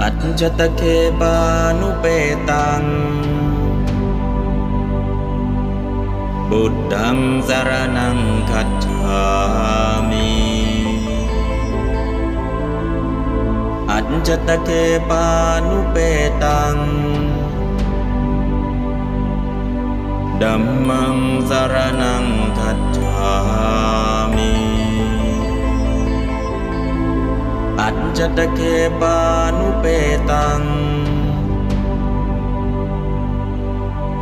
อัจจตเคปานุเปตัง บุตตังสารนังคัจฉามิ อัจจตเคปานุเปตัง ดัมมังสารนังคัจฉามิ อัจจตเคปานุเปตัง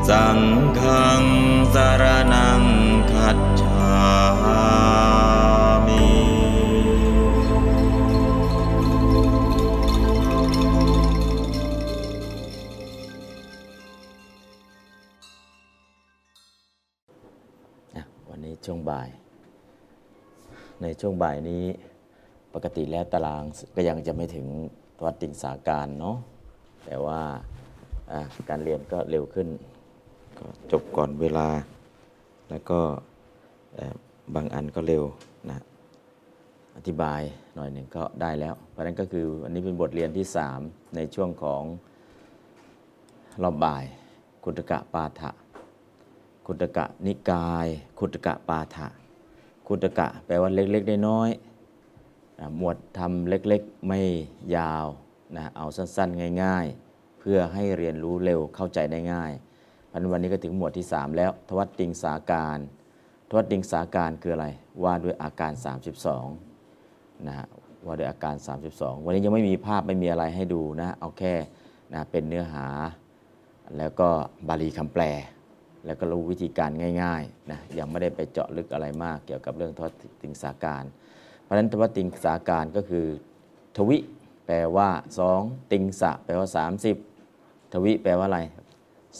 สังฆังสารนังคัจฉามิวันนี้ช่วงบ่าย ในช่วงบ่ายนี้ ปกติแล้วตารางก็ยังจะไม่ถึงวัดติงสาการเนาะแต่ว่าการเรียนก็เร็วขึ้นก็จบก่อนเวลา แล้วก็บางอันก็เร็วนะอธิบายหน่อยหนึ่งก็ได้แล้ว เพราะนั้นก็คือวันนี้เป็นบทเรียนที่ 3 ในช่วงของรอบบ่าย คุตกะปาฐะคุตกะนิกาย คุตกะปาฐะคุตกะแปลว่าเล็กๆน้อยๆ หมวดทำเล็กๆ ไม่ยาวนะเอาสั้นๆ ง่าย ๆ เพื่อให้เรียนรู้เร็วเข้าใจได้ง่ายพันวันนี้ก็ถึงหมวดที่ 3 แล้ว ทวัตติงสาการ ทวัตติงสาการคืออะไร ว่าด้วยอาการ 32นะฮะว่าด้วยอาการ 32 วันนี้ยังไม่มีภาพไม่มีอะไรให้ดูนะเอาแค่นะเป็นเนื้อหา แล้วก็บาลีคำแปล แล้วก็รู้วิธีการง่ายๆนะยังไม่ได้ไปเจาะลึกอะไรมากเกี่ยวกับเรื่องทวัตติงสาการ ราะฉะนั้นทวัตติงสาการก็คือ ทวิแปลว่า 2 ติงสะแปลว่า 30 ทวิแปลว่าอะไร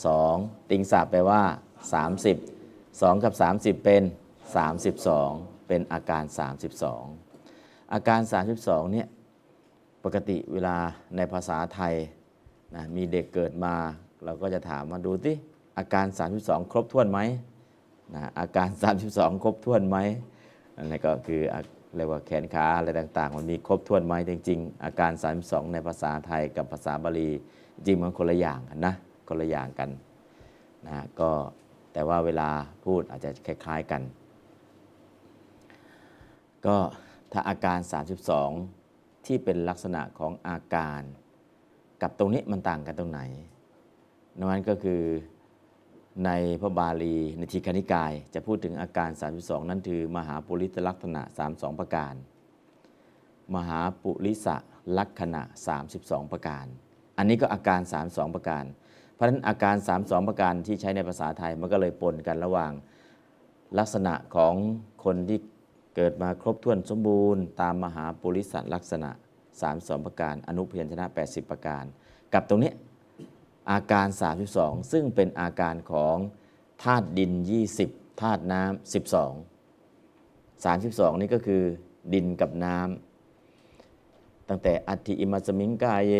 2 ติงสะแปลว่า 30 2 กับ 30 เป็น 32 เป็นอาการ 32 อาการ 32เนี่ยปกติเวลาในภาษาไทยนะมีเด็กเกิดมา เราก็จะถามมาดูที่อาการ 32 ครบถ้วนไหมนะอาการ 32 ครบถ้วนไหมอันนี้ก็คือ เรียกว่าแขนขาอะไรต่างๆ มันมีครบถ้วนไหมจริง ๆ อาการ 32 ในภาษาไทยกับภาษาบาลี จริงมันคนละอย่างกันนะคนละอย่างกันนะก็แต่ว่าเวลาพูดอาจจะคล้ายๆกัน ก็ถ้าอาการ 32 ที่เป็นลักษณะของอาการ กับตรงนี้มันต่างกันตรงไหนนั้นก็คือ ในพระบาลีในทีคณิกาย จะพูดถึงอาการ 32 นั่นคือ มหาปุริสลักษณะ 32 ประการ มหาปุริสลักษณะ 32 ประการ อันนี้ก็อาการ 32 ประการ เพราะฉะนั้นอาการ 32 ประการที่ใช้ในภาษาไทยมันก็เลยปนกันระหว่างลักษณะของคนที่เกิดมาครบถ้วนสมบูรณ์ ตามมหาปุริสลักษณะ 32 ประการ อนุพยัญชนะ 80 ประการ กับตรงนี้ อาการ 32 ซึ่งเป็นอาการของธาตุดิน 20ธาตุน้ำ12 32 นี่ก็คือดินกับน้ำตั้งแต่อัฐิอิมัสมิงกายเย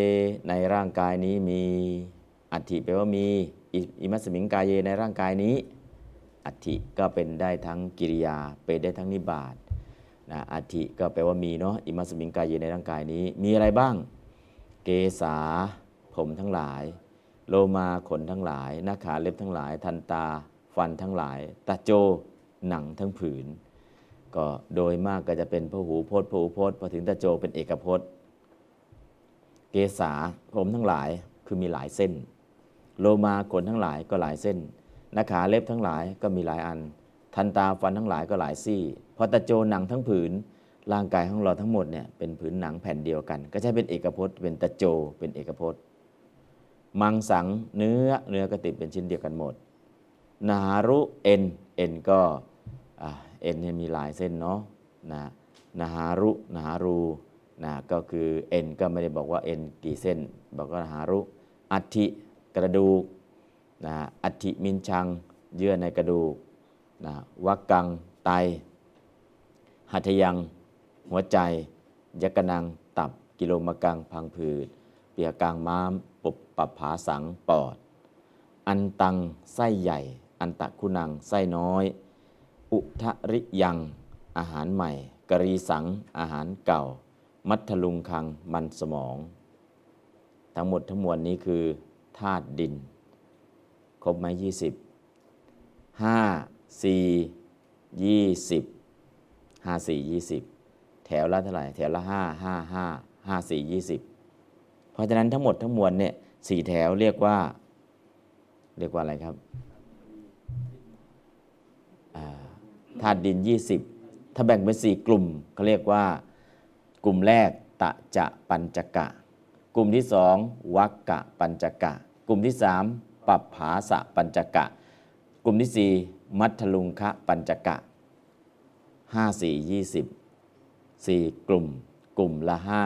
ในร่างกายนี้มีอัฐิแปลว่ามีอิมัสมิงกายเยในร่างกายนี้อัฐิก็เป็นได้ทั้งกิริยา เป็นได้ทั้งนิบาตนะอัฐิก็แปลว่ามีเนาะอิมัสมิงกายเยในร่างกายนี้ มีอะไรบ้าง เกษาผมทั้งหลาย โลมาขนทั้งหลาย หน้าขาเล็บทั้งหลาย ทันตาฟันทั้งหลาย ตาโจหนังทั้งผืน ก็โดยมากก็จะเป็นพหูพจน์พหูพจน์พอถึงตาโจเป็นเอกพจน์ เกษาผมทั้งหลายคือมีหลายเส้น โลมาขนทั้งหลายก็หลายเส้น หน้าขาเล็บทั้งหลายก็มีหลายอัน ทันตาฟันทั้งหลายก็หลายซี่ พอตาโจหนังทั้งผืนร่างกายของเราทั้งหมดเนี่ยเป็นผืนหนังแผ่นเดียวกัน ก็ใช้เป็นเอกพจน์ เป็นตาโจเป็นเอกพจน์ มังสังเนื้อเนื้อก็ติดเป็นชิ้นเดียวกันหมด นารุเอ็นเอ็นก็เอ็นเนี่ยมีหลายเส้นเนาะนะนาหารุนาหารูนะก็คือเอ็นก็ไม่ได้บอกว่าเอ็นกี่เส้น บอกว่านาหารุอัฐิกระดูกนะอัฐิมินชังเยื่อในกระดูกนะวักกังไต หัตถยัง หัวใจ ยกนัง ตับ กิโลมกัง พังผืด เปียกลางม้าม ปุบปับผาสังปอด อันตังไส้ใหญ่ อันตะคุณังไส้น้อย อุทะริยัง อาหารใหม่ กรีสัง อาหารเก่า มัทลุงคังมันสมอง ทั้งหมดทั้งมวลนี้คือธาตุดิน ครบไหมยี่สิบห้าสี่ยี่สิบห้าสี่ยี่สิบแถวละเท่าไหร่ แถวละห้าห้าห้าห้าสี่ยี่สิบ เพราะฉะนั้นทั้งหมดทั้งมวลเนี่ยสี่แถวเรียกว่า เรียกว่าอะไรครับธาตุดิน 20 ถ้าแบ่งเป็น4กลุ่มเขาเรียกว่า กลุ่มแรกตะจะปัญจกะ กลุ่มที่สองวักกะปัญจกะ กลุ่มที่สามปัปภาสะปัญจกะ กลุ่มที่สี่มัทลุงคะปัญจกะห้าสี่ยี่สิบสี่กลุ่ม กลุ่มละห้า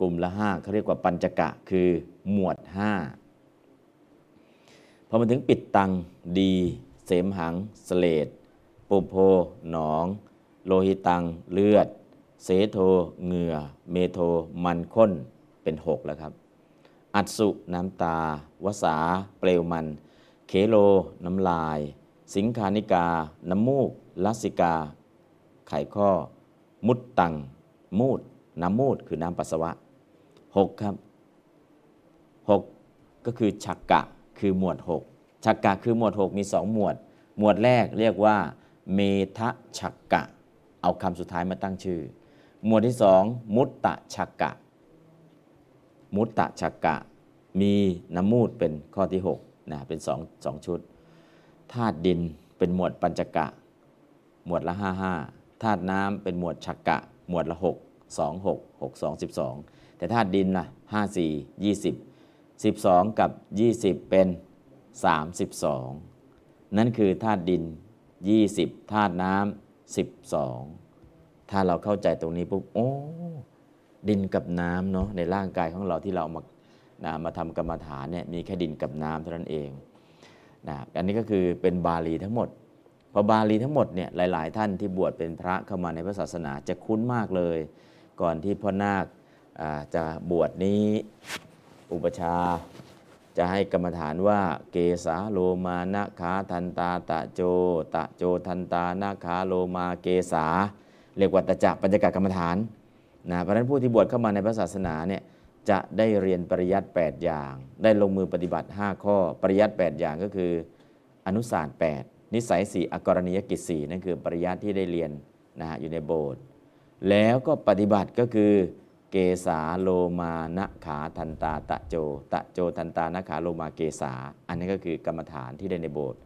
กลุ่มละห้าเขาเรียกว่าปัญจกะคือหมวดห้าพอมาถึงปิดตังดี เสมหังสเลดปุโพหนอง โลหิตังเลือด เสโทเหงื่อ เมโทมันข้นเป็นหกแล้วครับ อัตสุน้ำตา วสา เปลวมันเคโล น้ำลาย สิงคานิกา น้ำมูกลัสสิกา ไขข้อ มุดตัง มูด น้ำมูดคือน้ำปัสสาวะ หกครับหกก็คือฉักกะคือหมวดหกฉักกะคือหมวดหกมีสองหมวด หมวดแรกเรียกว่า เมทะฉักกะ เอาคำสุดท้ายมาตั้งชื่อ หมวดที่สองมุตตะฉักกะ มุตตะฉักกะ มีน้ำมูดเป็นข้อที่6นะเป็นสองสองชุดธาตุดินเป็นหมวดปัญจกะ หมวดละ 55ธาตุน้ำเป็นหมวดฉักกะ หมวดละ 6 2 6 6 2 12 แต่ธาตุดินล่ะ54 20 12กับ20เป็น32นั่นคือธาตุดิน20ธาตุน้ำ12ถ้าเราเข้าใจตรงนี้ปุ๊บโอ้ดินกับน้ำเนาะในร่างกายของเราที่เรามานะมาทำกรรมฐานเนี่ยมีแค่ดินกับน้ำเท่านั้นเองนะอันนี้ก็คือเป็นบาลีทั้งหมดพอบาลีทั้งหมดเนี่ยหลาย ๆ ท่านที่บวชเป็นพระเข้ามาในพระศาสนาจะคุ้นมากเลย ก่อนที่พ่อนาค จะบวชนี้อุปชา จะให้กรรมฐานว่าเกสาโลมานะขาทันตาตะโจ ตะโจทันตานาขาโลมาเกสาเรียกว่าตะจะปัญจกกรรมฐานนะเพราะฉะนั้นผู้ที่บวชเข้ามาในพระศาสนาเนี่ยจะได้เรียนปริยัติ 8 อย่าง ได้ลงมือปฏิบัติ 5 ข้อ ปริยัติ 8 อย่างก็คืออนุสาร8นิสัย4อกรณียกิจ4นั่นคือปริยัติที่ได้เรียนนะฮะอยู่ในโบสถ์แล้วก็ปฏิบัติก็คือ เกสาโลมานะขาทันตาตะโจ ตะโจทันตานะขาโลมาเกสาอันนี้ก็คือกรรมฐานที่ได้ในโบสถ์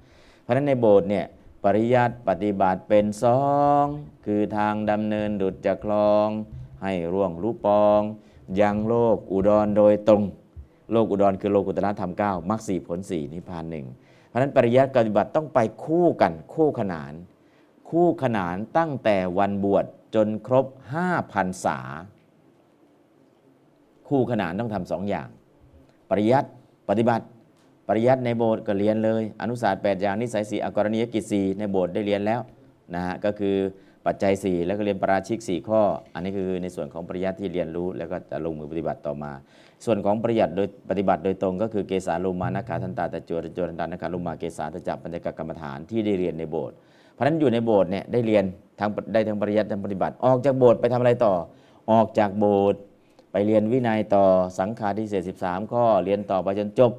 เพราะฉะนั้นในโบสถ์เนี่ยปริยัติปฏิบัติเป็นสองคือทางดำเนินดุจจะคลอง ให้ร่วงรู้ปอง ยังโลกอุดรโดยตรง โลกอุดรคือโลกุตรธรรมเก้ามรรคสี่ผลสี่นิพพานหนึ่งเพราะฉะนั้นปริยัติปฏิบัติต้องไปคู่กันคู่ขนาน คู่ขนานตั้งแต่วันบวชจนครบ5พรรษา คู่ขนานต้องทำสองอย่าง ปริยัติปฏิบัติ ปริยัติในโบสถ์ก็เรียนเลย อนุศาสตร์8อย่างนิสัยสี่อกรณียกิจสี่ในโบสถ์ได้เรียนแล้วนะฮะก็คือปัจจัย 4 แล้วก็เรียนปราชิก 4 ข้อ อันนี้คือในส่วนของปริยัติที่เรียนรู้ แล้วก็จะลงมือปฏิบัติต่อมา ส่วนของปริยัติโดยปฏิบัติโดยตรงก็คือเกสาโลมานาคาทันตาตะโจตะโจทันตานาคาโลมาเกสาตะจับปัญจกกรรมฐานที่ได้เรียนในโบสถ์เพราะฉะนั้นอยู่ในโบสถ์เนี่ยได้เรียนทั้งได้ทั้งปริยัติทั้งปฏิบัติ ออกจากโบสถ์ไปทำอะไรต่อ ออกจากโบสถ์ ไปเรียนวินัยต่อสังฆาทิเศษ13 ข้อเรียนต่อไปจนจบ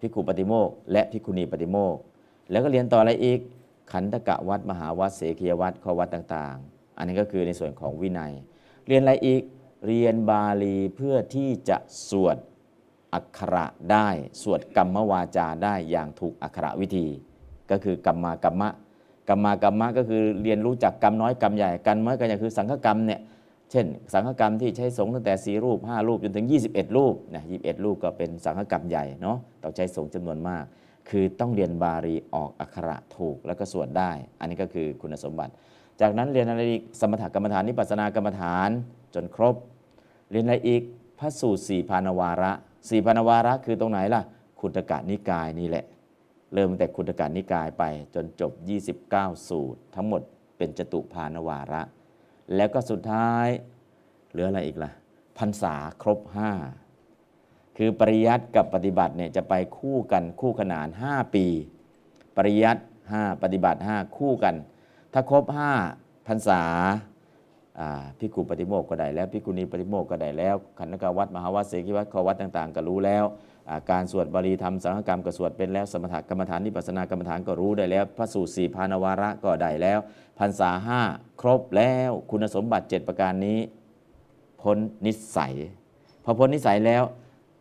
พิกุปฏิโมกและพิกุณีปฏิโมกแล้วก็เรียนต่ออะไรอีกขันธกะวัดมหาวัดเสขียวัดข้อวัดต่างๆ อันนี้ก็คือในส่วนของวินัย เรียนอะไรอีกเรียนบาลีเพื่อที่จะสวดอักขระได้ สวดกรรมวาจาได้อย่างถูกอักขระวิธี ก็คือกรรมากรรมะกรรมากรรมะก็คือเรียนรู้จักกรรมน้อยกรรมใหญ่กรรมน้อยกรรมใหญ่คือสังฆกรรมเนี่ย เช่น สังฆกรรมที่ใช้สงฆ์ตั้งแต่ 4 รูป 5 รูปจนถึง 21 รูปนะ21 รูปก็เป็นสังฆกรรมใหญ่เนาะต้องใช้สงฆ์จำนวนมาก คือต้องเรียนบาลีออกอักขระถูกแล้วก็สวดได้ อันนี้ก็คือคุณสมบัติ จากนั้นเรียนอะไรอีกสมถกรรมฐานนิพพาสนากรรมฐานจนครบ เรียนอะไรอีกพระสูตรสี่พานวาระสี่พานวาระคือตรงไหนล่ะขุตกะนิกายนี่แหละ เริ่มแต่ขุตกะนิกายไปจนจบ 29 สูตร ทั้งหมดเป็นจตุพานวาระ แล้วก็สุดท้ายเหลืออะไรอีกล่ะพรรษาครบ 5 คือปริยัติกับปฏิบัติเนี่ยจะไปคู่กันคู่ขนาน 5 ปี ปริยัติ5ปฏิบัติ 5 คู่กัน ถ้าครบ5พรรษาอ่าพิกุปฏิโมกก็ได้แล้วพิกุณีปฏิโมกก็ได้แล้วขันธกวัดมหาวัดเสกิวัดขอวัดต่าง ๆ ก็รู้แล้ว การสวดบาลีธรรมสังฆกรรมก็สวดเป็นแล้วสมถกรรมฐานนิพพานากรรมฐานก็รู้ได้แล้ว พระสูตรสี่พานวาระก็ได้แล้วพรรษาห้าครบแล้วคุณสมบัติ 7 ประการนี้ พ้นนิสัย พอพ้นนิสัยแล้ว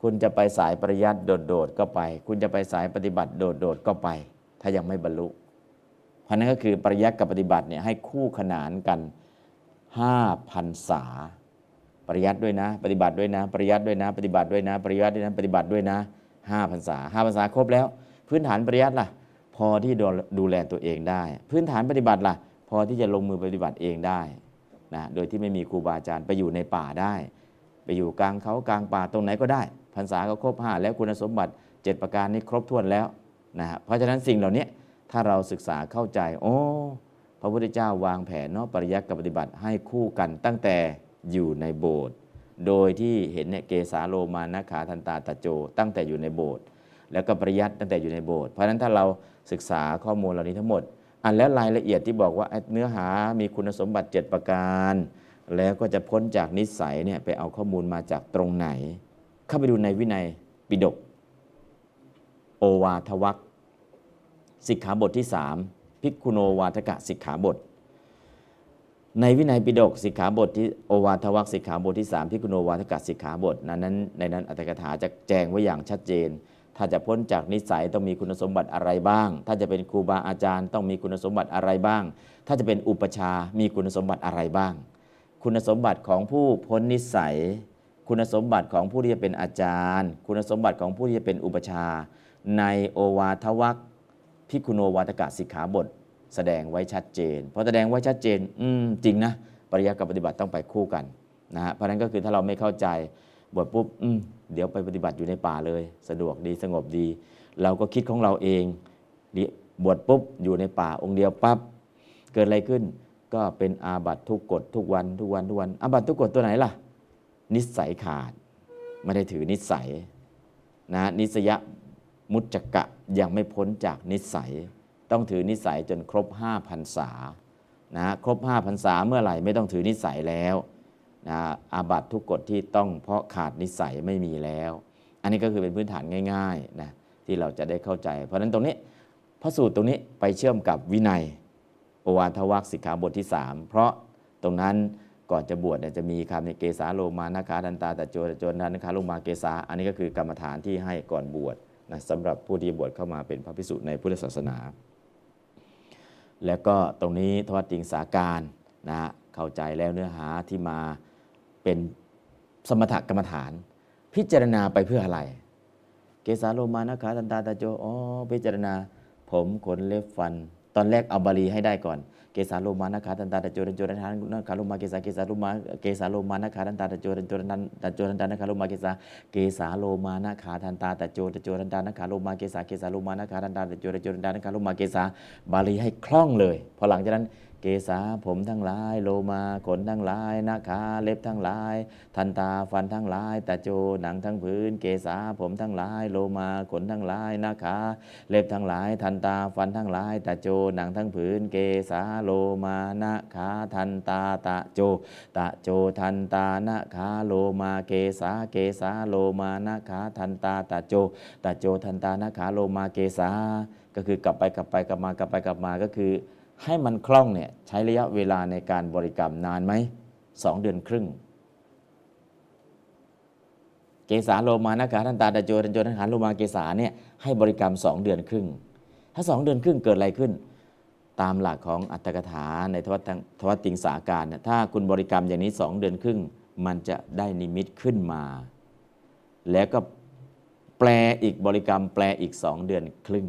คุณจะไปสายปริยัติโดดๆก็ไป คุณจะไปสายปฏิบัติโดดๆก็ไป ถ้ายังไม่บรรลุเพราะนั้นก็คือปริยัติกับปฏิบัติเนี่ยให้คู่ขนานกัน5พันษา ริยัติด้วยนะ ปฏิบัติด้วยนะ ปริยัติด้วยนะ ปฏิบัติด้วยนะ ปริยัติด้วยนะ ปฏิบัติด้วยนะ5พันษา5พันษาครบแล้ว พื้นฐานปริยัติล่ะ พอที่ดูแลตัวเองได้ พื้นฐานปฏิบัติล่ะ พอที่จะลงมือปฏิบัติเองได้นะโดยที่ไม่มีครูบาอาจารย์ไปอยู่ในป่าได้ ไปอยู่กลางเขากลางป่าตรงไหนก็ได้พรรษาก็ครบห้าแล้วคุณสมบัติ 7 ประการนี้ครบถ้วนแล้วนะฮะเพราะฉะนั้นสิ่งเหล่านี้ถ้าเราศึกษาเข้าใจ โอ้ พระพุทธเจ้าวางแผนเนาะปริยัติกับปฏิบัติให้คู่กันตั้งแต่ อยู่ในโบสถ์โดยที่เห็นเนี่ยเกสาโลมานาขาทันตาตะโจ ตั้งแต่อยู่ในโบสถ์แล้วก็ปริยัติตั้งแต่อยู่ในโบสถ์เพราะฉะนั้นถ้าเราศึกษาข้อมูลเหล่านี้ทั้งหมดอันแล้วรายละเอียดที่บอกว่าเนื้อหามีคุณสมบัติ 7 ประการ แล้วก็จะพ้นจากนิสัยเนี่ยไปเอาข้อมูลมาจากตรงไหน เข้าไปดูในวินัยปิฎกโอวาทวักสิกขาบทที่3ภิกขุโนวาทกะสิกขาบท ในวินัยปิฎกสิกขาบทที่โอวาทวักสิกขาบทที่3ภิกขุโนวาทกะสิกขาบทนั้นนั้นในนั้นอัตถกถาจะแจงไว้อย่างชัดเจน ถ้าจะพ้นจากนิสัยต้องมีคุณสมบัติอะไรบ้าง ถ้าจะเป็นครูบาอาจารย์ต้องมีคุณสมบัติอะไรบ้าง ถ้าจะเป็นอุปชามีคุณสมบัติอะไรบ้าง คุณสมบัติของผู้พ้นนิสัย คุณสมบัติของผู้ที่จะเป็นอาจารย์ คุณสมบัติของผู้ที่จะเป็นอุปชาในโอวาทวักพิคุโนวาตกะสิกขาบท แสดงไว้ชัดเจนพอแสดงไว้ชัดเจนอืมจริงนะปริยัติกับปฏิบัติต้องไปคู่กันนะฮะเพราะนั้นก็คือถ้าเราไม่เข้าใจบทปุ๊บอืมเดี๋ยวไปปฏิบัติอยู่ในป่าเลย สะดวกดีสงบดี เราก็คิดของเราเองบวชปุ๊บอยู่ในป่าองค์เดียวปั๊บเกิดอะไรขึ้น ก็เป็นอาบัตทุกกฎทุกวันทุกวันทุกวันอาบัตทุกกฎตัวไหนล่ะ นิสัยขาด ไม่ได้ถือนิสัยนะนิสยมุจจกะยังไม่พ้นจากนิสัย ต้องถือนิสัยจนครบ5พรรษานะครบ5พรรษาเมื่อไหร่ไม่ต้องถือนิสัยแล้วนะอาบัตทุกกฎที่ต้องเพราะขาดนิสัยไม่มีแล้ว อันนี้ก็คือเป็นพื้นฐานง่ายๆนะที่เราจะได้เข้าใจ เพราะฉะนั้นตรงนี้พระสูตรตรงนี้ไปเชื่อมกับวินัยโอวาทวักสิกขาบทที่ 3 เพราะตรงนั้นก่อนจะบวชเนี่ยจะมีคำในเกสาโลมานาคาดันตาตะโจตะโจนันคาโลมาเกสาอันนี้ก็คือกรรมฐานที่ให้ก่อนบวชนะสำหรับผู้ที่บวชเข้ามาเป็นพระภิกษุในพุทธศาสนา แล้วก็ตรงนี้ทวัตติงสาการนะเข้าใจแล้วเนื้อหาที่มาเป็นสมถกรรมฐาน พิจารณาไปเพื่ออะไร เกสาโลมานะขา ทันตาตะโจอ๋อพิจารณา ผมขนเล็บฟัน ตอนแรกเอาบาลีให้ได้ก่อน เกสาโลมานาคาตันตาตะโจรันโจรันทานนาคาโลมาเกสาเกสาโลมาเกสาโลมานาคาตันตาตะโจรันโจรันทานตะโจรันทานนาคาโลมาเกสาเกสาโลมานาคาทันตาตะโจตะโจรันทานนาคาโลมาเกสาเกสาโลมานาคาทันตาตะโจตะโจรันทานนาคาโลมาเกสาบาลีให้คล่องเลย พอหลังจากนั้น เกษาผมทั้งหลาย โลมาขนทั้งหลายนาคาเล็บทั้งหลาย ทันตาฟันทั้งหลายตะโจหนังทั้งพื้น เกษาผมทั้งหลาย โลมาขนทั้งหลายนาคาเล็บทั้งหลาย ทันตาฟันทั้งหลายตะโจหนังทั้งพื้น เกษาโลมานาคาทันตาตะโจตะโจทันตานาคาโลมาเกษาเกษาโลมานาคาทันตาตะโจตะโจทันตานาคาโลมาเกษาก็คือกลับไปกลับไปกลับมากลับไปกลับมาก็คือ ให้มันคล่องเนี่ยใช้ระยะเวลาในการบริกรรมนานไหมสองเดือนครึ่ง เกสาโลมานาคาทันตาตะโจตันโจทันหาโลมาเกสาเนี่ยให้บริกรรมสองเดือนครึ่ง ถ้าสองเดือนครึ่งเกิดอะไรขึ้น ตามหลักของอัตถกถาในทวัตทวัตติงสาการเนี่ยถ้าคุณบริกรรมอย่างนี้สองเดือนครึ่ง มันจะได้นิมิตขึ้นมา แล้วก็แปลอีกบริกรรมแปลอีกสองเดือนครึ่ง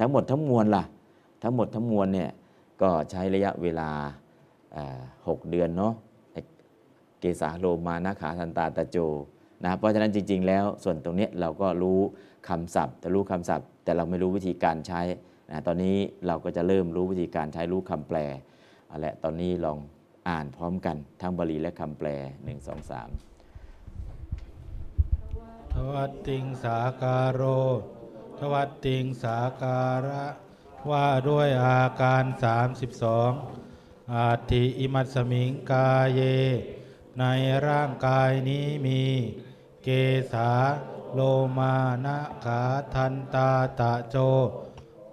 ทั้งหมดทั้งมวลล่ะ ทั้งหมดทั้งมวลเนี่ยก็ใช้ระยะเวลาหกเดือนเนาะเกสาโลมานาขาทันตาตะโจนะเพราะฉะนั้นจริง ๆ แล้วส่วนตรงนี้เราก็รู้คำศัพท์ แต่รู้คำศัพท์ แต่เราไม่รู้วิธีการใช้นะตอนนี้เราก็จะเริ่มรู้วิธีการใช้รู้คำแปลเอาละตอนนี้ลองอ่านพร้อมกันทั้งบาลีและคำแปล 1 2 3ทวัตติงสาการโรทวัตติงสาการะ ว่าด้วยอาการ 32 อาทิอิมัสมิงกายเย ในร่างกายนี้มี เกสาโลมานะขาทันตาตะโจ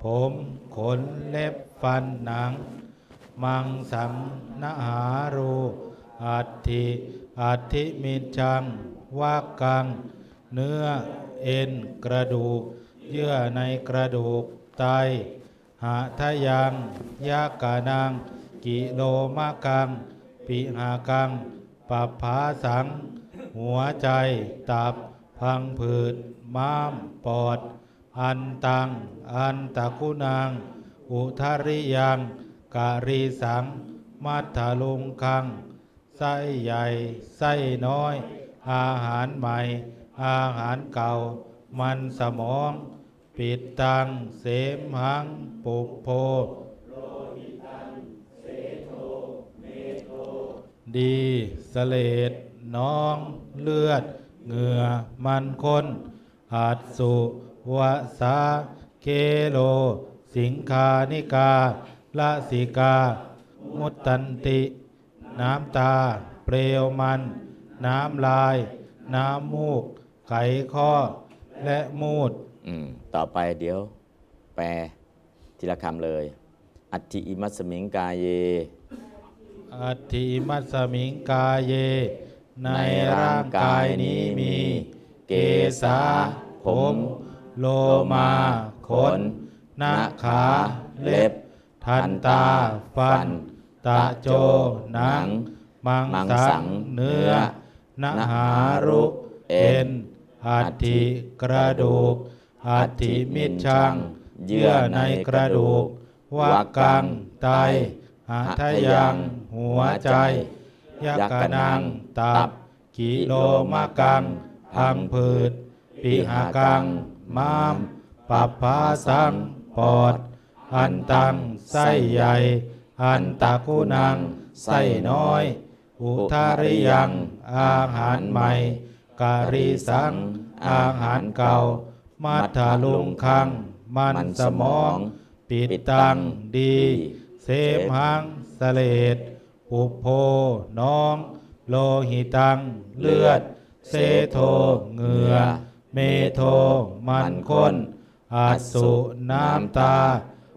ผมขนเล็บฟันหนัง มังสังนหารูอัติอัติมิจังวากัง เนื้อเอ็นกระดูก เยื่อในกระดูกไต หาทะยังยากานัง กิโลมะกัง ปิหากังปัปภาสัง หัวใจ ตับ พังผืด ม้าม ปอด อันตัง อันตะกุนางอุทาริยังการีสัง มัทธลุงคัง ไส้ใหญ่ ไส้น้อย อาหารใหม่ อาหารเก่า มันสมอง ปิดตังเสมหังปุกโพดีสเลดน้องเลือดเหงื่อมันคนอาจสุวสาเคโล สิงคานิกาละสิกา มุตตันติ น้ำตา เปลวมัน น้ำลาย น้ำมูก ไขข้อ และมูด อืมต่อไปเดี๋ยว แปลทีละคำเลย อัตติอิมัสสมิงกายเย อัตถิมัสสมิงกายเย ในร่างกายนี้มี เกสาผม โลมาขนหน้าขาเล็บ ทันตา ฟันตะโจ หนัง มังมังสัสังงเนื้อเนื้อนหารุ เอ็นอัฐิกระดูก อัฐิมิชัง เยื่อในกระดูกวากัง ไตหาทะยัง หัวใจ ยักกะนัง ตับ กิโลมะกัง พังผืด ปิหากัง ม้าม ปัปภาสัง ปอด อันตัง ไส้ใหญ่ อันตะกุนัง ไส้น้อย อุทาริยัง อาหารใหม่ กาลีสัง อาหารเก่า มัทธาลุงคัง มันสมอง ปิดตังดี เสมหังสเลดปุโพน้อง โลหิตัง เลือด เซโทเหงื่อ เมโทมันข้นอาสุน้ำตา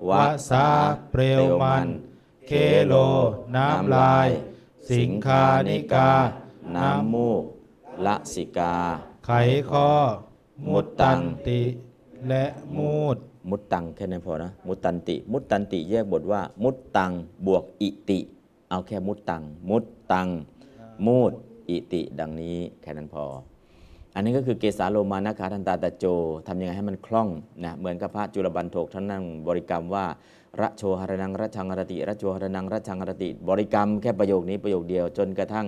วะสาเปลวมัน เคโล น้ำลาย สิงฆานิกา น้ำมูกละสิกา ไขข้อ มุตตันติ และมูตร มุตตังแค่นั้นพอนะ มุตตันติ มุตตันติแยกบทว่า มุตตังบวกอิติ เอาแค่มุตตัง มุตตัง มูตร อิติ ดังนี้แค่นั้นพอ อันนี้ก็คือเกสาโลมานะขาทันตาตะโจทำยังไงให้มันคล่องนะเหมือนกับพระจุลปันถกท่านนั่งบริกรรมว่าระโชหรนังระชังรติระโชหรนังระชังรติ บริกรรมแค่ประโยคนี้ประโยคเดียวจนกระทั่ง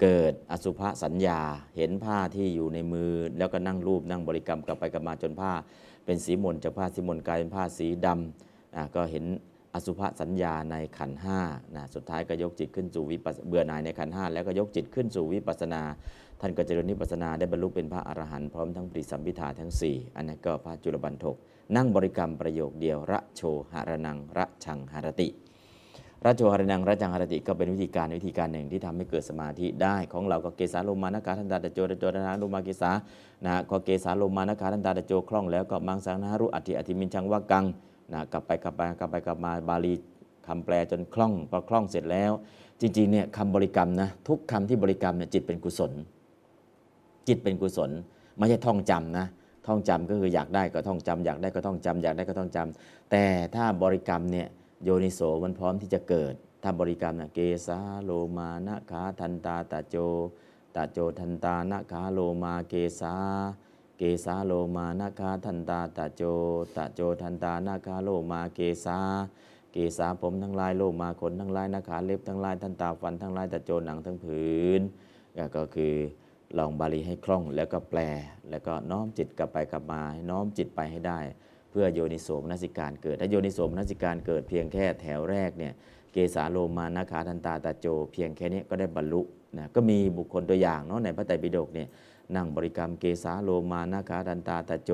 เกิดอสุภสัญญา เห็นผ้าที่อยู่ในมือ แล้วก็นั่งรูปนั่งบริกรรมกลับไปกลับมาจนผ้า เป็นสีมนจากผ้าสีมนกลายเป็นผ้าสีดำอะก็เห็นอสุภสัญญาในขันห้านะสุดท้ายก็ยกจิตขึ้นสู่วิปัสเบื่อหน่ายในขันห้าแล้วก็ยกจิตขึ้นสู่วิปัสนา ท่านก็เจริญนิพพานาได้บรรลุเป็นพระอรหันต์พร้อมทั้งปริสัมพิธาทั้ง 4 อันนี้ก็พระจุลบันทกนั่งบริกรรมประโยคเดียวระโชหารนังระชังหารติ ระโชหารนังระชังหารติก็เป็นวิธีการวิธีการหนึ่งที่ทำให้เกิดสมาธิได้ของเราก็เกสาโลมานกาทันตาตะโจตะโจตะนาโลมาเกสานะก็เกสาโลมานกาทันตาตะโจคล่องแล้วก็มังสังนารุอัติอธิมินชังวากังนะกลับไปกลับไปกลับไปกลับมาบาลีคำแปลจนคล่องพอคล่องเสร็จแล้ว จริงๆเนี่ยคำบริกรรมนะทุกคำที่บริกรรมเนี่ยจิตเป็นกุศล จิตเป็นกุศลไม่ใช่ท่องจำนะท่องจำก็คืออยากได้ก็ท่องจำอยากได้ก็ท่องจำอยากได้ก็ท่องจำแต่ถ้าบริกรรมเนี่ย โยนิโสมันพร้อมที่จะเกิดถ้าบริกรรมนะเกสาโลมานะขาทันตาตะโจตะโจทันตานะขาโลมาเกสาเกสาโลมานะขาทันตาตะโจตะโจทันตานะขาโลมาเกสาเกสาผมทั้งลายโลมาขนทั้งลายนะขาเล็บทั้งลายทันตาฟันทั้งลายตะโจหนังทั้งผืนก็คือลองบาลีให้คล่องแล้วก็แปล แล้วก็น้อมจิตกลับไปกลับมาให้น้อมจิตไปให้ได้ เพื่อโยนิโสมนสิการเกิด ถ้าโยนิโสมนสิการเกิดเพียงแค่แถวแรกเนี่ยเกสาโลมานาคาทันตาตาโจ เพียงแค่นี้ก็ได้บรรลุนะก็มีบุคคลตัวอย่างเนาะในพระไตรปิฎกเนี่ยนั่งบริกรรมเกสาโลมานาคาทันตาตาโจ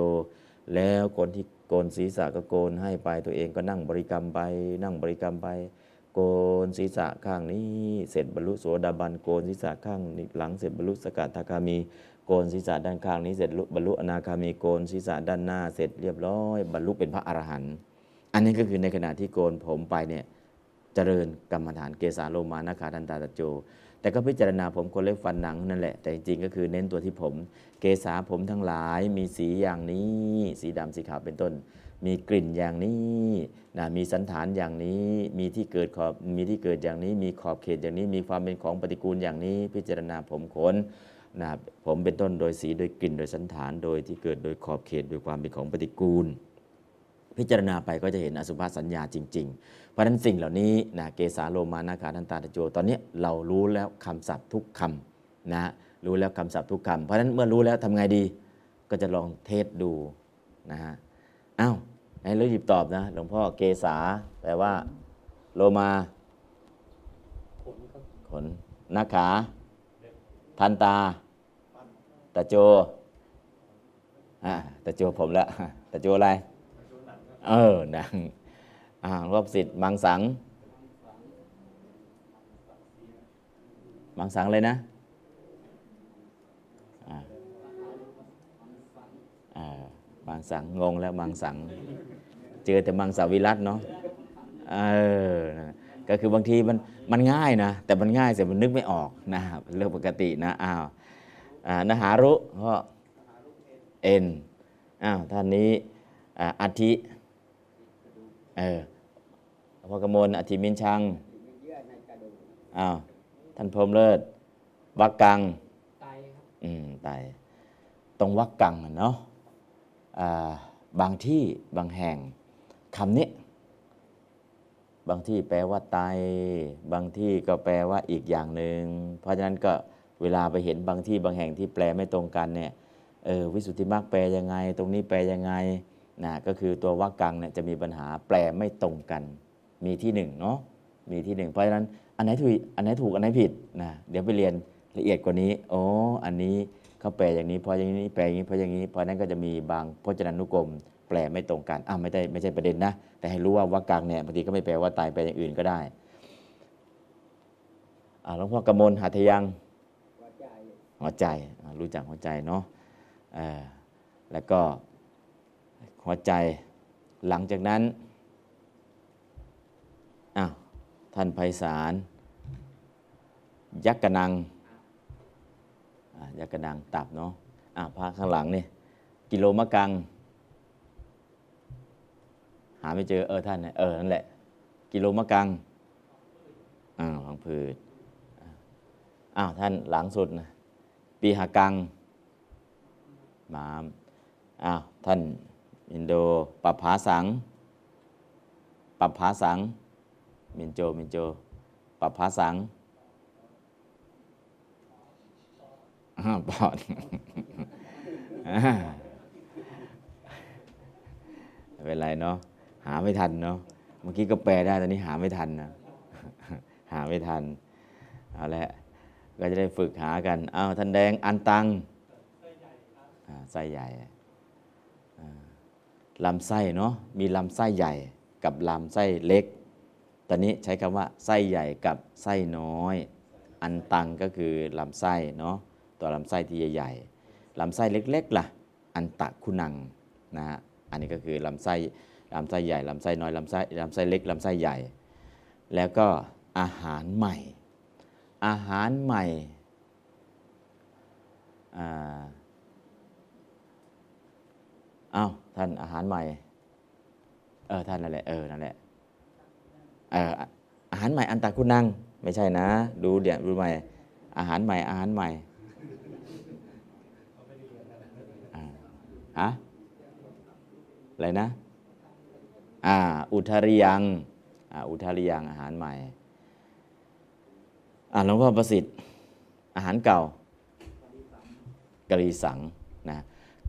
แล้วคนที่โกนศีรษะก็โกนให้ไปตัวเองก็นั่งบริกรรมไป นั่งบริกรรมไป โกนศีรษะข้างนี้ เสร็จบรรลุโสดาบันโกนศีรษะข้างนี้หลังเสร็จบรรลุสกทาคามี โกนศีรษะด้านข้างนี้เสร็จบรรลุอนาคามีโกนศีรษะด้านหน้าเสร็จเรียบร้อย บรรลุเป็นพระอรหันต์อันนี้ก็คือในขณะที่โกนผมไปเนี่ยเจริญกรรมฐานเกสาโลมานาคาทันตาตะโจ แต่ก็พิจารณาผมคนเล็บฟันหนังนั่นแหละ แต่จริงๆก็คือเน้นตัวที่ผม เกษาผมทั้งหลายมีสีอย่างนี้ สีดำสีขาวเป็นต้น มีกลิ่นอย่างนี้นะมีสันฐานอย่างนี้ มีที่เกิดขอบมีที่เกิดอย่างนี้ มีขอบเขตอย่างนี้ มีความเป็นของปฏิกูลอย่างนี้ พิจารณาผมขน นะผมเป็นต้นโดยสีโดยกลิ่นโดยสันฐานโดยที่เกิดโดยขอบเขตโดยความเป็นของปฏิกูล พิจารณาไปก็จะเห็นอสุภสัญญาจริง ๆ เพราะฉะนั้นสิ่งเหล่านี้นะเกสาโลมานาคาทันตาตะโจ ตอนนี้เรารู้แล้วคำศัพท์ทุกคำนะรู้แล้วคำศัพท์ทุกคำเพราะฉะนั้นเมื่อรู้แล้วทำไงดี ก็จะลองเทสดูนะฮะอ้าวให้เลือกหยิบตอบนะหลวงพ่อเกษาแปลว่า โลมาขนนาขา ทันตา ตะโจอ่าตะโจผมละตะโจอะไรเออหนังอ่ารอบสิทธิ์มังสัง มังสังเลยนะอ่าอ่ามังสังงงแล้วมังสัง เจอแต่มังสวิรัตเนาะเออนะก็คือบางทีมันมันง่ายนะ แต่มันง่ายแต่มันนึกไม่ออกนะครับเรื่องปกตินะอ้าว นหารุก็เอ็นอ้าวท่านนี้อาทิเออพอกมลอธิมินชังอ้าวท่านพรมเลิศวักกังไตครับอืมไตตรงวักกังเนาะอ่าบางที่บางแห่งคำนี้บางที่แปลว่าไต บางที่ก็แปลว่าอีกอย่างหนึ่งเพราะฉะนั้นก็ เวลาไปเห็นบางที่บางแห่งที่แปลไม่ตรงกันเนี่ยเออวิสุทธิมรรคแปลยังไง ตรงนี้แปลยังไงนะก็คือตัววรรคกังเนี่ยจะมีปัญหาแปลไม่ตรงกัน มีที่หนึ่งเนาะมีที่หนึ่งเพราะฉะนั้นอันไหนถูกอันไหนถูกอันไหนผิดนะเดี๋ยวไปเรียนละเอียดกว่านี้โอ้อันนี้เขาแปลอย่างนี้เพราะอย่างนี้แปลอย่างนี้เพราะอย่างนี้เพราะนั้นก็จะมีบางพจนานุกรม แปลไม่ตรงกันอะไม่ได้ไม่ใช่ประเด็นนะ แต่ให้รู้ว่าวรรคกังเนี่ยบางทีก็ไม่แปลว่าตายแปลอย่างอื่นก็ได้อ่าหลวงพ่อกำมลหัตถยัง หัวใจรู้จักหัวใจเนาะแล้วก็หัวใจหลังจากนั้นอ้าวท่านไพศาลยักกระนังอ่ายักกะนังตับเนาะอ่าพาข้างหลังนี่กิโลมะกัง หาไม่เจอเออท่านเนี่ยเออนั่นแหละ กิโลมะกังอ่าพังผืดอ้าวท่านหลังสุดนะ ปีหากังหมามอ้าวท่านอินโดปัปผาสังปัปผาสังมินโจมินโจปัปผาสังอ้าวปอดไม่เป็นไรเนาะหาไม่ทันเนาะเมื่อกี้ก็แปลได้ตอนนี้หาไม่ทันนะหาไม่ทัน เอาละ ก็จะได้ฝึกหากันอ้าวท่านแดงอันตังไส้ใหญ่ลำไส้เนาะมีลำไส้ใหญ่กับลำไส้เล็ก ตอนนี้ใช้คำว่าไส้ใหญ่กับไส้น้อย อันตังก็คือลำไส้เนาะตัวลำไส้ที่ใหญ่ๆลำไส้เล็กๆล่ะ อันตะคุนังนะฮะอันนี้ก็คือลำไส้ลำไส้ใหญ่ลำไส้น้อยลำไส้ลำไส้เล็กลำไส้ใหญ่ แล้วก็อาหารใหม่ อาหารใหม่อ่าอ้าวท่านอาหารใหม่ เออท่านนั่นแหละเออนั่นแหละเอออะอาหารใหม่อันตาคุณนังไม่ใช่นะ ดูเดี๋ยวดูใหม่ อาหารใหม่ อาหารใหม่อ่าฮะอะไรนะ อ่า อุทาริยัง อ่า อุทาริยังอาหารใหม่ อ่าหลวงพ่อประสิทธิ์ อาหารเก่ากรีสังนะ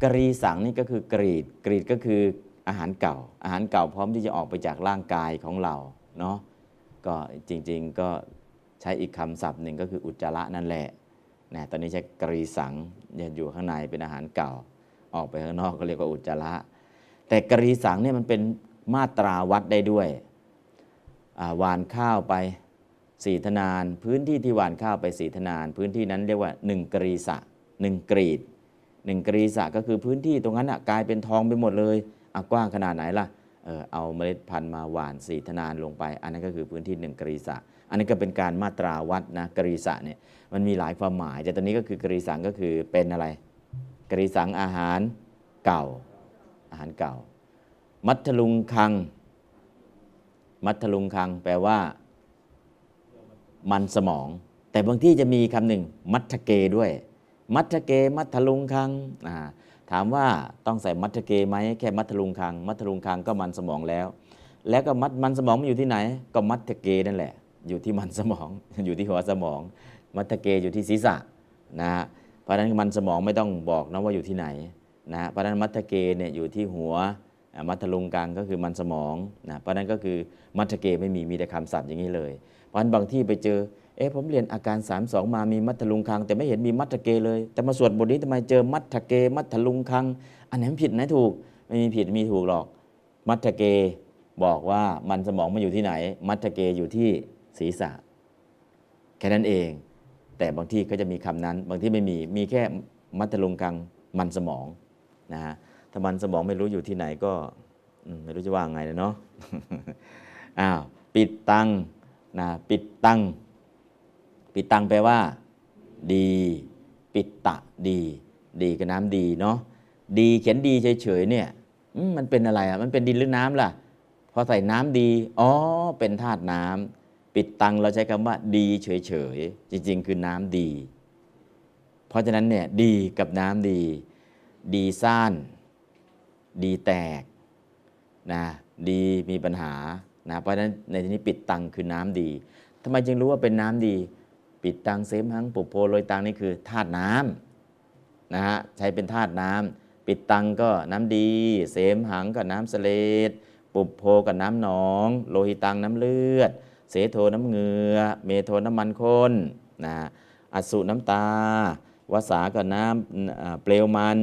กรีสังนี่ก็คือกรีดกรีดก็คืออาหารเก่า อาหารเก่าพร้อมที่จะออกไปจากร่างกายของเราเนาะก็จริงๆก็ใช้อีกคำศัพท์หนึ่งก็คืออุจจาระนั่นแหละนะตอนนี้ใช้กรีสังเนี่ยอยู่ข้างในเป็นอาหารเก่า ออกไปข้างนอกก็เรียกว่าอุจจาระ แต่กรีสังเนี่ยมันเป็นมาตราวัดได้ด้วยาหวานข้าวไป สีธนาน พื้นที่ที่หวานข้าวไปสีธนาน พื้นที่นั้นเรียกว่าหนึ่งกรีสะหนึ่งกรีดหนึ่งกรีสะก็คือพื้นที่ตรงนั้นอะกลายเป็นทองไปหมดเลยอะกว้างขนาดไหนล่ะเออเอาเมล็ดพันธุ์มาหว่านสีธนานลงไป อันนั้นก็คือพื้นที่หนึ่งกรีสะอันนี้ก็เป็นการมาตราวัดนะกรีสะเนี่ยมันมีหลายความหมาย แต่ตอนนี้ก็คือกรีสังก็คือเป็นอะไร กรีสังอาหารเก่า อาหารเก่า มัทลุงคัง มัทลุงคังแปลว่า มันสมอง แต่บางที่จะมีคำหนึ่งมัทเกด้วย มัทเก มัทลุงคังถามว่าต้องใส่มัทเกไหมแค่มัทลุงคัง มัทลุงคังก็มันสมองแล้ว แล้วก็มัดมันสมองมันอยู่ที่ไหน ก็มัทเกนั่นแหละ อยู่ที่มันสมองอยู่ที่หัวสมอง มัทเกอยู่ที่ศีรษะนะฮะเพราะฉะนั้นมันสมองไม่ต้องบอกนะว่าอยู่ที่ไหนนะฮะเพราะฉะนั้นมัทเกเนี่ยอยู่ที่หัวมัทลุงกังก็คือมันสมองนะเพราะฉะนั้นก็คือมัทเกไม่มีมีแต่คำศัพท์อย่างนี้เลย เพราะนั้นบางที่ไปเจอ เอ๊ะผมเรียนอาการ 3 2 มามีมัทลุงคัง แต่ไม่เห็นมีมัทเกเลย แต่มาสวดบทนี้ทำไมเจอมัทเก มัทลุงคัง อันไหนผิดไหนถูก ไม่มีผิดมีถูกหรอก มัทเกบอกว่ามันสมองมันอยู่ที่ไหน มัทเกอยู่ที่ศีรษะ แค่นั้นเอง แต่บางที่ก็จะมีคำนั้น บางที่ไม่มี มีแค่มัทลุงกังมันสมองนะฮะถ้ามันสมองไม่รู้อยู่ที่ไหนก็ไม่รู้จะว่าไงเลยเนาะอ้าวปิดตัง นะปิดตัง ปิดตังแปลว่า ดี ปิดตะดี ดีกับน้ำดีเนาะดีเขียนดีเฉยๆเนี่ยมันเป็นอะไรอะมันเป็นดินหรือน้ำล่ะพอใส่น้ำดีอ๋อเป็นธาตุน้ำปิดตังเราใช้คำว่า ดีเฉยๆจริง ๆ คือน้ำดี เพราะฉะนั้นเนี่ยดีกับน้ำดี ดีซ่าน ดีแตกนะดีมีปัญหา นะเพราะฉะนั้นในที่นี้ปิดตังคือน้ำดีทำไมจึงรู้ว่าเป็นน้ำดี ปิดตังเสมหังปุโพโรยตังนี่คือธาตุน้ำนะฮะใช้เป็นธาตุน้ำปิดตังก็น้ำดี เสมหังก็น้ำเสลดปุโพก็น้ำหนอง โลหิตังน้ำเลือด เสโทน้ำเหงือเมโทน้ำมันข้นนะอสุน้ำตาวสาก็น้ำอ่าเปลวมัน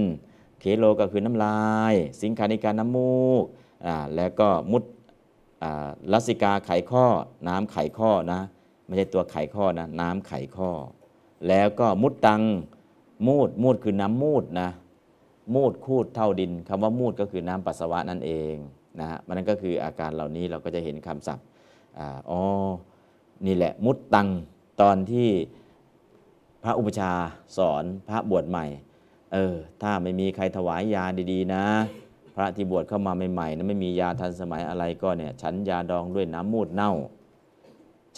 เคโลก็คือน้ำลาย สิงคานิการน้ำมูกอ่าแล้วก็มุด ลัสสิกาไขข้อ น้ำไขข้อนะ ไม่ใช่ตัวไขข้อนะ น้ำไขข้อ แล้วก็มุดตังมูดมูดคือน้ำมูดนะมูดคูดเท่าดินคำว่ามูดก็คือน้ำปัสสาวะนั่นเองนะฮะมันนั่นก็คืออาการเหล่านี้เราก็จะเห็นคำศัพท์อ๋อนี่แหละมุดตังตอนที่พระอุปชาสอนพระบวชใหม่ เออ ถ้าไม่มีใครถวายยาดี ๆ นะ พระที่บวชเข้ามาใหม่ๆนะไม่มียาทันสมัยอะไรก็เนี่ยฉันยาดองด้วยน้ำมูดเน่า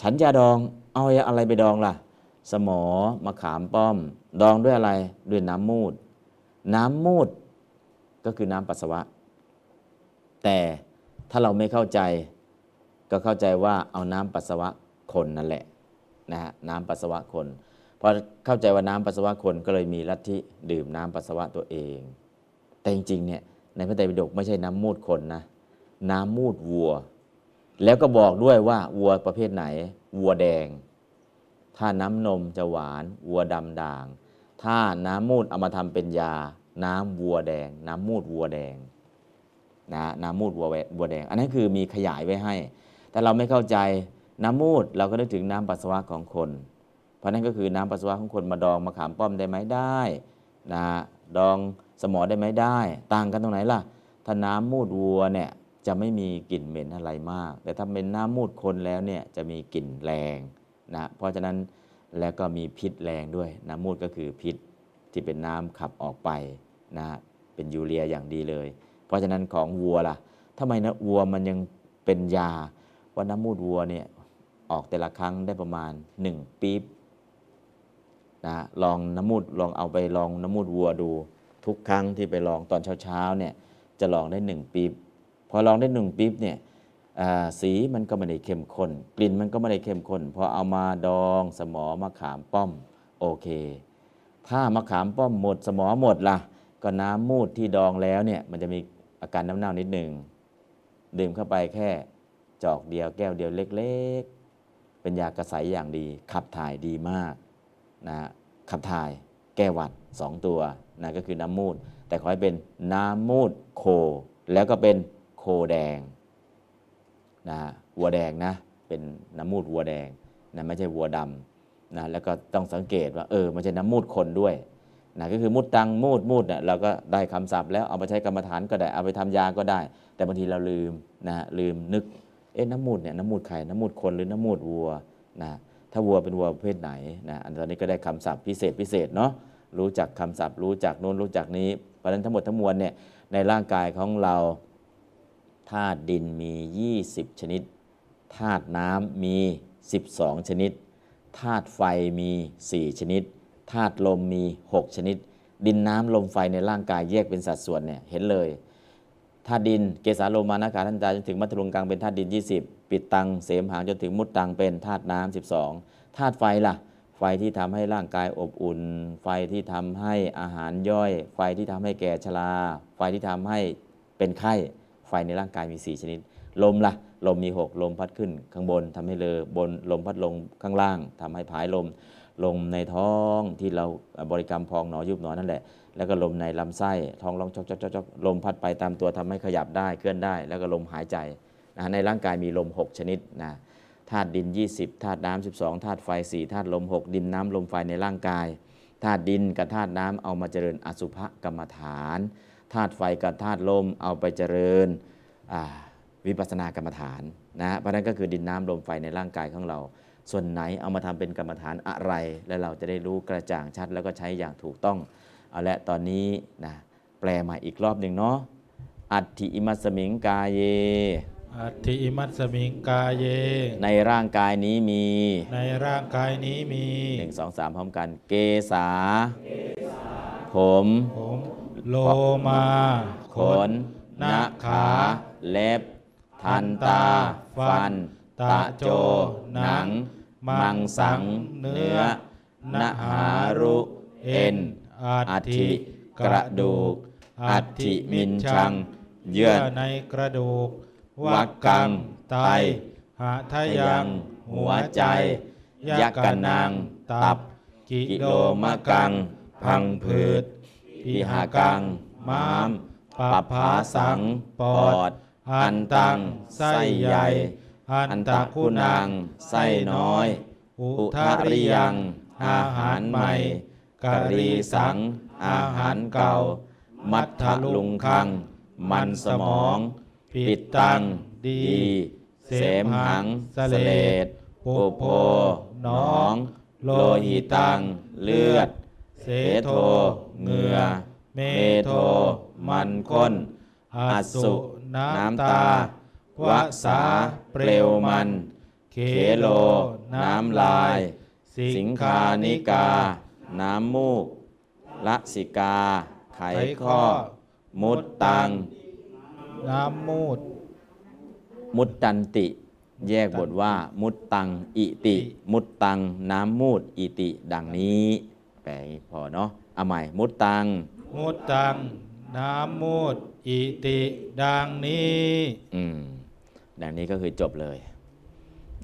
ฉันยาดองเอาอะไรไปดองล่ะ สมอมะขามป้อม ดองด้วยอะไรด้วยน้ำมูด น้ำมูดก็คือน้ำปัสสาวะ แต่ถ้าเราไม่เข้าใจ ก็เข้าใจว่าเอาน้ำปัสสาวะคนนั่นแหละนะฮะน้ำปัสสาวะคนพอเข้าใจว่าน้ำปัสสาวะคนก็เลยมีลัทธิดื่มน้ำปัสสาวะตัวเอง แต่จริงๆเนี่ย ในพระไตรปิฎกไม่ใช่น้ำมูดคนนะ น้ำมูดวัว แล้วก็บอกด้วยว่าวัวประเภทไหน วัวแดง ถ้าน้ำนมจะหวาน วัวดำด่าง ถ้าน้ำมูดเอามาทำเป็นยา น้ำวัวแดง น้ำมูดวัวแดงนะน้ำมูดวัวแววัวแดง อันนั้นคือมีขยายไว้ให้ แต่เราไม่เข้าใจน้ำมูดเราก็นึกถึงน้ำปัสสาวะของคน เพราะนั่นก็คือน้ำปัสสาวะของคนมาดองมาขามป้อมได้ไหมได้นะดอง สมอได้ไหมได้ ต่างกันตรงไหนล่ะ ถ้าน้ำมูดวัวเนี่ยจะไม่มีกลิ่นเหม็นอะไรมาก แต่ถ้าเป็นน้ำมูดคนแล้วเนี่ยจะมีกลิ่นแรงนะเพราะฉะนั้นแล้วก็มีพิษแรงด้วย น้ำมูดก็คือพิษที่เป็นน้ำขับออกไปนะเป็นยูเรียอย่างดีเลย เพราะฉะนั้นของวัวล่ะทำไมนะวัวมันยังเป็นยาว่าน้ำมูดวัวเนี่ยออกแต่ละครั้งได้ประมาณ 1ปี๊บนะลองน้ำมูดลองเอาไปลองน้ำมูดวัวดู ทุกครั้งที่ไปลองตอนเช้าๆเนี่ยจะลองได้ 1ปี๊บพอลองได้ 1ปี๊บเนี่ยสีมันก็ไม่ได้เข้มข้นกลิ่นมันก็ไม่ได้เข้มข้นพอเอามาดองสมอมะขามป้อมโอเค ถ้ามะขามป้อมหมดสมอหมดล่ะ ก็น้ำมูดที่ดองแล้วเนี่ยมันจะมีอาการน้ำเน่านิดหนึ่งดื่มเข้าไปแค่จอกเดียวแก้วเดียวเล็กๆ เป็นยากระใสอย่างดี ขับถ่ายดีมากนะฮะขับถ่ายแก้หวัด 2 ตัว นะก็คือน้ำมูด แต่ขอให้เป็นน้ำมูดโค แล้วก็เป็นโคแดงนะวัวแดงนะเป็นน้ำมูดวัวแดงนะไม่ใช่วัวดำนะแล้วก็ต้องสังเกตว่าเออมันจะน้ำมูดคนด้วยนะก็คือมุดตังมูดมูดเนี่ยเราก็ได้คำศัพท์แล้วเอาไปใช้กรรมฐานก็ได้เอาไปทำยาก็ได้ แต่บางทีเราลืมนะฮะลืมนึกเอ๊ะน้ำมูดเนี่ยน้ำมูดใครน้ำมูดคนหรือน้ำมูดวัวนะถ้าวัวเป็นวัวประเภทไหนนะอันตอนนี้ก็ได้คำศัพท์พิเศษพิเศษเนาะ รู้จักคำศัพท์ รู้จักโน้นรู้จักนี้ เพราะฉะนั้นทั้งหมดทั้งมวลเนี่ยในร่างกายของเราธาตุดินมี 20 ชนิดธาตุน้ำมี 12 ชนิดธาตุไฟมี 4 ชนิดธาตุลมมี 6 ชนิด ดินน้ำลมไฟในร่างกายแยกเป็นสัดส่วนเนี่ยเห็นเลยธาตุดินเกสาโลมานาคาทันตาจนถึงมัทลุงกังเป็นธาตุดิน 20 ปิดตังเสมหางจนถึงมุดตังเป็นธาตุน้ำ12ธาตุไฟล่ะ ไฟที่ทำให้ร่างกายอบอุ่น ไฟที่ทำให้อาหารย่อย ไฟที่ทำให้แก่ชรา ไฟที่ทำให้เป็นไข้ ไฟในร่างกายมี 4 ชนิด ลมล่ะ ลมมี 6 ลมพัดขึ้นข้างบนทำให้เลอบน ลมพัดลงข้างล่างทำให้ผายลม ลมในท้องที่เราบริกรรมพองหนอยุบหนอนั่นแหละ แล้วก็ลมในลำไส้ ท้องร้องจอกจอกจอกจอกลมพัดไปตามตัวทำให้ขยับได้เคลื่อนได้ แล้วก็ลมหายใจนะในร่างกายมีลม 6 ชนิดนะ ธาตุดิน 20ธาตุน้ำ12ธาตุไฟ4ธาตุลม 6 ดินน้ำลมไฟในร่างกายธาตุดินกับธาตุน้ำเอามาเจริญอสุภกรรมฐานธาตุไฟกับธาตุลมเอาไปเจริญวิปัสสนากรรมฐานนะเพราะนั้นก็คือดินน้ำลมไฟในร่างกายของเรา ส่วนไหนเอามาทำเป็นกรรมฐานอะไร และเราจะได้รู้กระจ่างชัดแล้วก็ใช้อย่างถูกต้องเอาละตอนนี้นะแปลมาอีกรอบหนึ่งเนาะอัตถิอิมัสมิงกายเย อัตถิอิมัสสมิงกายเย ในร่างกายนี้มี ในร่างกายนี้มีหนึ่งสองสามพร้อมกัน เกษาผมผมโลมาขนหน้าขา เล็บ ทันตา ฟันตะโจ หนัง มังสัง เนื้อนะหารุ เอ็นอัฐิกระดูก อัฐิมินชัง เยื่เยื่ออในกระดูก วักกัง ไตหาทะยัง หัวใจ ยักกะนังตับ กิโลมะกัง พังผืดพิหากักัง ม้าม้ามมปปภาสัง ปอด อันตัง ไส้ใหญ่ อันตะตะคุคุนางไส้น้อย อุทาริยัง อาหารใหม่กะรีสัง อาหารเก่า มัทธลุงคัง มันสมอง ปิดตัง ดี เสมหังสเลดปุโพหนอง โลหิตัตังเลือด เสโทเหงื่อ เมโท มันนข้นอสุน้ำตาตาววสาเปลวมันเคโล น้ำลาย สิงคานิกา น้ำมูกละสิกา ไขข้อ มุดตัง น้ำมูด มุตตันติ แยกบทว่า มุตตัง อิติ มุตตัง น้ำมูด อิติ ดังนี้แปลอย่างนี้พอเนาะเอาใหม่ มุตตัง มุดตัง น้ำมูด อิติ ดังนี้อืมดังนี้ก็คือจบเลย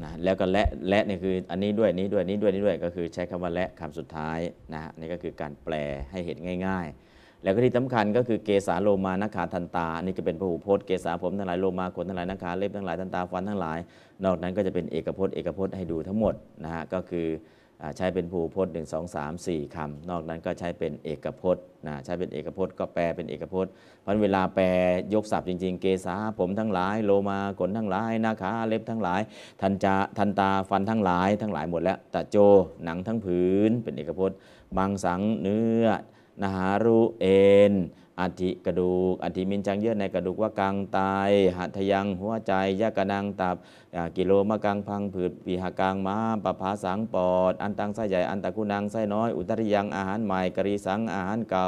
นะแล้วก็และและนี่คืออันนี้ด้วยนี้ด้วยนี้ด้วยนี้ด้วยก็คือใช้คำว่าและคำสุดท้ายนะฮะนี่ก็คือการแปลให้เห็นง่าย ๆ แล้วก็ที่สำคัญก็คือเกสาโลมานาขาทันตา อันนี่ก็เป็นพหูพจน์เกสาผมทั้งหลายโลมาขนทั้งหลายนาขาเล็บทั้งหลายทันตาฟันทั้งหลาย นอกนั้นก็จะเป็นเอกพจน์เอกพจน์ให้ดูทั้งหมดนะฮะก็คือใช้เป็นพหูพจน์1 2 3 4คำนอกนั้นก็ใช้เป็นเอกพจน์นะใช้เป็นเอกพจน์ก็แปลเป็นเอกพจน์เพราะเวลาแปลยกศัพท์จริง ๆ เกษาผมทั้งหลาย โลมาขนทั้งหลายนาขาเล็บทั้งหลาย ทันจาทันตาฟันทั้งหลาย ทั้งหลายหมดแล้วตะโจหนังทั้งผืนเป็นเอกพจน์ บางสังเนื้อ นาหารุเอ็น อัฐิกระดูกอัฐิมินจังเยื่อในกระดูกว่ากังไตหัตถยังหัวใจยะกะนังตับกิโลมะกังพังผืดปิหะกังม้าม ปัปผาสังปอด อันตังไส้ใหญ่อันตะคุณังไส้น้อย อุทริยังอาหารใหม่กรีสังอาหารเก่า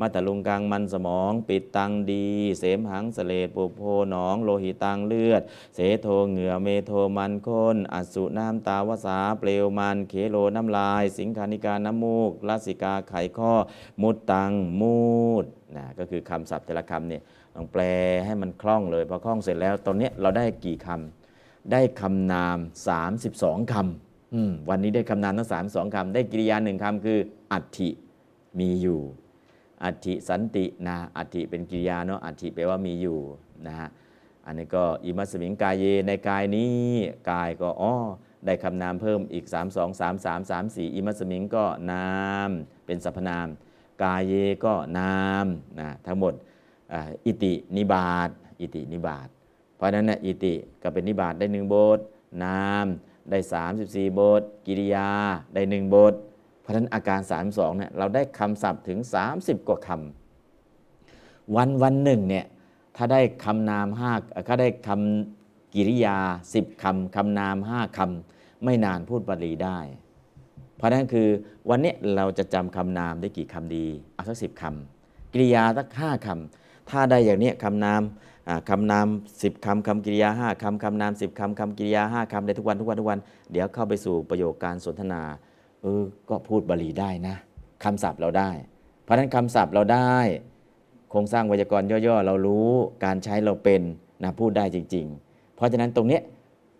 มัตถลุงคังมันสมอง ปิตตังดี เสมหัง เสลดปุพโพหนอง โลหิตังเลือด เสโทเหงื่อเมโทมันข้น อัสสุน้ำตาวสาเปลวมันเขโฬ น้ำลาย สิงฆานิกาน้ำมูกละสิกาไขข้อ มุตตังมูตร นะก็คือคำศัพท์แต่ละคำเนี่ยต้องแปลให้มันคล่องเลยพอคล่องเสร็จแล้วตอนนี้เราได้กี่คำได้คำนาม 32คำอืมวันนี้ได้คำนามทั้ง32คำได้กริยาหนึ่งคำคือ อัฐิมีอยู่อัฐิสันตินะอัฐิเป็นกริยาเนาะอัฐิแปลว่ามีอยู่นะฮะอันนี้ก็อิมัสมิงกายเยในกายนี้กายก็อ๋อได้คำนามเพิ่มอีก 3 2 3 3 3 4อิมัสมิงก็นามเป็นสรรพนาม กายเยก็นามนะทั้งหมดอิตินิบาตอิตินิบาตเพราะฉะนั้นนะอิติก็เป็นนิบาตได้หนึ่งบท นามได้ 34 บท กิริยาได้หนึ่งบท เพราะฉะนั้นอาการ 32เนี่ยเราได้คำศัพท์ถึง 30 กว่าคำวันวันหนึ่งเนี่ยถ้าได้คำนามห้าถ้าได้คำกิริยา 10คำคำนาม 5คำไม่นานพูดบาลีได้ เพราะนั้นคือวันนี้เราจะจำคำนามได้กี่คำดีเอาสักสิบคำกริยาสักห้าคำถ้าได้อย่างนี้คำนามคำนามสิบคำคำกริยาห้าคำคำนามสิบคำคำกริยาห้าคำได้ทุกวันทุกวันทุกวัน เดี๋ยวเข้าไปสู่ประโยคการสนทนาเออก็พูดบาลีได้นะคำศัพท์เราได้ เพราะฉะนั้นคำศัพท์เราได้โครงสร้างไวยากรณ์ย่อๆ เรารู้การใช้เราเป็นนะพูดได้จริง ๆ เพราะฉะนั้นตรงนี้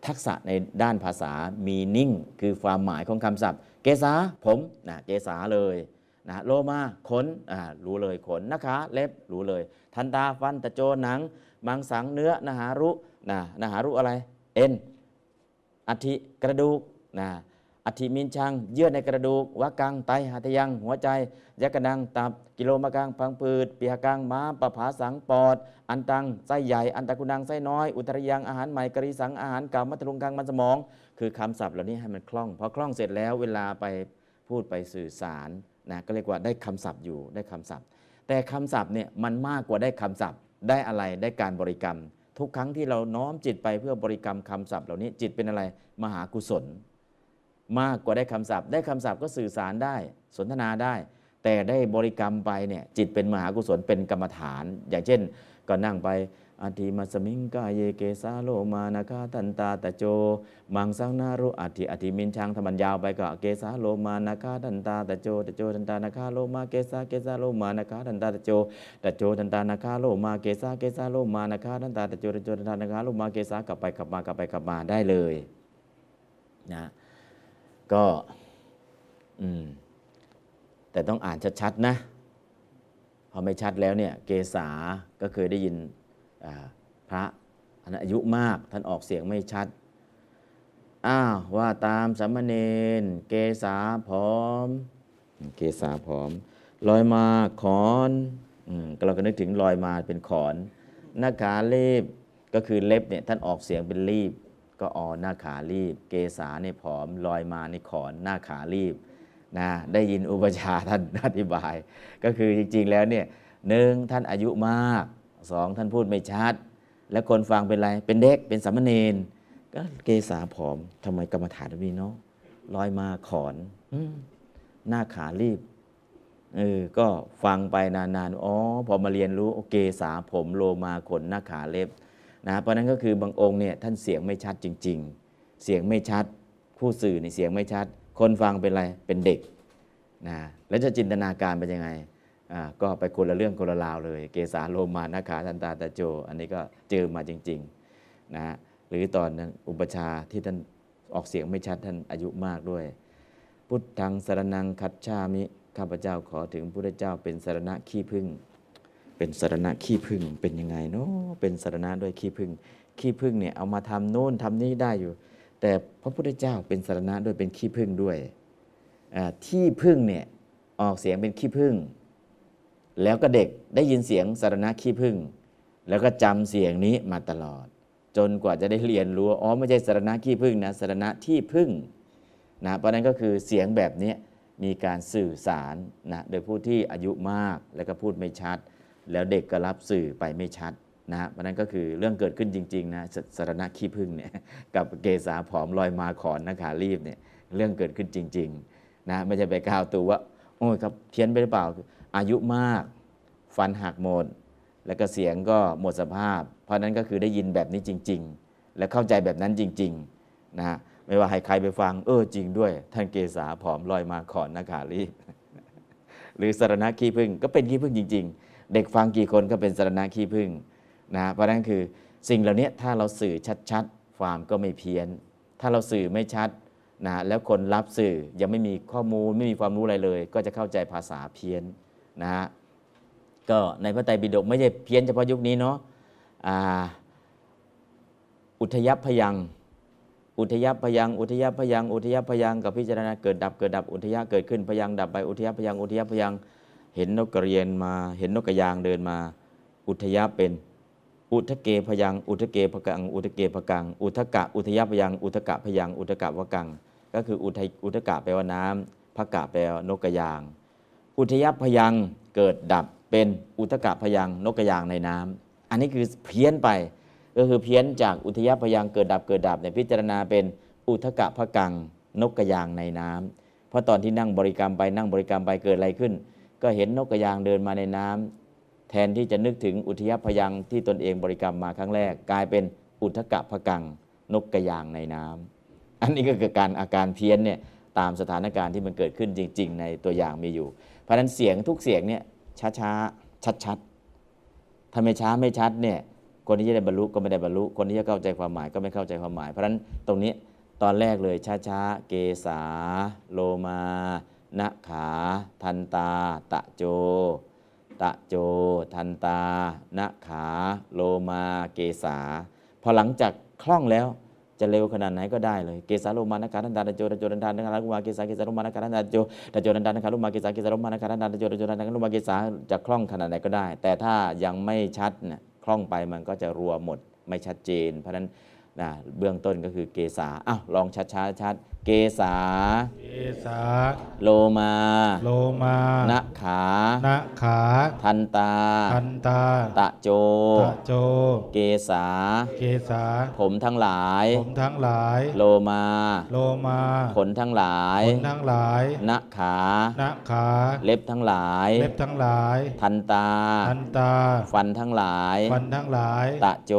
ทักษะในด้านภาษามีนิ่งคือความหมายของคำศัพท์ ษาผมนะเกษาเลยนะโลมาขนอ่ารู้เลยขนนะคะ เล็บรู้เลย ทันตาฟันตะโจหนัง มังสังเนื้อนาหารุนะนาหารุอะไร เอ็นอัฐิกระดูกนะอัฐิมินชัง เยื่อในกระดูกวะกังไตหัตยัง หัวใจยักกระดังตับกิโลมะกังพังผืดปีหกังม้าปะผาสังปอด อันตังไส้ใหญ่ อันตะกุนังไส้น้อย อุตรยังอาหารใหม่กรีสังอาหารเก่ามัตตลุงกังมันสมอง คือคำศัพท์เหล่านี้ให้มันคล่องพอคล่องเสร็จแล้วเวลาไปพูดไปสื่อสารนะก็เรียกว่าได้คำศัพท์อยู่ได้คำศัพท์ แต่คำศัพท์เนี่ยมันมากกว่าได้คำศัพท์ ได้อะไรได้การบริกรรม ทุกครั้งที่เราน้อมจิตไปเพื่อบริกรรมคำศัพท์เหล่านี้จิตเป็นอะไรมหากุศล มากกว่าได้คำศัพท์ ได้คำศัพท์ก็สื่อสารได้สนทนาได้ แต่ได้บริกรรมไปเนี่ยจิตเป็นมหากุศลเป็นกรรมฐาน อย่างเช่น ก็นั่งไป อัตถิ อิมัสมิงกาเยเกสาโลมา นะขา ทันตาตะโจ มังสัง นะหารู อัฏฐิอัฏฐิมิญชัง ถ้ามันยาวไปก็เกสาโลมา นะขา ทันตาตะโจตะโจ ทันตานะขาโลมาเกสาเกสาโลมา นะขา ทันตาตะโจตะโจ ทันตานะขาโลมาเกสาเกสาโลมา นะขา ทันตาตะโจตะโจ ทันตานะขาโลมาเกสากลับไปกลับมากลับไปกลับมาได้เลยนะก็อืมแต่ต้องอ่านชัดๆนะพอไม่ชัดแล้วเนี่ยเกษาก็เคยได้ยิน พระท่านอายุมากท่านออกเสียงไม่ชัด อ้าวว่าตามสามเณรเกษาผอม เกษาผอม ลอยมาขอนอืมก็เราก็นึกถึงลอยมาเป็นขอนหน้าขารีบก็คือเล็บเนี่ยท่านออกเสียงเป็นรีบ ก็ออหน้าขารีบ เกษาในผอม ลอยมาในขอนหน้าขารีบนะได้ยินอุปชาท่านอธิบาย ก็คือจริงๆแล้วเนี่ยหนึ่งท่านอายุมาก สองท่านพูดไม่ชัด แล้วคนฟังเป็นไรเป็นเด็กเป็นสามเณรก็เกษาผอมทำไมกรรมฐานมีเนาะลอยมาขอนอหน้าขารีบเออก็ฟังไปนานๆอ๋อพอมาเรียนรู้โอเกษาผมโลมาขนหน้าขาเล็บนะเพราะนั้นก็คือบางองค์เนี่ยท่านเสียงไม่ชัดจริง ๆ เสียงไม่ชัด ผู้สื่อในเสียงไม่ชัด คนฟังเป็นอะไรเป็นเด็กนะแล้วจะจินตนาการเป็นยังไง ก็ไปคนละเรื่องคนละราวเลย เกสาโลมานาคาทันตาตะโจ อันนี้ก็เจอมาจริงๆนะหรือตอนนั้นอุปชาที่ท่านออกเสียงไม่ชัดท่านอายุมากด้วย พุทธังสารนังคัจฉามิข้าพเจ้าขอถึงพระเจ้าเป็นสารณะขี้พึ่ง เป็นสารณะขี้พึ่งเป็นยังไงเนาะเป็นสารณะด้วยขี้พึ่งขี้พึ่งเนี่ยเอามาทำโน่นทำนี่ได้อยู่ แต่พระพุทธเจ้าเป็นสารณะด้วยเป็นขี้พึ่งด้วยที่พึ่งเนี่ยออกเสียงเป็นขี้พึ่ง แล้วก็เด็กได้ยินเสียงสารณะขี้พึ่งแล้วก็จำเสียงนี้มาตลอด จนกว่าจะได้เรียนรู้อ๋อไม่ใช่สารณะขี้พึ่งนะสารณะที่พึ่งนะเพราะนั้นก็คือเสียงแบบนี้มีการสื่อสารนะโดยผู้ที่อายุมากแล้วก็พูดไม่ชัด แล้วเด็กก็รับสื่อไปไม่ชัดนะเพราะนั้นก็คือเรื่องเกิดขึ้นจริงๆนะสสรณะขี้พึ่งเนี่ยกับเกษาผอมลอยมาขอนนาขารีบเนี่ยเรื่องเกิดขึ้นจริงๆนะไม่ใช่ไปก้าวตัวว่าโอ้ยครับเพี้ยนไปหรือเปล่า อายุมาก ฟันหักหมด แล้วก็เสียงก็หมดสภาพ เพราะนั้นก็คือได้ยินแบบนี้จริง ๆ และเข้าใจแบบนั้นจริงๆนะฮะไม่ว่าให้ใครไปฟัง เออจริงด้วย ท่านเกษาผอมลอยมาขอนนาขารีหรือสารณะขี้พึ่งก็เป็นขี้พึ่งจริง ๆ เด็กฟังกี่คนก็เป็นสารณะขี้พึ่งนะเพราะนั้นคือสิ่งเหล่านี้ถ้าเราสื่อชัดๆความก็ไม่เพี้ยน ถ้าเราสื่อไม่ชัดนะแล้วคนรับสื่อยังไม่มีข้อมูลไม่มีความรู้อะไรเลย ก็จะเข้าใจภาษาเพี้ยน นะฮะก็ในพระไตรปิฎกไม่ใช่เพี้ยนเฉพาะยุคนี้เนาะอุทยพยัง อุทยพยังอุทยพยังอุทยพยังกับพิจารณาเกิดดับเกิดดับอุทยะเกิดขึ้นพยังดับไปอุทยพยังอุทยพยังเห็นนกกระเรียนมาเห็นนกกระยางเดินมา อุทยะเป็นอุทะเกพยัง อุทะเกพกัง อุทะเกพกัง อุทะกะ อุทยพยัง อุทะกะพยัง อุทะกะวกัง ก็คืออุทอุทะกะแปลว่าน้ำพกะแปลว่านกกระยาง อุทยพยัง เกิดดับเป็นอุทกะพยังนกกระยางในน้ำอันนี้คือเพี้ยนไป ก็คือเพี้ยนจากอุทยพยังเกิดดับเกิดดับเนี่ยพิจารณาเป็นอุทกะพกังนกกระยางในน้ำเพราะตอนที่นั่งบริกรรมไปนั่งบริกรรมไปเกิดอะไรขึ้น ก็เห็นนกกระยางเดินมาในน้ำแทนที่จะนึกถึงอุทยพยังที่ตนเองบริกรรมมาครั้งแรก กลายเป็นอุทกะพกังนกกระยางในน้ำอันนี้ก็คือการอาการเพี้ยนเนี่ยตามสถานการณ์ที่มันเกิดขึ้นจริง ๆ ในตัวอย่างมีอยู่ เพราะนั้นเสียงทุกเสียงเนี่ยช้าๆชัดๆถ้าไม่ช้าไม่ชัดเนี่ยคนที่จะได้บรรลุก็ไม่ได้บรรลุ คนที่จะเข้าใจความหมายก็ไม่เข้าใจความหมาย เพราะฉะนั้นตรงนี้ตอนแรกเลยช้าๆเกษาโลมานะขา ทันตา ตะโจ ตะโจ ทันตานะขา โลมา เกษาพอหลังจากคล่องแล้ว จะเร็วขนาดไหนก็ได้เลย เกสาโลมานะคารันดาตะโจตโจรันดานะคารุมาเกสาเกสาโลมานะคารันดาตโจตะโจรันดานะคารุมาเกสาเกสาโลมานะคารันดาตโจตโจรันดานะคารุมาเกสาจะคล่องขนาดไหนก็ได้ แต่ถ้ายังไม่ชัดเนี่ยคล่องไปมันก็จะรัวหมดไม่ชัดเจน เพราะฉะนั้นนะเบื้องต้นก็คือเกสาอ้าวลองชัดชัด เกษาเกษาโลมาโลมานะขานะขา ทันตา ทันตา ตะโจ ตะโจ เกษาเกษา ผมทั้งหลาย ผมทั้งหลาย โลมา โลมา ขนทั้งหลาย ขนทั้งหลาย นะขานะขา เล็บทั้งหลาย เล็บทั้งหลาย ทันตา ทันตา ฟันทั้งหลาย ฟันทั้งหลาย ตะโจ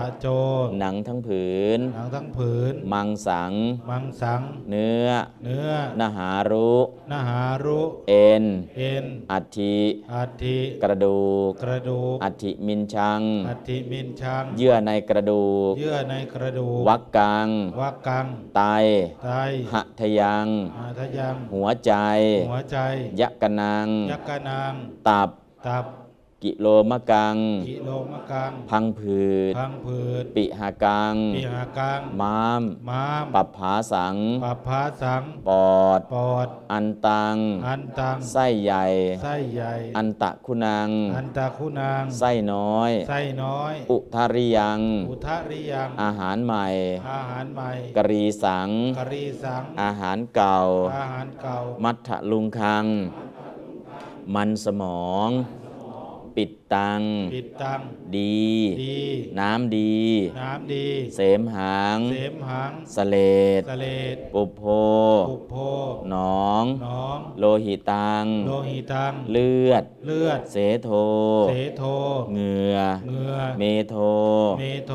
ตะโจ หนังทั้งผืน หนังทั้งผืน มังสัง มังสังเนื้อ เนื้อนหารุนหารุเอ็น เอ็น อัฐิ อัฐิ กระดูก กระดูก อัฐิมินชัง อัฐิมินชัง เยื่อในกระดูก เยื่อในกระดูก วักกัง วักกัง ไต ไต หะทยังอาทยัง หัวใจ หัวใจยักกนังยักกะนางตับ ตับ กิโลมะกัง กิโลมะกัง พังผืด พังผืด ปิหากังปีหากัง ม้าม ม้าม ปับผาสัง ปับพาสัง ปอด ปอด อันตัง อันตัง ไส้ใหญ่ ไส้ใหญ่ อันตะคุณัง อันตะคุณางไส้น้อย ไส้น้อย อุทาริยัง อุทะริยัง อาหารใหม่ อาหารใหม่ กรีสังกะรีสัง อาหารเก่า อาหารเก่า มัทธลุงคัง มันสมอง ปิตตัง ปิตตัง ดี ดีน้ำดี น้ำดี เสมหังเสมหัง เสลด เสลดปุพโพปุพโพหนอง หนอง โลหิตัง โลหิตัง เลือด เลือด เสโท เสโท เหงื่อ เหงื่อ เมโท เมโท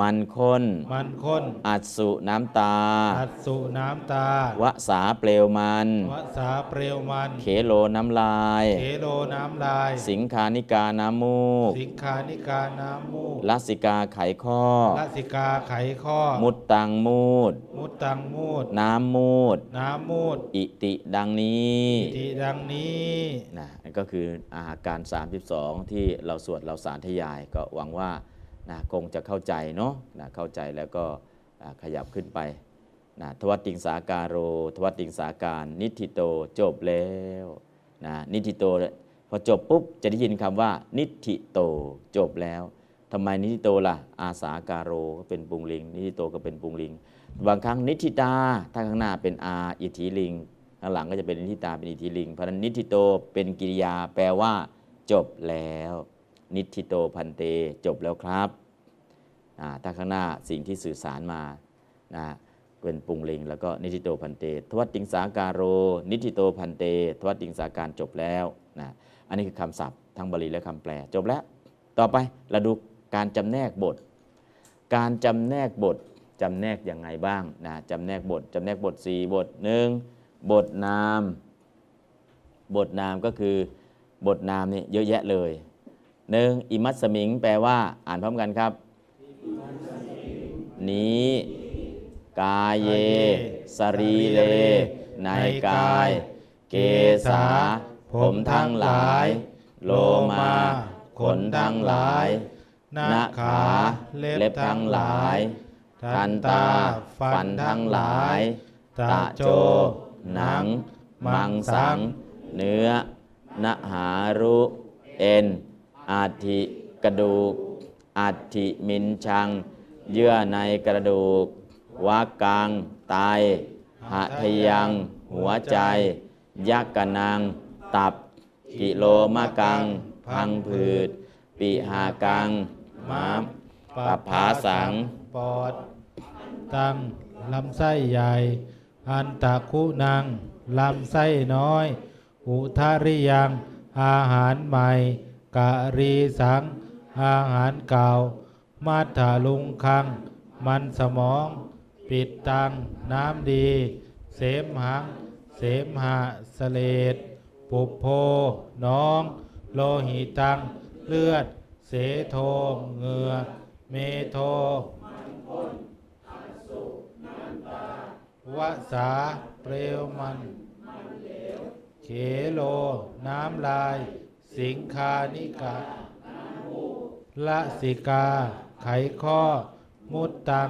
มันข้น มันข้น อัสสุน้ำตา อัดสุน้ำตา วสาเปลวมัน วสาเปรียวมัน เขโลน้ำลาย เขโลน้ำลาย สิงคานิกาน้ำมูก สิงคานิกาน้ำมูกลัสสิกาไขข้อลสิกาไขข้อ มุดตังมูด มุตตังมูด น้ำมูด น้ำมูดอิติดังนี้อิติดังนี้นะนั่นก็คืออาการ 32 ที่เราสวดเราสาธยายก็หวังว่านะคงจะเข้าใจเนาะนะเข้าใจแล้วก็อ่าขยับขึ้นไปนะทวัตติงสาการโร ทวัตติงสาการ นิฏฐิโตจบแล้วนะนิฏฐิโต พอจบปุ๊บจะได้ยินคำว่า นิฏฐิโตจบแล้วทำไมนิฏฐิโตล่ะ อ่าสาการโรก็เป็นปุงลิงค์ นิฏฐิโตก็เป็นปุงลิงค์ บางครั้งนิฏฐิตาถ้าข้างหน้าเป็นอาอิตถีลิงค์ข้างหลังก็จะเป็นนิฏฐิตาเป็นอิตถีลิงค์เพราะนั้นนิฏฐิโตเป็นกิริยาแปลว่า จบแล้ว นิฏฐิโต ภันเตจบแล้วครับอ่าถ้าข้างหน้าสิ่งที่สื่อสารมานะเป็นปุงลิง แล้วก็นิทิโตพันเต ทวัตติงสาการโร นิทิโตพันเต ทวัตติงสาการจบแล้วนะ อันนี้คือคำศัพท์ทั้งบาลีและคำแปล จบแล้ว ต่อไปเราดูการจำแนกบท การจำแนกบทจำแนกยังไงบ้างนะจำแนกบทจำแนกบท 4 บทหนึ่งบทนาม บทนามก็คือบทนามนี่เยอะแยะเลยหนึ่งอิมัตสมิง แปลว่า อ่านพร้อมกันครับ นี้ กายเย สรีเล ในกาย เกษา ผมทั้งหลาย โลมาขนทั้งหลายหน้าขาเล็บทั้งหลาย ทันตาฟันทั้งหลายตะโจ หนัง มังสัง เนื้อนหารุ เอ็น อาทิกระดูกอัฐิมินชัง เยื่อในกระดูกวักกังไตหะทยัง หัวใจ ยักกนัง ตับ กิโลมะกัง พังผืด ปิหากัง ม้ามปัปผาสัง ปอด ตัง ลำไส้ใหญ่ อันตะคุนัง ลำไส้น้อย อุทาริยัง อาหารใหม่ กะรีสัง อาหารเก่ามัทธาลุงคัง มันสมอง ปิดตัง น้ำดี เสมหัง เสมหะสเลด ปุโพน้อง โลหิตัง เลือด เสโทเหงือเมโทวสาเปลวมัน เขโล น้ำลาย สิงคานิกะละสิกา ไขข้อ มุดตัง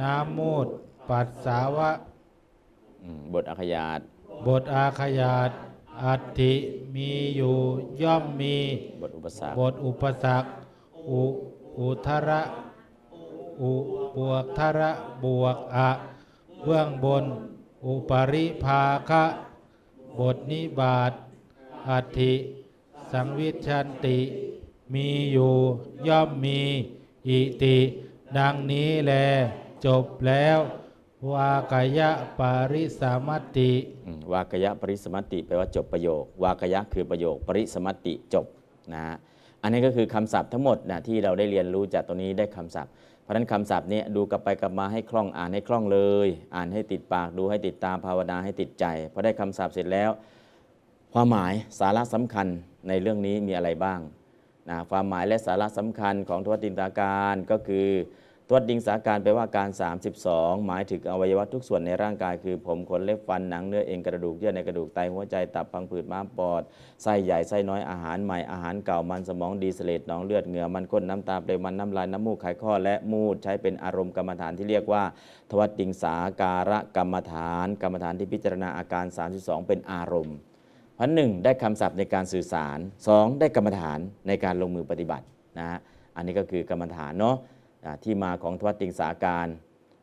น้ำมูด ปัสสาวะ บทอัคยาต บทอาขยาต อัตถิมีอยู่ย่อมมีบทอุปสรรคบทอุปสรรคอุอุทระอุบวกทระบวกอะเบื้องบน อุปริภาคะ บทนิบาตอัตถิสังวิชันติ มีอยู่ย่อมมี อิติ ดังนี้แล จบแล้ว วากยะปริสมัติวากยะปริสมัติแปลว่าจบประโยค วากยะคือประโยค ปริสมัติจบนะฮะอันนี้ก็คือคำศัพท์ทั้งหมดนะที่เราได้เรียนรู้จากตรงนี้ได้คำศัพท์ เพราะฉะนั้นคำศัพท์เนี้ดูกลับไปกลับมาให้คล่องอ่านให้คล่องเลย อ่านให้ติดปากดูให้ติดตามภาวนาให้ติดใจพอได้คำศัพท์เสร็จแล้ว ความหมายสาระสำคัญในเรื่องนี้มีอะไรบ้างนะความหมายและสาระสำคัญของทวตินตาการก็คือ ทวดิงสาการแปลว่าการ 32 หมายถึงอวัยวะทุกส่วนในร่างกายคือ ผมขนเล็บฟันหนังเนื้อเอ็นกระดูกเยื่อในกระดูกไตหัวใจตับพังผืดม้ามปอดไส้ใหญ่ไส้น้อยอาหารใหม่อาหารเก่ามันสมองดีเสเลดหนองเลือดเหงื่อมันก้นน้ำตาเปลวมันน้ำลายน้ำมูกไขข้อและมูดใช้เป็นอารมณ์กรรมฐานที่เรียกว่า ทวัดดิงสาการะกรรมฐาน กรรมฐานที่พิจารณาอาการ 32 เป็นอารมณ์พันหนึ่งได้คำศัพท์ในการสื่อสาร 2 ได้กรรมฐานในการลงมือปฏิบัตินะฮะอันนี้ก็คือกรรมฐานเนาะ ที่มาของทวัดติงสาการ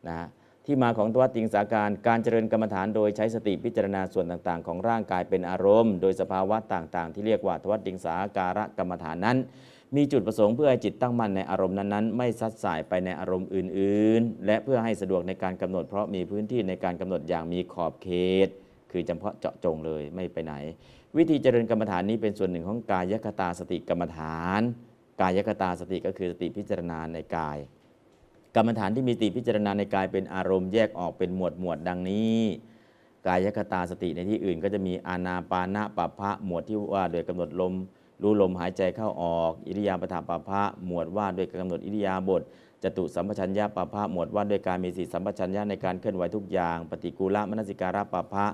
นะฮะที่มาของทวัดติงสาการการเจริญกรรมฐานโดยใช้สติพิจารณาส่วนต่างๆ ของร่างกายเป็นอารมณ์ โดยสภาวะต่างๆ ที่เรียกว่าทวัดติงสาการะกรรมฐานนั้น มีจุดประสงค์เพื่อให้จิตตั้งมั่นในอารมณ์นั้นๆ ไม่ซัดสายไปในอารมณ์อื่น ๆ และเพื่อให้สะดวกในการกำหนดเพราะมีพื้นที่ในการกำหนดอย่างมีขอบเขต คือเฉพาะเจาะจงเลยไม่ไปไหน วิธีเจริญกรรมฐานนี้เป็นส่วนหนึ่งของกายคตาสติกรรมฐาน กายคตาสติก็คือสติพิจารณาในกาย กรรมฐานที่มีสติพิจารณาในกายเป็นอารมณ์แยกออกเป็นหมวดหมวดดังนี้ กายคตาสติในที่อื่น ก็จะมีอานาปานะปัปพะหมวดที่ว่าโดยกำหนดลมรู้ลมหายใจเข้าออก อิริยาบถปัปพะหมวดว่าด้วยกำหนดอิริยาบถจตุสัมปชัญญะปัปพะหมวดว่าด้วยการมีสติสัมปชัญญะในการเคลื่อนไหวทุกอย่าง ปฏิกูลมนสิการะปัปพะ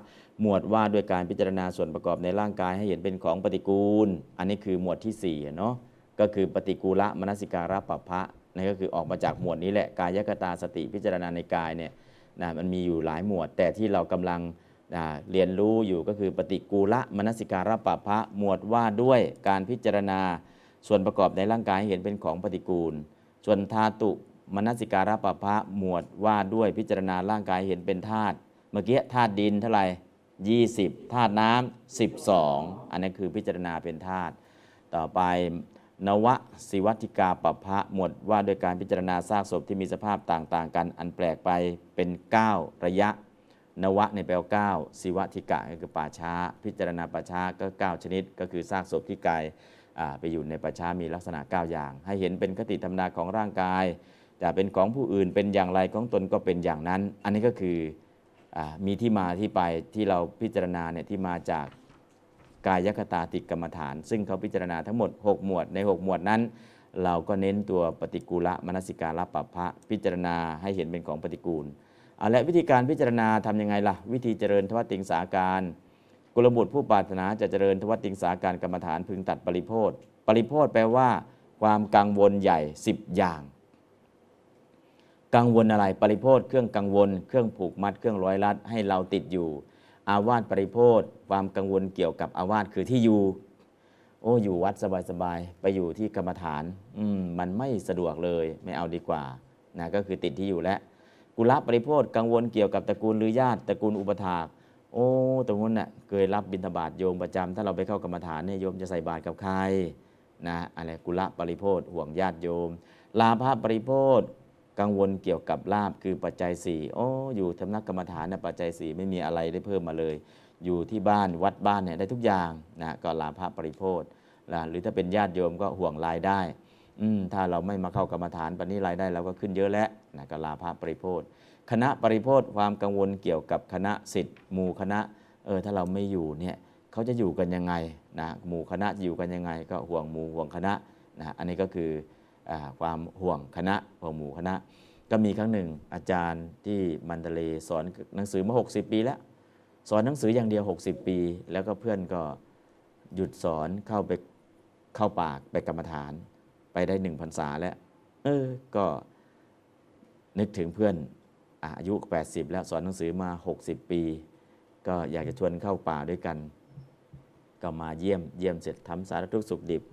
หมวดว่าด้วยการพิจารณาส่วนประกอบในร่างกายให้เห็นเป็นของปฏิกูล อันนี้คือหมวดที่สี่เนาะ ก็คือปฏิกูละมนสิการะปัปพะนั่นก็คือออกมาจากหมวดนี้แหละกายคตาสติพิจารณาในกายเนี่ยนะมันมีอยู่หลายหมวด แต่ที่เรากำลังอ่าเรียนรู้อยู่ก็คือปฏิกูละมนสิการะปะพะหมวดว่าด้วยการพิจารณาส่วนประกอบในร่างกายหเห็นเป็นของปฏิกูล ส่วนธาตุมนสิการะปะพะหมวดว่าด้วยพิจารณาร่างกายเห็นเป็นธาตุเมื่อกี้ธาตุดินเท่าไหร่20ธาตุน้ำ12 อันนั้คือพิจารณาเป็นธาตุต่อไป นวสิวัติกาปะพะหมวดว่าด้วยการพิจารณาซากศพที่มีสภาพต่าง ๆ กันอันแปลกไปเป็น 9 ระยะ นวะในแปลว่าเก้าสิวติกะก็คือป่าช้า พิจารณาป่าช้าก็ 9 ชนิด ก็คือซากศพที่กายไปอยู่ในป่าช้ามีลักษณะ 9 อย่าง ให้เห็นเป็นคติธรรมดาของร่างกาย แต่เป็นของผู้อื่นเป็นอย่างไรของตนก็เป็นอย่างนั้น อันนี้ก็คืออมีที่มาที่ไปที่เราพิจารณาเนี่ยที่มาจาก กายคตาติกรรมฐาน ซึ่งเขาพิจารณาทั้งหมด 6 หมวดใน 6 หมวดนั้น เราก็เน้นตัวปฏิกูละมนสิการะปัปพะพิจารณาให้เห็นเป็นของปฏิกูลเอาและวิธีการพิจารณาทำยังไงล่ะ วิธีเจริญทวัติงสาการกุลบุตรผู้ปรารถนาจะเจริญทวัตติงสาการกรรมฐานพึงตัดปริโพธปริโพธแปลว่า ความกังวลใหญ่ 10 อย่าง กังวลอะไรปริโพธเครื่องกังวล เครื่องผูกมัดเครื่องร้อยรัดให้เราติดอยู่ อาวาสปริโพธความกังวลเกี่ยวกับอาวาสคือที่อยู่ โอ้อยู่วัดสบายๆไปอยู่ที่กรรมฐานอืมมันไม่สะดวกเลยไม่เอาดีกว่านะก็คือติดที่อยู่และกุลปริโพธกังวลเกี่ยวกับตระกูลหรือญาติตระกูลอุปถากโอ้ตรงนั้นน่ะเคยรับบิณฑบาตโยมประจำถ้าเราไปเข้ากรรมฐานเนี่ยโยมจะใส่บาตรกับใครนะอะไรกุละปริโพธห่วงญาติโยม ลาภปริโพธ กังวลเกี่ยวกับลาบคือปัจจัยสี่โอ้อยู่ทำนักกรรมฐานนะปัจจัยสี่ไม่มีอะไรได้เพิ่มมาเลย อยู่ที่บ้านวัดบ้านเนี่ยได้ทุกอย่างนะก็ลาภปริโพธนะหรือถ้าเป็นญาติโยมก็ห่วงรายได้อืมถ้าเราไม่มาเข้ากรรมฐานปันนี้รายได้เราก็ขึ้นเยอะแล้วนะก็ลาภปริโพธคณะปริโพธความกังวลเกี่ยวกับคณะสิทธิ์หมู่คณะเออถ้าเราไม่อยู่เนี่ยเขาจะอยู่กันยังไงนะหมู่คณะจะอยู่กันยังไง ก็ห่วงหมู่ห่วงคณะนะอันนี้ก็คือ ความห่วงคณะห่วงหมู่คณะ ก็มีครั้งหนึ่งอาจารย์ที่มันเดเลสอนหนังสือมา 60 ปีแล้ว สอนหนังสืออย่างเดียว 60 ปี แล้วก็เพื่อนก็หยุดสอนเข้าไปเข้าปากไปกรรมฐานไปได้หนึ่งพรรษาแล้ว เออ ก็นึกถึงเพื่อนอายุ 80 แล้วสอนหนังสือมา 60 ปี ก็อยากจะชวนเข้าป่าด้วยกัน ก็มาเยี่ยมเยี่ยมเสร็จทำสารทุกสุขดิบ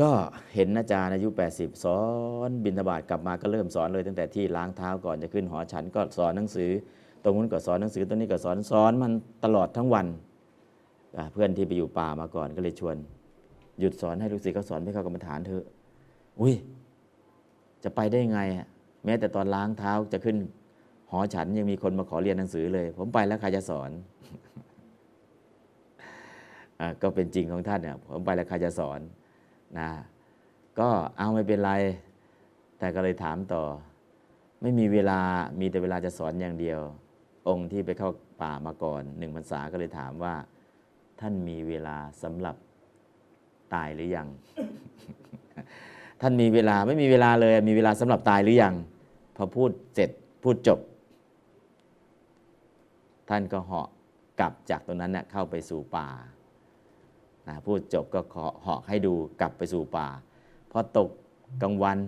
ก็เห็นอาจารย์อายุ 80 สอนบิณฑบาตกลับมาก็เริ่มสอนเลย ตั้งแต่ที่ล้างเท้าก่อนจะขึ้นหอฉันก็สอนหนังสือ ตรงนู้นก็สอนหนังสือตรงนี้ก็สอนสอนมันตลอดทั้งวันเพื่อนที่ไปอยู่ป่ามาก่อนก็เลยชวน หยุดสอนให้ลูกศิษย์เขาสอนให้เข้ากรรมฐานเถอะอุ้ยจะไปได้ไงอะแม้แต่ตอนล้างเท้าจะขึ้น หอฉันยังมีคนมาขอเรียนหนังสือเลย ผมไปแล้วใครจะสอนอะก็เป็นจริงของท่านเนี่ยผมไปแล้วใครจะสอน นะก็เอาไม่เป็นไร แต่ก็เลยถามต่อ ไม่มีเวลามีแต่เวลาจะสอนอย่างเดียว องค์ที่ไปเข้าป่ามาก่อนหนึ่งพรรษาก็เลยถามว่า ท่านมีเวลาสำหรับตายหรือยัง ท่านมีเวลาไม่มีเวลาเลย มีเวลาสำหรับตายหรือยังพอพูดเสร็จพูดจบ ท่านก็เหาะกลับจากตรงนั้นเน่ยเข้าไปสู่ป่า นะพูดจบก็ขอเหาะให้ดูกลับไปสู่ป่าพอตกกลางวัน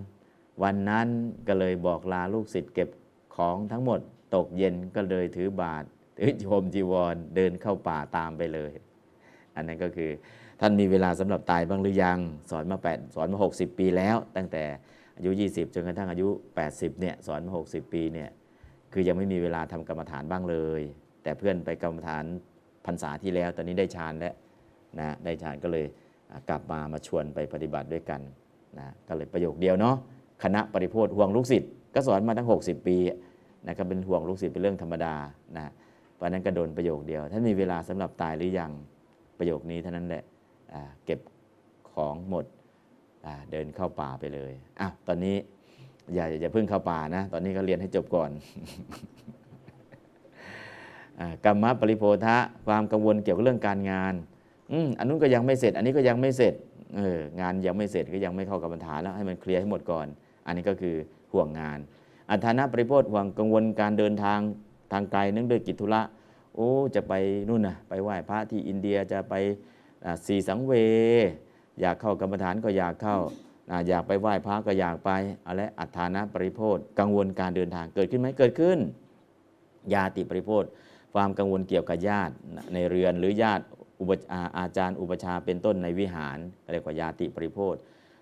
วันนั้นก็เลยบอกลาลูกศิษย์เก็บของทั้งหมด ตกเย็นก็เลยถือบาทถือโยมจีวรเดินเข้าป่าตามไปเลย อันนั้นก็คือท่านมีเวลาสำหรับตายบ้างหรือยัง สอนมา8สอนมา 60 ปีแล้ว ตั้งแต่อายุ 20 จนกระทั่งอายุ 80เนี่ยสอนมา 60 ปีเนี่ยคือยังไม่มีเวลาทำกรรมฐานบ้างเลย แต่เพื่อนไปกรรมฐานพรรษาที่แล้ว ตอนนี้ได้ฌานแล้ว นะได้ฌานก็เลยกลับมามาชวนไปปฏิบัติด้วยกันนะก็เลยประโยคเดียวเนาะคณะปริโพธห่วงลูกศิษย์ก็สอนมาตั้ง 60 ปีนะก็เป็นห่วงลูกศิษย์เป็นเรื่องธรรมดานะเพราะนั้นก็โดนประโยคเดียว ท่านมีเวลาสำหรับตายหรือยังประโยคนี้เท่านั้นแหละเก็บของหมดเดินเข้าป่าไปเลยอ้าวตอนนี้อย่าอย่าเพิ่งเข้าป่านะ ตอนนี้ก็เรียนให้จบก่อนอกรรมะปริโพธะความกังวลเกี่ยวกับเรื่องการงาน อืมอันนู้นก็ยังไม่เสร็จ อันนี้ก็ยังไม่เสร็จเอองานยังไม่เสร็จก็ยังไม่เข้ากรรมฐาแล้วให้มันเคลียร์ให้หมดก่อน อันนี้ก็คือห่วงงาน อัฐานะปริโพธห่วงกังวลการเดินทางทางไกลเนื่องด้วยกิจธุระโอ้จะไปนู่นนะไปไหว้พระที่อินเดียจะไปสี่สังเว อยากเข้ากรรมฐานก็อยากเข้าอยากไปไหว้พระก็อยากไปอะไรอัฐานะปริโพธกังวลการเดินทางเกิดขึ้นไหมเกิดขึ้น ญาติปริโพธความกังวลเกี่ยวกับญาติในเรือนหรือญาติ อุปอาจารย์อุปชาเป็นต้นในวิหารเรียกว่าญาติปริโพธ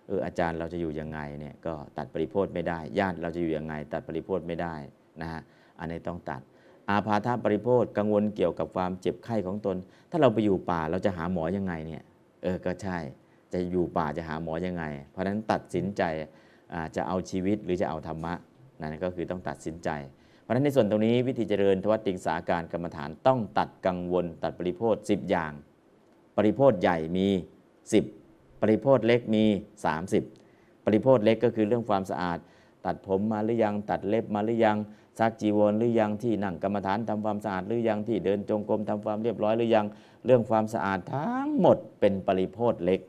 เอออาจารย์เราจะอยู่ยังไงเนี่ยก็ตัดปริโพธไม่ได้ ญาติเราจะอยู่ยังไง ตัดปริโพธไม่ได้นะฮะอันนี้ต้องตัด อาพาธปริโพธกังวลเกี่ยวกับความเจ็บไข้ของตน ถ้าเราไปอยู่ป่าเราจะหาหมอยังไงเนี่ยเออก็ใช่จะอยู่ป่าจะหาหมอยังไง เพราะฉะนั้นตัดสินใจจะเอาชีวิตหรือจะเอาธรรมะนั่นก็คือต้องตัดสินใจะฉะนั้นในส่วนตรงนี้วิธีเจริญทวัตติงสาการกรรมฐานต้องตัดกังวล ตัดปริโพธ10 อย่าง ปริโพธใหญ่มี 10 ปริโพธเล็กมี 30 ปริโพธเล็กก็คือเรื่องความสะอาด ตัดผมมาหรือยัง ตัดเล็บมาหรือยังซักจีวรหรือยังที่นั่งกรรมฐานทำความสะอาดหรือยังที่เดินจงกรมทำความเรียบร้อยหรือยัง เรื่องความสะอาดทั้งหมดเป็นปริโพธเล็ก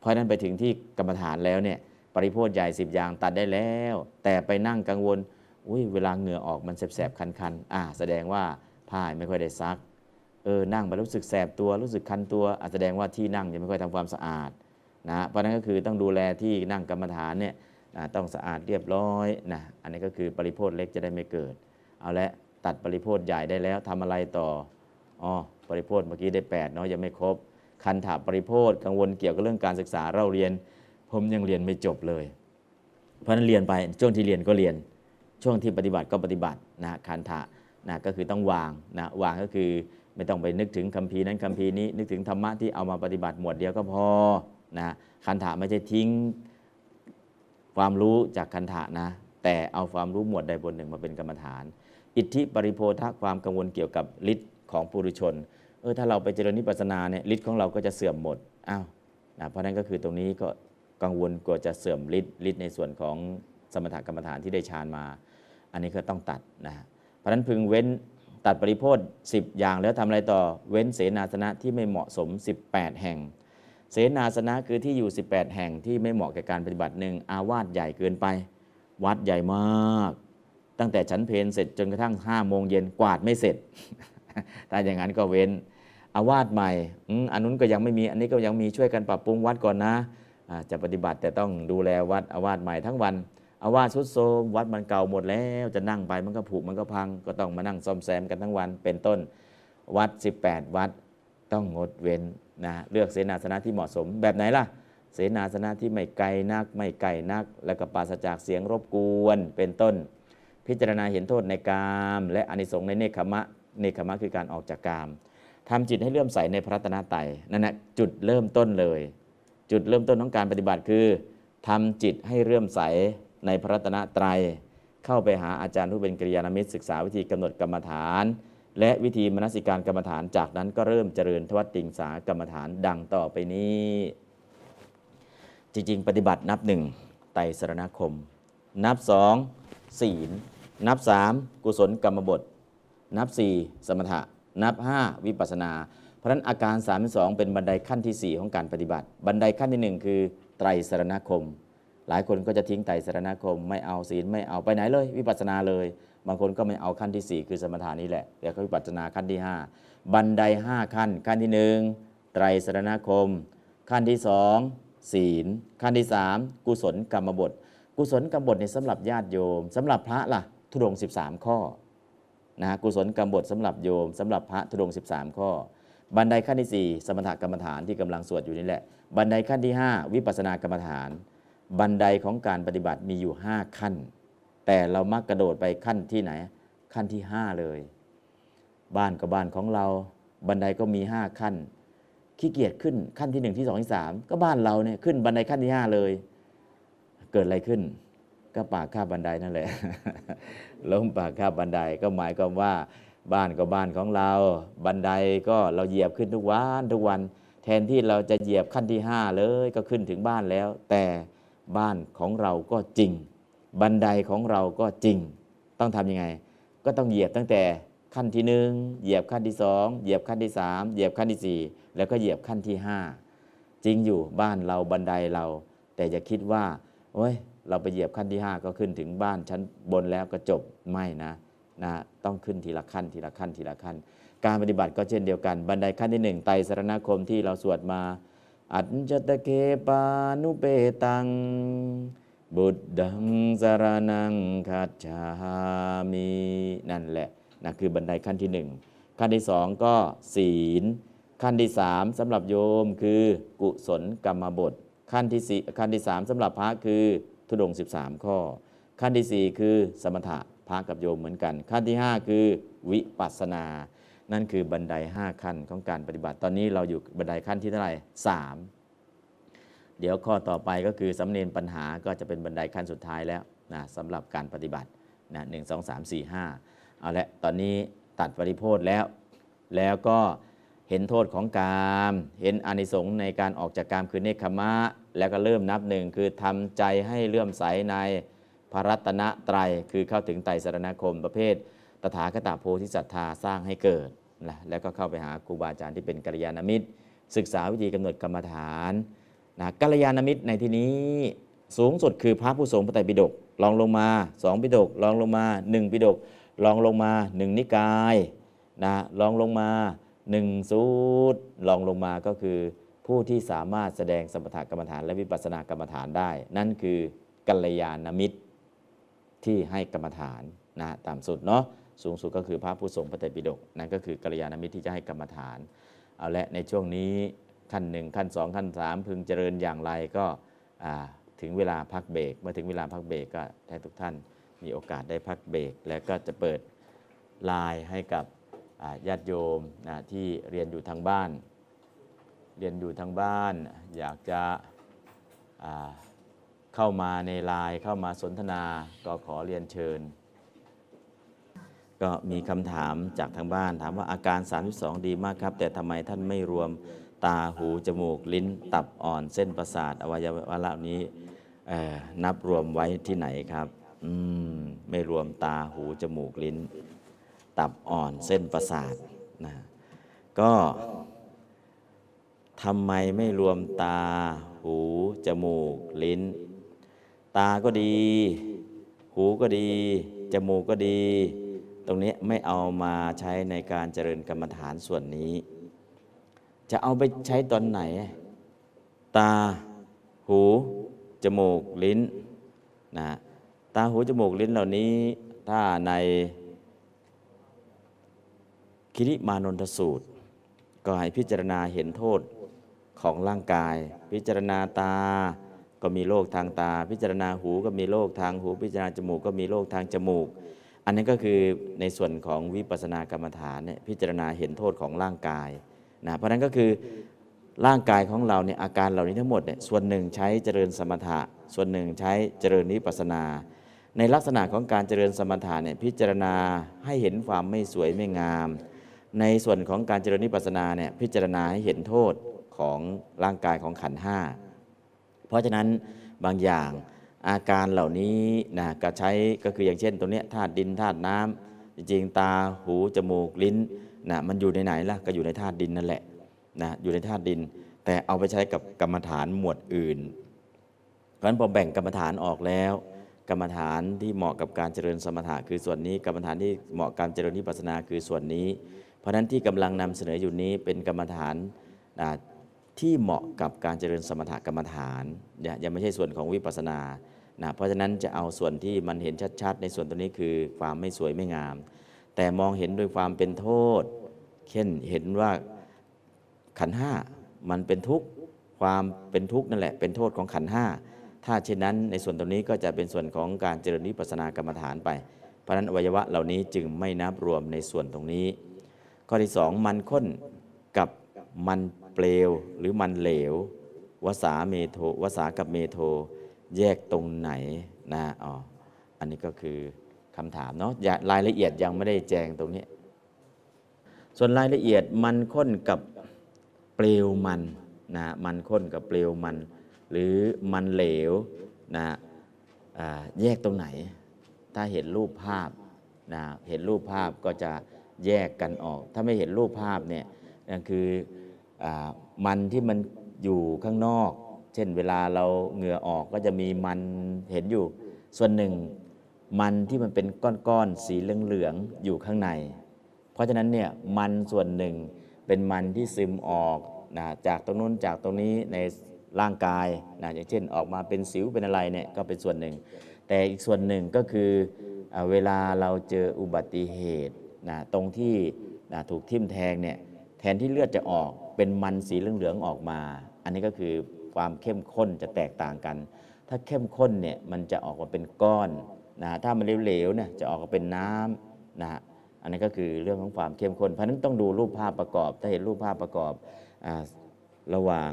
เพราะนั้นไปถึงที่กรรมฐานแล้วเนี่ยปริโพธใหญ่10อย่างตัดได้แล้ว แต่ไปนั่งกังวล อุ้ยเวลาเหงื่อออกมันแสบๆคันๆอ่าแสดงว่าผ้าไม่ค่อยได้ซักเออนั่งไปรู้สึกแสบตัวรู้สึกคันตัวอาจแสดงว่าที่นั่งยังไม่ค่อยทำความสะอาดนะเพราะนั้นก็คือต้องดูแลที่นั่งกรรมฐานเนี่ยนะต้องสะอาดเรียบร้อยนะอันนี้ก็คือปริโภทเล็กจะได้ไม่เกิด เอาละตัดปริโภทใหญ่ได้แล้วทำอะไรต่ออ๋อปริโภทเมื่อกี้ได้8เนาะยังไม่ครบคันถาปริโภทกังวลเกี่ยวกับเรื่องการศึกษาเราเรียน ผมยังเรียนไม่จบเลย เพราะฉะนั้นเรียนไปช่วงที่เรียนก็เรียน ช่วงที่ปฏิบัติก็ปฏิบัตินะคันถะนะก็คือต้องวางนะวางก็คือไม่ต้องไปนึกถึงคัมภีร์นั้นคัมภีร์นี้นึกถึงธรรมะที่เอามาปฏิบัติหมวดเดียวก็พอนะคันถะไม่ใช่ทิ้งความรู้จากคันถะนะ แต่เอาความรู้หมวดใดบทหนึ่งมาเป็นกรรมฐาน อิทธิปริโพธะความกังวลเกี่ยวกับฤทธิ์ของปุถุชนเออถ้าเราไปเจริญนิพพานาเนี่ยฤทธิ์ของเราก็จะเสื่อมหมดอ้าวนะเพราะฉะนั้นก็คือตรงนี้ก็กังวลกลัวจะเสื่อมฤทธิ์ฤทธิ์ในส่วนของสมถกรรมฐานที่ได้ฌานมา อันนี้ก็ต้องตัดนะเพราะนั้นพึงเว้นตัดปริโพธ10 อย่างแล้วทำอะไรต่อเว้นเสนาสนะที่ไม่เหมาะสม 18 แห่ง เสนาสนะคือที่อยู่ 18 แห่งที่ไม่เหมาะแก่การปฏิบัติหนึ่งอาวาสใหญ่เกินไป วัดใหญ่มาก ตั้งแต่ฉันเพลเสร็จจนกระทั่ง5โมงเย็นกวาดไม่เสร็จถ้าอย่างนั้นก็เว้นอาวาสใหม่อันนู้นก็ยังไม่มีอันนี้ก็ยังมีช่วยกันปรับปรุงวัดก่อนนะอ่าจะปฏิบัติแต่ต้องดูแลวัดอาวาสใหม่ทั้งวัน อาวาสสุดโทมวัดมันเก่าหมดแล้วจะนั่งไปมันก็ผุมันก็พัง ก็ต้องมานั่งซ่อมแซมกันทั้งวันเป็นต้นวัด 18 วัดต้องงดเว้นนะเลือกเสนาสนะที่เหมาะสมแบบไหนล่ะ เสนาสนะที่ไม่ไกลนัก ไม่ไกลนัก แล้วก็ปราศจากเสียงรบกวนเป็นต้น พิจารณาเห็นโทษในกาม และอนิสงส์ในเนคขมะเนคขมะคือการออกจากกามทำจิตให้เลื่อมใสในพระตนตรัยนั่นแหละจุดเริ่มต้นเลย จุดเริ่มต้นของการปฏิบัติคือทำจิตให้เลื่อมใส ในพระรัตนตรัย เข้าไปหาอาจารย์ผู้เป็นกัลยาณมิตรศึกษาวิธีกำหนดกรรมฐาน และวิธีมนสิการกรรมฐานจากนั้นก็เริ่มเจริญทวัตติงสากรรมฐานดังต่อไปนี้ จริงๆ ปฏิบัตินับหนึ่งไตรสรณคม นับสองศีล นับสามกุศลกรรมบท นับสี่สมถะ นับห้าวิปัสสนา เพราะนั้นอาการ 32 เป็นบันไดขั้นที่ 4 ของการปฏิบัติ บันไดขั้นทีหนึ่1 คือไตรสรณคม หลายคนก็จะทิ้งไตรสรณคมไม่เอาศีลไม่เอาไปไหนเลย วิปัสสนาเลย บางคนก็ไม่เอาขั้นที่ 4 คือสมถานี่แหละแล้วก็วิปัสสนาขั้นที่ 5 บันได 5 ขั้น ขั้นที่ 1 ไตรสรณคม ขั้นที่ 2 ศีล ขั้นที่ 3 กุศลกรรมบท กุศลกรรมบทในสำหรับญาติโยมสำหรับพระล่ะทุดง 13 ข้อนะกุศลกรรมบทสำหรับโยมสำหรับพระธุดง 13 ข้อ บันไดขั้นที่ 4 สมถกรรมฐานที่กำลังสวดอยู่นี่แหละ บันไดขั้นที่ 5 วิปัสสนากรรมฐาน บันไดของการปฏิบัติมีอยู่ 5 ขั้น แต่เรามักกระโดดไปขั้นที่ไหน ขั้นที่ 5 เลย บ้านก็บ้านของเรา บันไดก็มี 5 ขั้น ขี้เกียจขึ้นขั้นที่ 1 ที่ 2 ที่ 3 ก็บ้านเราเนี่ยขึ้นบันไดขั้นที่ 5 เลย เกิดอะไรขึ้น ก็ปากข้าบบันไดนั่นแหละล้มปากข้าบันไดก็หมายความว่าบ้านก็บ้านของเรา บันไดก็เราเหยียบขึ้นทุกวันทุกวัน แทนที่เราจะเหยียบขั้นที่ 5 เลยก็ขึ้นถึงบ้านแล้ว แต่ บ้านของเราก็จริง บันไดของเราก็จริง ต้องทำยังไง ก็ต้องเหยียบตั้งแต่ขั้นที่หนึ่งเหยียบขั้นที่สองเหยียบขั้นที่สามเหยียบขั้นที่สี่แล้วก็เหยียบขั้นที่ห้าจริงอยู่บ้านเราบันไดเรา แต่อย่าคิดว่าโอ้ยเราไปเหยียบขั้นที่ 5 ก็ขึ้นถึงบ้านชั้นบนแล้วก็จบไม่นะนะต้องขึ้นทีละขั้นทีละขั้นทีละขั้น การปฏิบัติก็เช่นเดียวกัน บันไดขั้นที่หนึ่งไตรสรณคมที่เราสวดมา อัจจตเคปานุเปตัง บุตดังสารนังคัจามินั่นแหละนะคือบันไดขั้นที่หนึ่งขั้นที่สองก็ศีล ขั้นที่สามสำหรับโยมคือกุศลกรรมบท ขั้นที่สี่ขั้นที่สามสำหรับพระคือทุดงค์13 ข้อ ขั้นที่สี่คือสมถะพระกับโยมเหมือนกัน ขั้นที่ห้าคือวิปัสสนา นั่นคือบันได 5 ขั้นของการปฏิบัติ ตอนนี้เราอยู่บันไดขั้นที่เท่าไหร่สามเดี๋ยวข้อต่อไปก็คือสำเนียนปัญหาก็จะเป็นบันไดขั้นสุดท้ายแล้วนะสำหรับการปฏิบัตินะหนึ่งสองสามสี่ห้าเอาละตอนนี้ตัดปริโพธแล้ว แล้วก็เห็นโทษของกามเห็นอานิสงส์ในการออกจากกามคือเนคขมะ แล้วก็เริ่มนับหนึ่งคือทำใจให้เลื่อมใสในพระรัตนตรัยคือเข้าถึงไตรสรณคมประเภท ตถาคตโพธิศรัทธาสร้างให้เกิด นะแล้วก็เข้าไปหาครูบาอาจารย์ที่เป็นกัลยาณมิตร ศึกษาวิธีกำหนดกรรมฐานนะกัลยาณมิตรในที่นี้สูงสุดคือพระผู้ทรงพระไตรปิฎกลองลงมาสองปิฎกลองลงมาหนึ่งปิฎกลองลงมาหนึ่งนิกายนะลองลงมาหนึ่งสูตรลองลงมาก็คือผู้ที่สามารถแสดงสมถกรรมฐานและวิปัสสนากรรมฐานได้ นั่นคือกัลยาณมิตรที่ให้กรรมฐานนะตามสุดเนาะ สูงสุดก็คือพระผู้ทรงพระไตรปิฎกนั่นก็คือกัลยาณมิตรที่จะให้กรรมฐาน เอาละในช่วงนี้ขั้นหนึ่งขั้นสองขั้นสามพึงเจริญอย่างไรก็ถึงเวลาพักเบรกเมื่อถึงเวลาพักเบรกก็ให้ทุกท่านมีโอกาสได้พักเบรกแล้วก็จะเปิดไลน์ให้กับญาติโยมนะที่เรียนอยู่ทางบ้าน เรียนอยู่ทางบ้าน อยากจะเข้ามาในไลน์เข้ามาสนทนาก็ขอเรียนเชิญ ก็มีคำถามจากทางบ้าน ถามว่าอาการ 32 ดีมากครับ แต่ทำไมท่านไม่รวมตาหู จมูก ลิ้นตับอ่อนเส้นประสาท อวัยวะเหล่านี้นับรวมไว้ที่ไหนครับอืมไม่รวมตาหู จมูก ลิ้น ตับอ่อนเส้นประสาทนะก็ทำไมไม่รวมตาหู จมูก ลิ้น ตาก็ดี หูก็ดี จมูกก็ดี รงนี้ไม่เอามาใช้ในการเจริญกรรมฐานส่วนนี้ จะเอาไปใช้ตอนไหน ตา หู จมูก ลิ้นนะตา หู จมูก ลิ้นเหล่านี้ ถ้าในคิริมานนทสูตร ก็ให้พิจารณาเห็นโทษของร่างกาย พิจารณาตาก็มีโรคทางตา พิจารณาหูก็มีโรคทางหู พิจารณาจมูกก็มีโรคทางจมูก อันนี้ก็คือในส่วนของวิปัสสนากรรมฐานเนี่ยพิจารณาเห็นโทษของร่างกายนะเพราะนั้นก็คือร่างกายของเราเนี่ยอาการเหล่านี้ทั้งหมดเนี่ยส่วนหนึ่งใช้เจริญสมถะ ส่วนหนึ่งใช้เจริญวิปัสสนา ในลักษณะของการเจริญสมถะเนี่ยพิจารณาให้เห็นความไม่สวยไม่งาม ในส่วนของการเจริญวิปัสสนาเนี่ยพิจารณาให้เห็นโทษของร่างกายของขันห้าเพราะฉะนั้นบางอย่าง อาการเหล่านี้นะก็ใช้ก็คืออย่างเช่นตรงเนี้ยธาตุดินธาตุน้ำจริงๆ ตาหูจมูกลิ้นนะมันอยู่ในไหนล่ะก็อยู่ในธาตุดินนั่นแหละนะอยู่ในธาตุดิน แต่เอาไปใช้กับกรรมฐานหมวดอื่น เพราะฉะนั้นพอแบ่งกรรมฐานออกแล้ว กรรมฐานที่เหมาะกับการเจริญสมถะคือส่วนนี้กรรมฐานที่เหมาะกับการเจริญวิปัสสนาคือส่วนนี้ เพราะฉะนั้นที่กำลังนำเสนออยู่นี้เป็นกรรมฐานที่เหมาะกับการเจริญสมถกรรมฐานอย่ายังไม่ใช่ส่วนของวิปัสสนา นะเพราะฉะนั้นจะเอาส่วนที่มันเห็นชัดๆ ในส่วนตัวนี้คือความไม่สวยไม่งาม แต่มองเห็นโดยความเป็นโทษ เช่นเห็นว่าขันห้ามันเป็นทุกข์ความเป็นทุกข์นั่นแหละเป็นโทษของขันห้าถ้าเช่นนั้นในส่วนตรงนี้ก็จะเป็นส่วนของการเจริญวิปัสสนากรรมฐานไป เพราะฉะนั้นอวัยวะเหล่านี้จึงไม่นับรวมในส่วนตรงนี้ ข้อที่สองมันข้นกับมันเปลวหรือมันเหลววสาเมโทวสากับเมโท แยกตรงไหนนะอ๋ออันนี้ก็คือคำถามเนาะอย่ารายละเอียดยังไม่ได้แจงตรงนี้ ส่วนรายละเอียดมันข้นกับเปลวมันนะมันข้นกับเปลวมัน หรือมันเหลวนะแยกตรงไหน ถ้าเห็นรูปภาพนะเห็นรูปภาพก็จะแยกกันออก ถ้าไม่เห็นรูปภาพเนี่ยนั่นคืออมันที่มันอยู่ข้างนอก เช่นเวลาเราเหงื่อออกก็จะมีมันเห็นอยู่ ส่วนหนึ่งมันที่มันเป็นก้อนๆสีเหลืองๆอยู่ข้างใน เพราะฉะนั้นเนี่ยมันส่วนหนึ่งเป็นมันที่ซึมออกนะจากตรงนู้นจากตรงนี้ในร่างกายนะอย่างเช่นออกมาเป็นสิวเป็นอะไรเนี่ยก็เป็นส่วนหนึ่ง แต่อีกส่วนหนึ่งก็คืออเวลาเราเจออุบัติเหตุนะตรงที่นะถูกทิ่มแทงเนี่ยแทนที่เลือดจะออกเป็นมันสีเหลืองๆออกมา อันนี้ก็คือ ความเข้มข้นจะแตกต่างกัน ถ้าเข้มข้นเนี่ยมันจะออกมาเป็นก้อนนะถ้ามันเหลวๆเนี่ยจะออกมาเป็นน้ำนะฮะอันนี้ก็คือเรื่องของความเข้มข้น เพราะนั้นต้องดูรูปภาพประกอบ ถ้าเห็นรูปภาพประกอบอระหว่าง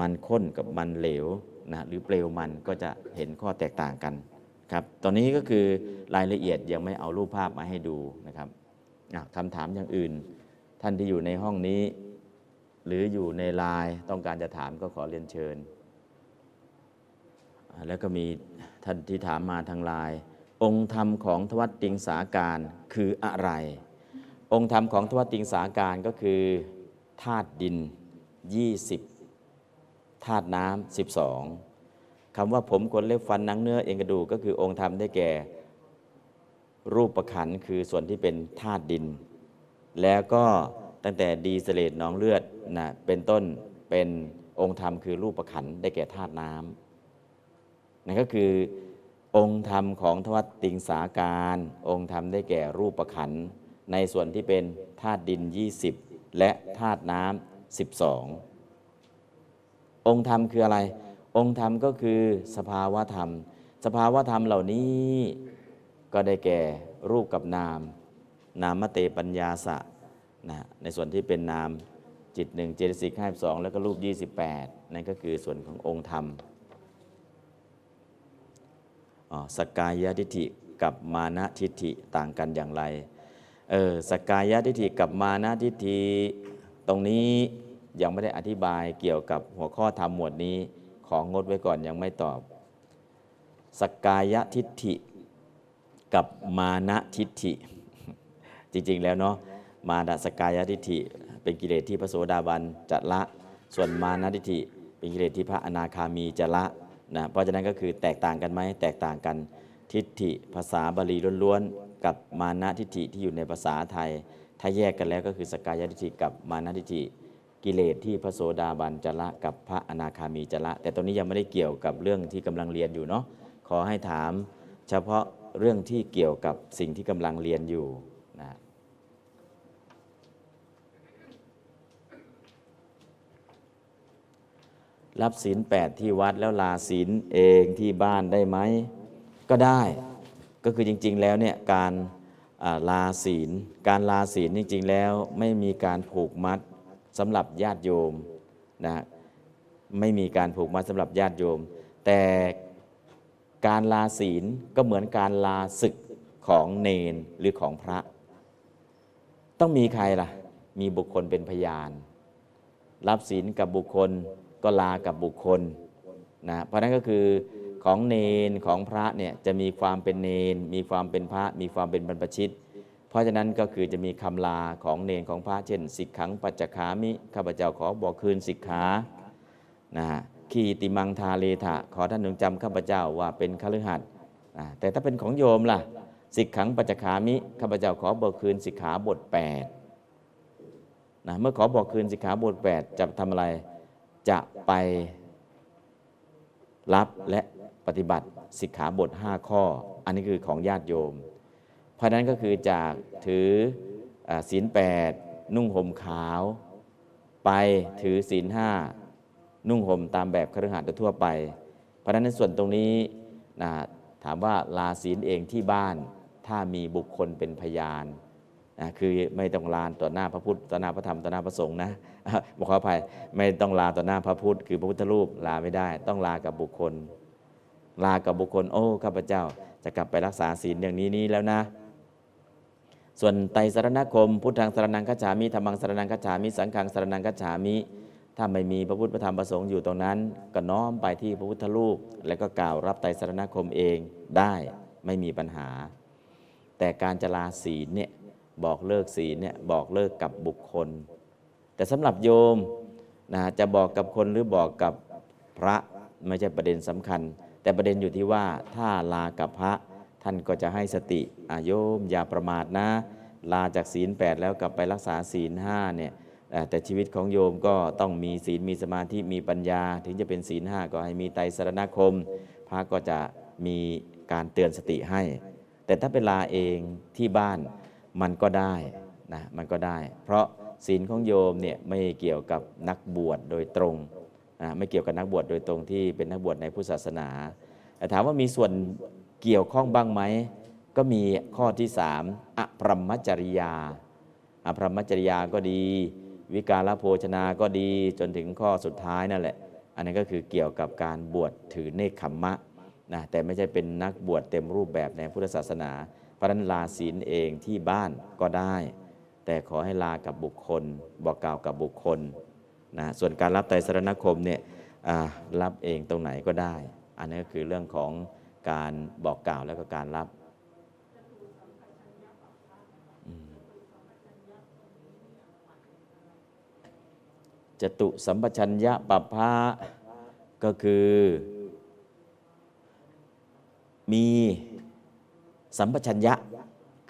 มันข้นกับมันเหลวนะหรือเปลวมันก็จะเห็นข้อแตกต่างกันครับ ตอนนี้ก็คือรายละเอียดยังไม่เอารูปภาพมาให้ดูนะครับคำถามอย่างอื่น ท่านที่อยู่ในห้องนี้ หรืออยู่ในไลน์ต้องการจะถามก็ขอเรียนเชิญ แล้วก็มีท่านที่ถามมาทางไลน์องค์ธรรมของทวัตติงสาการคืออะไร องค์ธรรมของทวัตติงสาการก็คือธาตุดิน 20ธาตุน้ำ12คำว่าผมขนเล็บฟันนังเนื้อเอ็นกระดูกก็คือองค์ธรรมได้แก่ รูปประขันคือส่วนที่เป็นธาตุดิน แล้วก็ตั้งแต่ดีเสเลตหนองเลือด นะเป็นต้นเป็นองค์ธรรมคือรูปประขันธ์ได้แก่ธาตุน้ำนั่นก็คือองค์ธรรมของทวัตติงสาการ องค์ธรรมได้แก่รูปประขันธ์ในส่วนที่เป็นธาตุดิน 20 และธาตุน้ำ12 องค์ธรรมคืออะไร องค์ธรรมก็คือสภาวะธรรม สภาวะธรรมเหล่านี้ก็ได้แก่รูปกับนาม นามเตปัญญาสะนะในส่วนที่เป็นนาม จิตหนึ่งเจตสิกห้าสองแล้วก็รูป 28 นั่นก็คือส่วนขององค์ธรรมอสกกายทิฏฐิกับมานะทิฏฐิต่างกันอย่างไร เออสกกายทิฏฐิกับมานะทิฏฐิตรงนี้ยังไม่ได้อธิบายเกี่ยวกับหัวข้อธรรมหมวดนี้ของงดไว้ก่อนยังไม่ตอบ สกกายทิฏฐิกับมานะทิฏฐิ จริงๆแล้วเนาะมานะสกกายทิฏฐิ เป็นกิเลสที่พระโสดาบันจะละ ส่วนมานะทิฏฐิเป็นกิเลสที่พระอนาคามีจะละนะเพราะฉะนั้นก็คือแตกต่างกันไหมแตกต่างกันทิฏฐิภาษาบาลีล้วนๆกับมานะทิฏฐิที่อยู่ในภาษาไทย ถ้าแยกกันแล้วก็คือสกายทิฏฐิกับมานะทิฏฐิกิเลสที่พระโสดาบันจะละกับพระอนาคามีจะละ แต่ตรงนี้ยังไม่ได้เกี่ยวกับเรื่องที่กำลังเรียนอยู่เนาะขอให้ถาม เฉพาะเรื่องที่เกี่ยวกับสิ่งที่กำลังเรียนอยู่นะ รับศีลแปดที่วัดแล้วลาศีลเองที่บ้านได้ไหม ก็ได้ ก็คือจริง ๆ แล้วเนี่ยการาลาศีล การลาศีลจริง ๆ แล้วไม่มีการผูกมัดสำหรับญาติโยมนะไม่มีการผูกมัดสำหรับญาติโยม แต่การลาศีลก็เหมือนการลาศึกของเนนหรือของพระ ต้องมีใครล่ะ มีบุคคลเป็นพยาน รับศีลกับบุคคล ก็ลากับบุคคลนะเพราะนั้นก็คือของเนนของพระเนี่ยจะมีความเป็นเนน มีความเป็นพระ มีความเป็นบรรพชิต เพราะฉะนั้นก็คือจะมีคำลาของเนนของพระเช่น สิกขังปัจจคามิข้าพเจ้าขอบอกคืนสิกขานะขีติมังทาเลทะขอท่านจงจำข้าพเจ้าว่าเป็นคฤหัสถ์แต่ถ้าเป็นของโยมล่ะสิกขังปัจจคามิข้าพเจ้าขอบอกคืนสิกขาบท8นะเมื่อขอบอกคืนสิกขาบท8จะทำอะไร จะไปรับและปฏิบัติสิกขาบท 5 ข้อ อันนี้คือของญาติโยม เพราะนั้นก็คือจากถือศีลแปดนุ่งห่มขาว ไปถือศีลห้านุ่งห่มตามแบบคฤหัสถ์ทั่วไป เพราะฉะนั้นในส่วนตรงนี้นะถามว่าลาศีลเองที่บ้านถ้ามีบุคคลเป็นพยาน นะคือไม่ต้องลาต่อหน้าพระพุทธต่อหน้าพระธรรมต่อหน้าพระสงฆ์นะบอกขออภัยไม่ต้องลาต่อหน้าพระพุทธคือพระพุทธรูปลาไม่ได้ ต้องลากับบุคคล ลากับบุคคล โอ้ข้าพเจ้าจะกลับไปรักษาศีลอย่างนี้นี้แล้วนะ ส่วนไตรสรณคม พุทธังสรนังคัจฉามิธรรมังสรนังคัจฉามิสังฆังสรนังคัจฉามิถ้าไม่มีพระพุทธพระธรรมพระสงฆ์อยู่ตรงนั้น ก็น้อมไปที่พระพุทธรูป แล้วก็กล่าวรับไตรสรณคมเองได้ไม่มีปัญหา แต่การจะลาศีลเนี่ย บอกเลิกศีลเนี่ยบอกเลิกกับบุคคล แต่สำหรับโยมนะจะบอกกับคนหรือบอกกับพระไม่ใช่ประเด็นสำคัญ แต่ประเด็นอยู่ที่ว่าถ้าลากับพระท่านก็จะให้สติอาโยมอย่าประมาทนะ ลาจากศีลแปดแล้วกลับไปรักษาศีลห้าเนี่ยแต่ชีวิตของโยมก็ต้องมีศีลมีสมาธิมีปัญญา ถึงจะเป็นศีลห้าก็ให้มีไตรสรณคม พระก็จะมีการเตือนสติให้ แต่ถ้าเป็นลาเองที่บ้าน มันก็ได้นะมันก็ได้ เพราะศีลของโยมเนี่ยไม่เกี่ยวกับนักบวชโดยตรงนะไม่เกี่ยวกับนักบวชโดยตรงที่เป็นนักบวชในพุทธศาสนาแต่ถามว่ามีส่วนเกี่ยวข้องบ้างไหมก็มีข้อที่สามอพรหมจริยาอพรหมจริยาก็ดี วิการโภชนาก็ดีจนถึงข้อสุดท้ายนั่นแหละ อันนั้นก็คือเกี่ยวกับการบวชถือเนคขมมะนะแต่ไม่ใช่เป็นนักบวชเต็มรูปแบบในพุทธศาสนา เพราะนั้นลาศีลเองที่บ้านก็ได้ แต่ขอให้ลากับบุคคล บอกกล่าวกับบุคคลนะส่วนการรับไตรสรณคมเนี่ยรับเองตรงไหนก็ได้ อันนี้ก็คือเรื่องของการบอกกล่าวแล้วก็การรับจตุสัมปชัญญะปัปภะก็คือ มี สัมปชัญญะ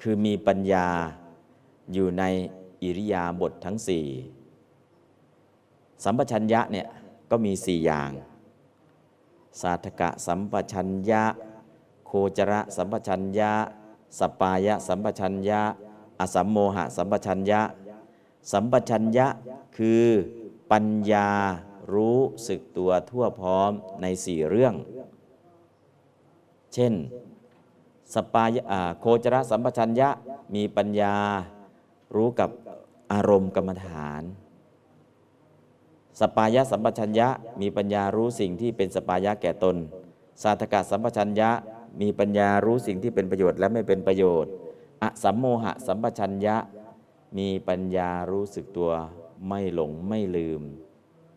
คือมีปัญญาอยู่ในอิริยาบถททั้งสี่สัมปชัญญะเนี่ยก็มีสี่อย่าง สาธกะสัมปชัญญะ โคจระสัมปชัญญะ สปายะสัมปชัญญะ อสัมโมหะสัมปชัญญะ สัมปชัญญะคือปัญญารู้สึกตัวทั่วพร้อมในสี่เรื่อง เช่น สปายะโคจรสัมปชัญญะมีปัญญารู้กับอารมณ์กรรมฐาน สปายะสัมปชัญญะมีปัญญารู้สิ่งที่เป็นสปายะแก่ตน สาธกะสัมปชัญญะมีปัญญารู้สิ่งที่เป็นประโยชน์และไม่เป็นประโยชน์ อสัมโมหะสัมปชัญญะมีปัญญารู้สึกตัวไม่หลงไม่ลืม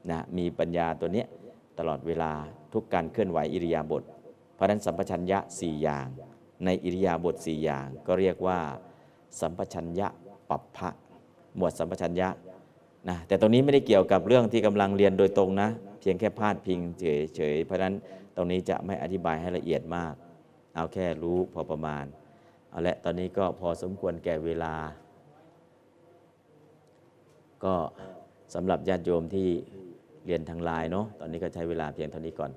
นะมีปัญญาตัวเนี้ยตลอดเวลาทุกการเคลื่อนไหวอิริยาบถเพราะฉะนั้นสัมปชัญญะสี่อย่าง ในอิริยาบถสี่อย่าง ก็เรียกว่า สัมปชัญญะปัปพะหมวดสัมปชัญญะนะแต่ตรงนี้ไม่ได้เกี่ยวกับเรื่องที่กำลังเรียนโดยตรงนะ เพียงแค่พาดพิงเฉยๆเพราะฉะนั้นตรงนี้จะไม่อธิบายให้ละเอียดมาก เอาแค่รู้พอประมาณเอาละตอนนี้ก็พอสมควรแก่เวลา ก็สำหรับญาติโยมที่เรียนทางไลน์เนาะตอนนี้ก็ใช้เวลาเพียงเท่านี้ก่อน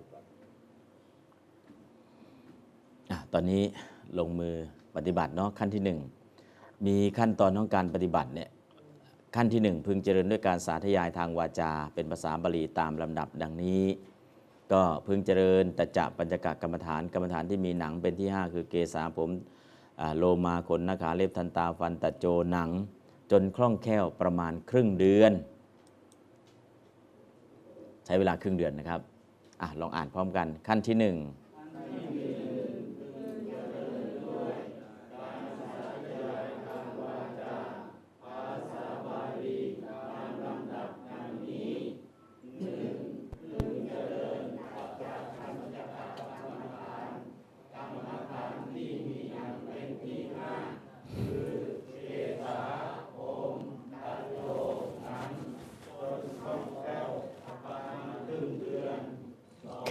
อะตอนนี้ ลงมือปฏิบัติเนาะขั้นที่ 1 มีขั้นตอนของการปฏิบัติเนี่ยขั้นที่ 1 พึงเจริญด้วยการสาธยายทางวาจา เป็นภาษาบาลีตามลำดับดังนี้ ก็พึงเจริญตัจะปัญจกกรรมฐานกรรมฐานที่มีหนังเป็นที่ 5 คือเกษาผมโลมาขนนาขาเล็บทันตาฟันตะโจหนัง จนคล่องแคล่วประมาณครึ่งเดือน ใช้เวลาครึ่งเดือนนะครับอลองอ่านพร้อมกันขั้นที่หนึ่ง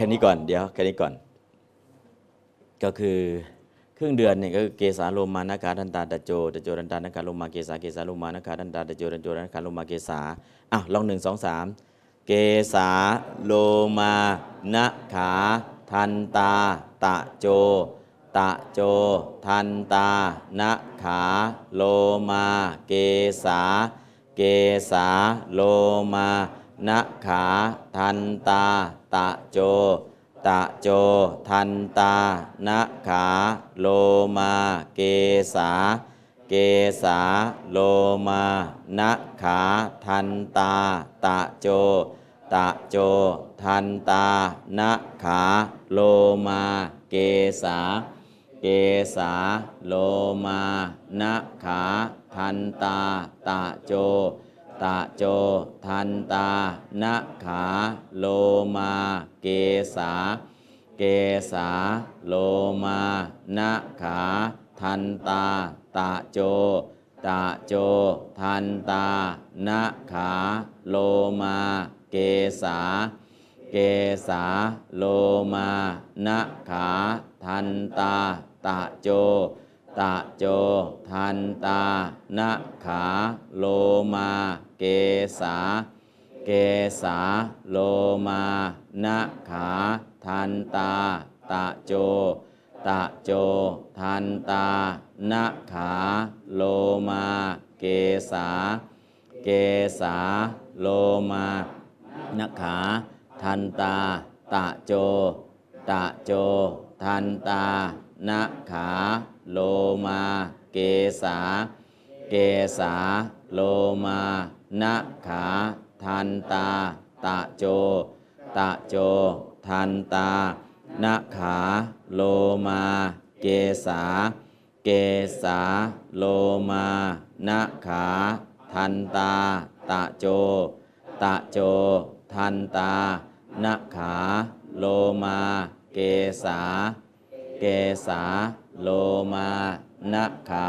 ค่นี้ก่อนเดี๋ยวแค่นี้ก่อน ก็คือครึ่งเดือนเนี่ยก็คือเกสาโลมานาคาทันตาตะโจตะโจทันตานาคาโลมาเกสาเกสาโลมานาคาทันตาตะโจตะโจนาคาโลมาเกสาอะลองหนึ่งสองสามเกสาโลมานาขาทันตาตะโจตะโจ ทันตานาขา โลมา เกสา เกสา โลมานาขา ทันตา ตะโจ ตะโจ ทันตานะขา โลมา เกสาเกสาโลมานะขาทันตา ตะโจ ตะโจ ทันตานะขาโลมา เกสาเกสาโลมานะขาทันตา ตะโจ ตะโจ ทันตานะขา โลมา เกสาเกสาโลมานะขา ทันตา ตะโจ ตะโจ ทันตานะขา โลมา เกสาเกสาโลมานะขา ทันตา ตะโจ ตะโจ ทันตานะขา โลมา เกสาเกสาโลมานะขาทันตา ตะโจ ตะโจ ทันตานะขาโลมาเกสาเกสาโลมานะขาทันตา ตะโจ ตะโจ ทันตานะขาโลมาเกสาเกสาโลมา นะขาทันตา ตะโจ ตะโจ ทันตานะขาโลมา เกสาเกสาโลมานะขาทันตา ตะโจ ตะโจ ทันตานะขาโลมา เกสาเกสาโลมานะขา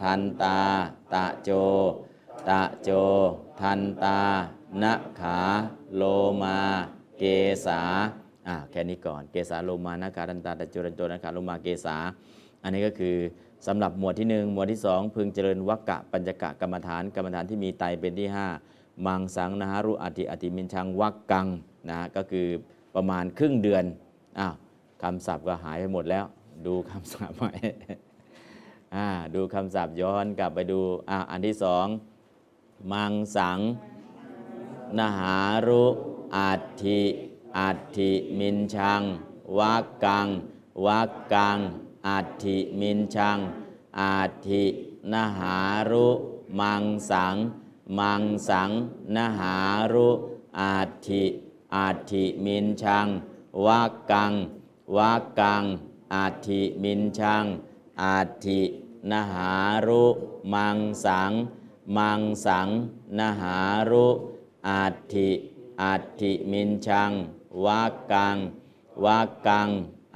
ทันตา ตะโจ ตะโจ ทันตานะขาโลมา เกสาอ่าแค่นี้ก่อน เกสาโลมานะขาทันตาตะโจตันโจนะขาโลมาเกสาอันนี้ก็คือสำหรับหมวดที่หนึ่งหมวดที่สองพึงเจริญวักกะปัญจกะกรรมฐานกรรมฐานที่มีไตเป็นที่ห้ามังสังนะฮารุอติอติมินชังวักกังนะก็คือประมาณครึ่งเดือนอ้าวคำศัพท์ก็หายไปหมดแล้ว ดูคำศัพท์ใหม่อ่าดูคำศัพท์ย้อนกลับไปดูอ่าอันที่สอง มังสัง นหารุอัตถิอัตถิมินชังวักกังวักกังอัตถิมินชังอัตถินหารุมังสัง มังสัง นหารุอัติอัติมินชังวักกังวักกังอัติมินชังอัตินหารุมังสัง มังสังนหารุอัตถิอัตถิมินชังวักกังวักกัง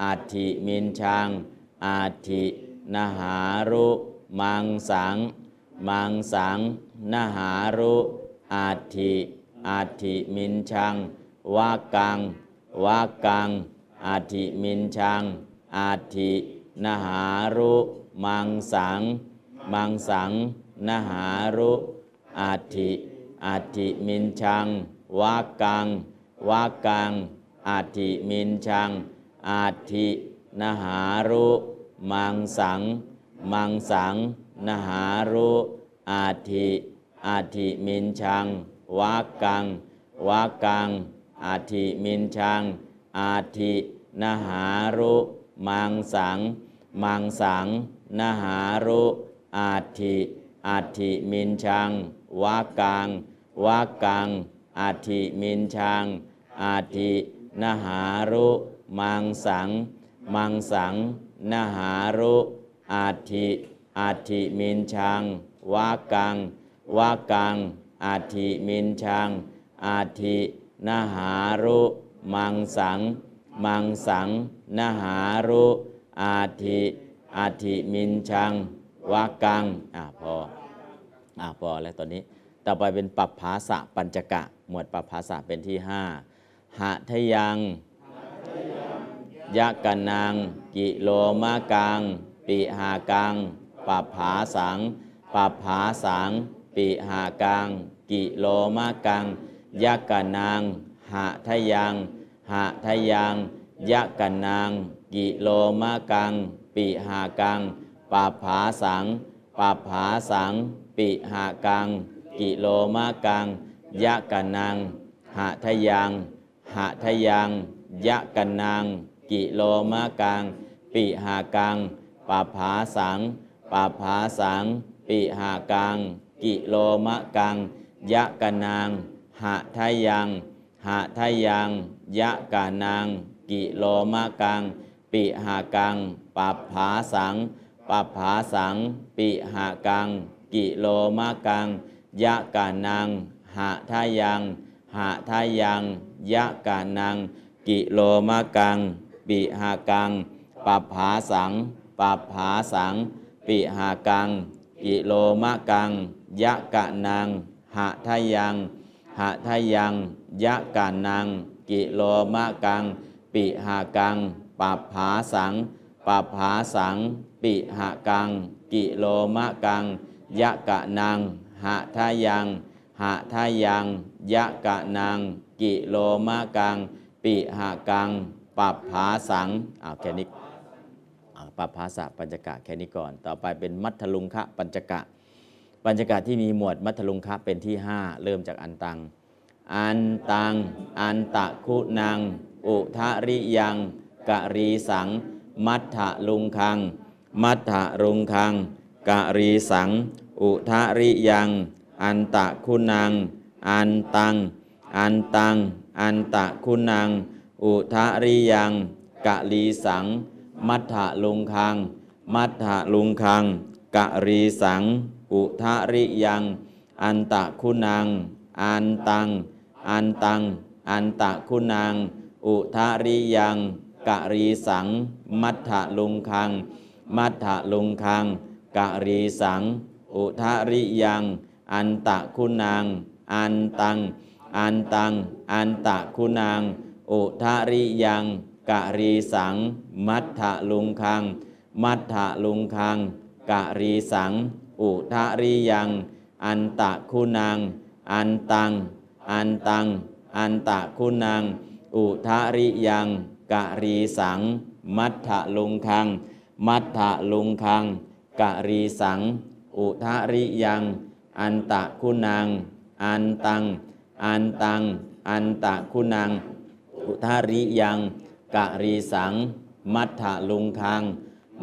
อัตถิมินชังอัตถินหารุมังสัง มังสังนหารุอัตถิอัตถิมินชังวักกังวักกังอัตถิมินชังอัตถินหารุมังสัง มังสัง นหารุอัตถิอัตถิมินชังวักังวักังอัตถิมินชังอัตถินหารุมังสัง มังสังนหารุอัตถิอัตถิมินชังวักังวักังอัตถิมินชังอัตถินหารุมังสัง มังสังนหารุอัตถิ อัติมินชังวักังวักังอัติมินชังอัตินหารุมังสัง มังสังนหารุอัติอัติมินชังวักังวักังอัติมินชังอัตินหารุมังสัง มังสังนหารุอาทิอาทิมินชังวากัง อ่าพอ อ่าพอแล้วตอนนี้ ต่อไปเป็นปัปภาษะปัญจกะ หมวดปัปภาษะเป็นที่ห้าหะทยังยะกนังกิโลมะกัง ปิหากังปัปภาสังปัปภาสัง ปิหากัง กิโลมะกังยะกนังหะทยังหะทยังยะกันนางกิโลมะกัง ปิหากังปัปภาสังปัปภาสัง ปิหากัง กิโลมะกัง ยะกันนางหะทยัง หะทยัง ยะกันนางกิโลมะกัง ปิหากังปัปภาสังปัปภาสัง ปิหากัง กิโลมะกัง ยะกันนาง หะทยัง หะทยัง ยะกานังกิโลมะกัง ปิหากังปัปภาสังปัปภาสัง ปิหากัง กิโลมะกัง ยะกานัง หะทายังหะทายังยะกานัง กิโลมะกัง ปิหากังปัปภาสังปัปภาสัง ปิหากัง กิโลมะกัง ยะกะนัง หะทายังหะทายังยะกานัง กิโลมะกัง ปิหากังปัปภาสังปัปภาสัง ปิหากัง กิโลมะกัง ยะกะนังหะทายังหะทายังยะกะนังกิโลมะกัง ปิหากังปัปภาสังอ้าวแค่นี้อ่าปัปภาษะปัญจกะแค่นี้ก่อน ต่อไปเป็นมัทธลุงคะปัญจกะ ปัญจกะที่มีหมวดมัทธลุงคะเป็นที่ 5 เริ่มจากอันตัง อันตัง อันตะคุนังอุทะริยังกะรีสัง มัทธลุงคัง มัทธลุงคัง กะรีสัง อุทะริยัง อันตะคุนัง อันตัง อันตัง อันตะคุนัง อุทะริยัง กะรีสัง มัทธลุงคัง มัทธลุงคัง กะรีสัง อุทะริยัง อันตะคุณัง อันตัง อันตัง อันตะคุณัง อุทะริยังกะรีสัง มัทธลุงคัง มัทธลุงคัง กะรีสัง อุทะริยัง อันตะคุณัง อันตัง อันตัง อันตะคุณัง อุทะริยัง กะรีสัง มัทธลุงคัง มัทธลุงคัง กะรีสัง อุทะริยัง อันตะคุณัง อันตัง อันตัง อันตะคุณัง อุทะริยัง กะรีสัง มัทธลุงคัง มัทธะลุงคัง กะรีสัง อุทะริยัง อันตะคุณัง อันตัง อันตัง อันตะคุณัง อุทาริยัง กะรีสัง มัทธะลุงคัง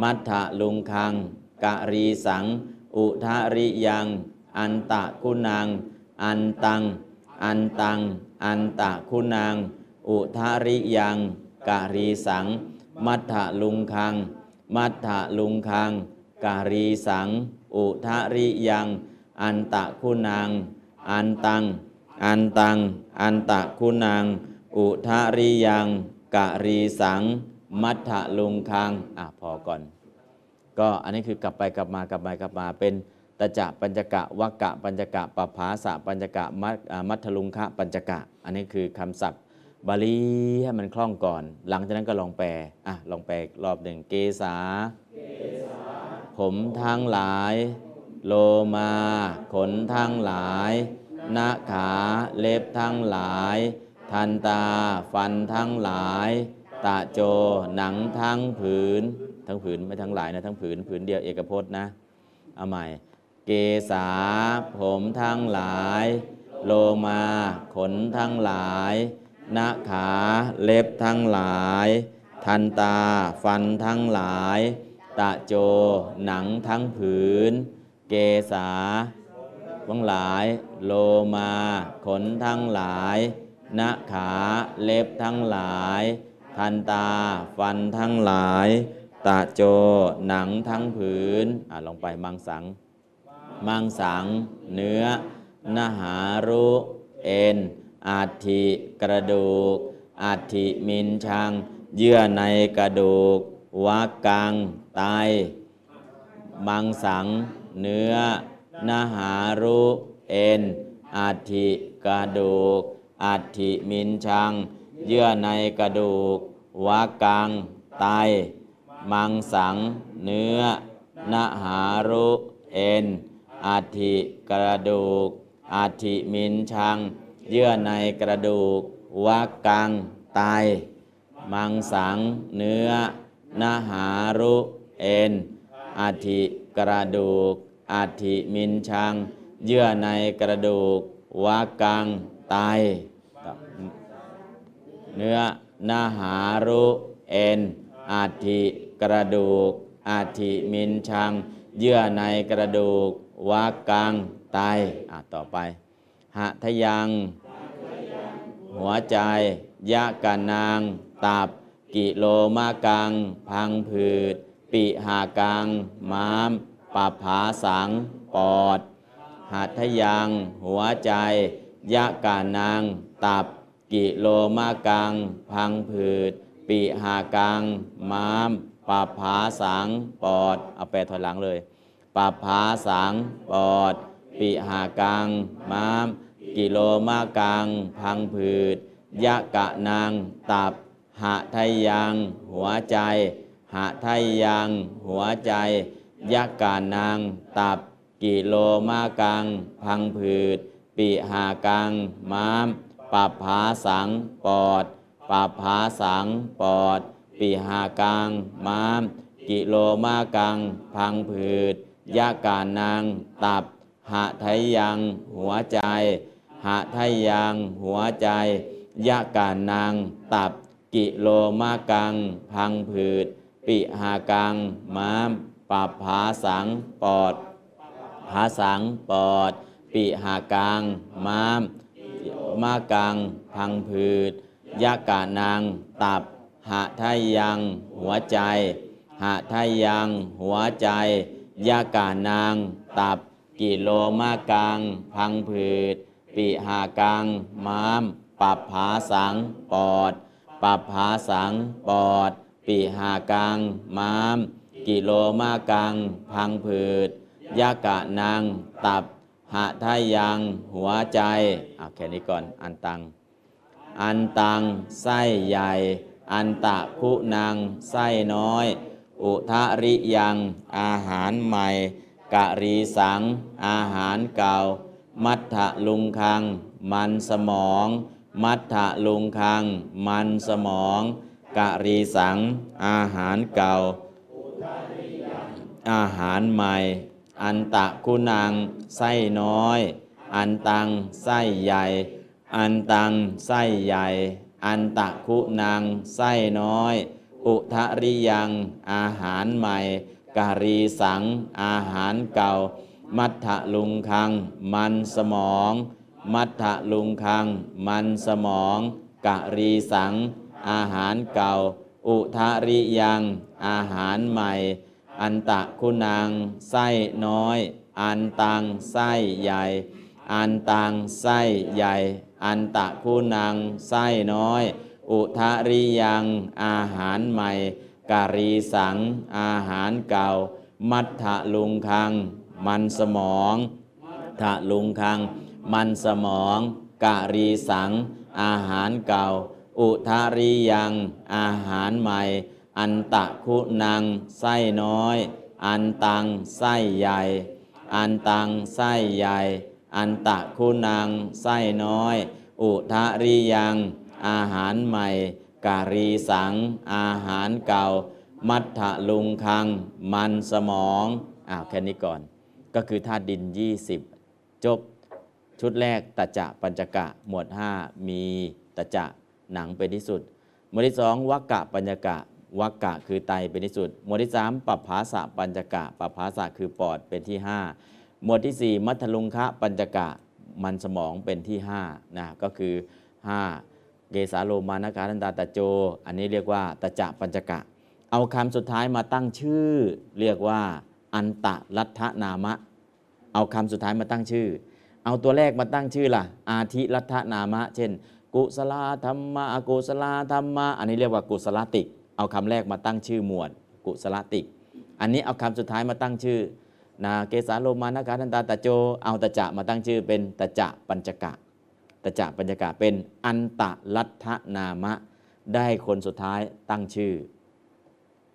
มัทธะลุงคัง กะรีสัง อุทาริยัง อันตะคุณัง อันตัง อันตัง อันตะคุณัง อุทาริยัง กะรีสัง มัทธะลุงคัง มัทธะลุงคัง กะรีสัง อุทาริยัง อันตะคุณัง อันตัง อันตัง อันตะคุณัง อุทาริยังกะรีสัง มัทธะลุงคัง อะพอก่อน ก็อันนี้คือกลับไปกลับมากลับไปกลับมาเป็นตจะปัญจกะวักกะปัญจกะปภาสะปัญจกะมัทมัทธลุงคะปัญจกะ อันนี้คือคำศัพท์บาลีให้มันคล่องก่อน หลังจากนั้นก็ลองแปลอะลองแปลรอบหนึ่งเกษา ผมทั้งหลาย โลมาขนทั้งหลายนาขาเล็บทั้งหลาย ทันตาฟันทั้งหลาย ตะโจหนังทั้งผืน ทั้งผืนไม่ทั้งหลายนะทั้งผืนผืนเดียวเอกพจน์นะเอาใหม่ เกษาผมทั้งหลาย โลมาขนทั้งหลายนาขาเล็บทั้งหลาย ทันตาฟันทั้งหลาย ตะโจ หนังทั้งผืน เกษาทั้งหลาย โลมา ขนทั้งหลายน้าขาเล็บทั้งหลาย ทันตา ฟันทั้งหลาย ตะโจ หนังทั้งผืน อะลองไปมังสัง มังสัง เนื้อนหารุเอ็นอัฐิกระดูกอัฐิมินชัง เยื่อในกระดูกวักกัง ไต มังสัง เนื้อ นหารุเอ็นอัฐิกระดูกอัฐิมินชัง เยื่อในกระดูกวักกัง ไต มังสัง เนื้อ นหารุเอ็นอัฐิกระดูกอัฐิมินชัง เยื่อในกระดูกวักกัง ไต มังสัง เนื้อ นหารุ เอ็นอัฐิกระดูกอัฐิมินชัง เยื่อในกระดูกวักกังไตเนื้อนาหารุเอ็นอาทิกระดูกอาทิมินชัง เยื่อในกระดูกวากังไตอะต่อไปหะทยัง หัวใจ ยะกะนาง ตับ กิโลมากัง พังผืด ปิหากัง ม้ามปับผาสัง ปอด หัตถยัง หัวใจ ยะกานางตับ กิโลมากัง พังผืด ปิหากัง ม้ามปับผาสัง ปอด เอาแปลถอยหลังเลยปับผาสัง ปอด ปิหากัง ม้าม กิโลมากัง พังผืด ยะกะนาง ตับ หะทยัง หัวใจ หะทยังหัวใจยะกานางตับกิโลมากัง พังผืด ปิหากัง ม้าม ปับผาสัง ปอด ปับผาสัง ปอด ปิหากัง ม้าม กิโลมากัง พังผืดยะกานางตับหะทยัง หัวใจหะทยัง หัวใจยะกานางตับกิโลมากัง พังผืด ปิหากัง ม้ามปับผาสัง ปอด ผาสัง ปอด ปิหากัง ม้าม มากัง พังผืดยะกะนางตับ หะทายัง หัวใจ หะทายัง หัวใจยะกะนางตับ กิโลมากัง พังผืดปิหากัง ม้าม ปับผาสัง ปอด ปับผาสัง ปอด ปิหากัง ม้าม กิโลมากัง พังผืดยะกะนาง ตับ หะทายัง หัวใจเอาแค่นี้ก่อน อันตัง อันตัง ไส้ใหญ่ อันตะคุนาง ไส้น้อย อุทะริยัง อาหารใหม่ กะรีสัง อาหารเก่า มัทธะลุงคัง มันสมอง มัทธะลุงคัง มันสมอง กะรีสัง อาหารเก่า อาหารใหม่ อันตะคุณังไส้น้อย อันตังไส้ใหญ่ อันตังไส้ใหญ่ อันตะคุณังไส้น้อย อุทะริยังอาหารใหม่การีสัง อาหารเก่า มัทธลุงคัง มันสมอง มัทธลุงคัง มันสมองกะรีสัง อาหารเก่า อุทะริยัง อาหารใหม่ อันตะคุณัง ไส้น้อย อันตัง ไส้ใหญ่ อันตัง ไส้ใหญ่ อันตะคุณัง ไส้น้อย อุทะริยัง อาหารใหม่การีสัง อาหารเก่า มัทธลุงคัง มันสมองทะลุงคัง มันสมองกะรีสัง อาหารเก่า อุทาริยัง อาหารใหม่ อันตะคุณัง ไส้น้อย อันตัง ไส้ใหญ่ อันตัง ไส้ใหญ่ อันตะคุณัง ไส้น้อย อุทาริยัง อาหารใหม่ การีสัง อาหารเก่า มัทธลุงคัง มันสมองอ้าวแค่นี้ก่อน ก็คือธาตุดิน 20 จบ ชุดแรกตะจะปัญจกะ หมวด 5 มีตะจะ หนังเป็นที่สุด หมวดที่2วักกะปัญจกะวักกะคือไตเป็นที่สุด หมวดที่3ปัปภาสะปัญจกะปัปภาสะคือปอดเป็นที่5หมวดที่4มัทลุงคะปัญจกะมันสมองเป็นที่5นะก็คือ5เกสาโลมานาการันตาตะโจ อันนี้เรียกว่าตะจะปัญจกะ เอาคำสุดท้ายมาตั้งชื่อ เรียกว่า อันตะลัทธนามะ เอาคำสุดท้ายมาตั้งชื่อ เอาตัวแรกมาตั้งชื่อล่ะ อาทิรัฐนามะ เช่น กุศลธรรมะอกุศลธรรมะอันนี้เรียกว่ากุศลติก เอาคำแรกมาตั้งชื่อหมวด กุศลติก อันนี้เอาคำสุดท้ายมาตั้งชื่อ นาเกสาโลมานาการทันตาตะโจ เอาตะจะมาตั้งชื่อเป็นตะจะปัญจกะตะจะปัญจกะเป็นอันตะลัทธนามะ ได้คนสุดท้ายตั้งชื่อ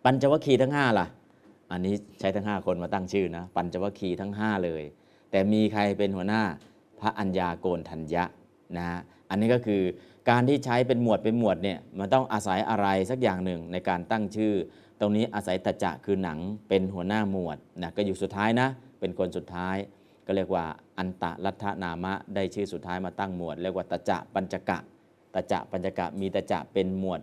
ปัญจวัคคีย์ทั้ง5ล่ะ อันนี้ใช้ทั้ง 5 คนมาตั้งชื่อนะ ปัญจวัคคีย์ทั้ง 5 เลย แต่มีใครเป็นหัวหน้าพระอัญญาโกนทัญญะนะฮะ อันนี้ก็คือการที่ใช้เป็นหมวดเป็นหมวดเนี่ยมันต้องอาศัยอะไรสักอย่างหนึ่งในการตั้งชื่อ ตรงนี้อาศัยตะจะคือหนังเป็นหัวหน้าหมวดนะก็อยู่สุดท้ายนะ เป็นคนสุดท้าย ก็เรียกว่าอันตะลัทธนามะได้ชื่อสุดท้ายมาตั้งหมวด เรียกว่าตะจะปัญจกะตะจะปัญจกะมีตะจะเป็นหมวด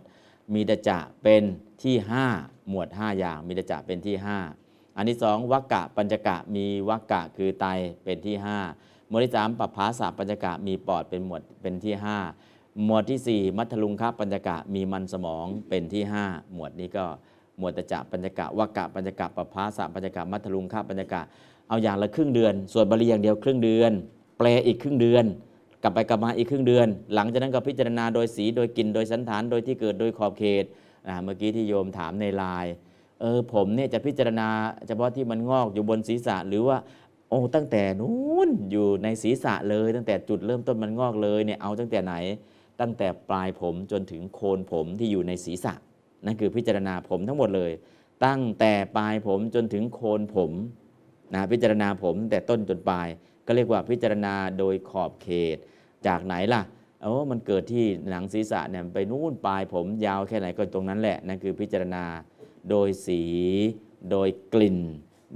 มีตะจะเป็นที่ 5 หมวด 5 อย่าง มีตะจะเป็นที่ 5 อันที่สองวักกะปัญจกะมีวักกะคือไตเป็นที่ 5 หมวดที่สามปัปภาสะปัญจกะมีปอดเป็นหมวดเป็นที่ 5 หมวดที่ 4 มัทลุงคะปัญจกะมีมันสมองเป็นที่ 5 หมวดนี้ก็หมวดตจะปัญจกะวักะปัญจกะปัปภาสะปัญจกะมัทลุงคะปัญจกะเอาอย่างละครึ่งเดือนส่วนบาลีอย่างเดียวครึ่งเดือน แปลอีกครึ่งเดือน กลับไปกลับมาอีกครึ่งเดือน หลังจากนั้นก็พิจารณาโดยสีโดยกลิ่นโดยสันฐานโดยที่เกิดโดยขอบเขตอ่าเมื่อกี้ที่โยมถามในไลน์เออผมเนี่ยจะพิจารณาเฉพาะที่มันงอกอยู่บนศีรษะ หรือว่า โอ้ตั้งแต่นู้นอยู่ในศีรษะเลย ตั้งแต่จุดเริ่มต้นมันงอกเลยเนี่ยเอาตั้งแต่ไหน ตั้งแต่ปลายผมจนถึงโคนผมที่อยู่ในศีรษะนั่นคือพิจารณาผมทั้งหมดเลย ตั้งแต่ปลายผมจนถึงโคนผมนะพิจารณาผมตั้งแต่ต้นจนปลาย ก็เรียกว่าพิจารณาโดยขอบเขต จากไหนล่ะโอ้มันเกิดที่หนังศีรษะเนี่ยไปนู่นปลายผมยาวแค่ไหนก็ตรงนั้นแหละนั่นคือพิจารณาโดยสี โดยกลิ่น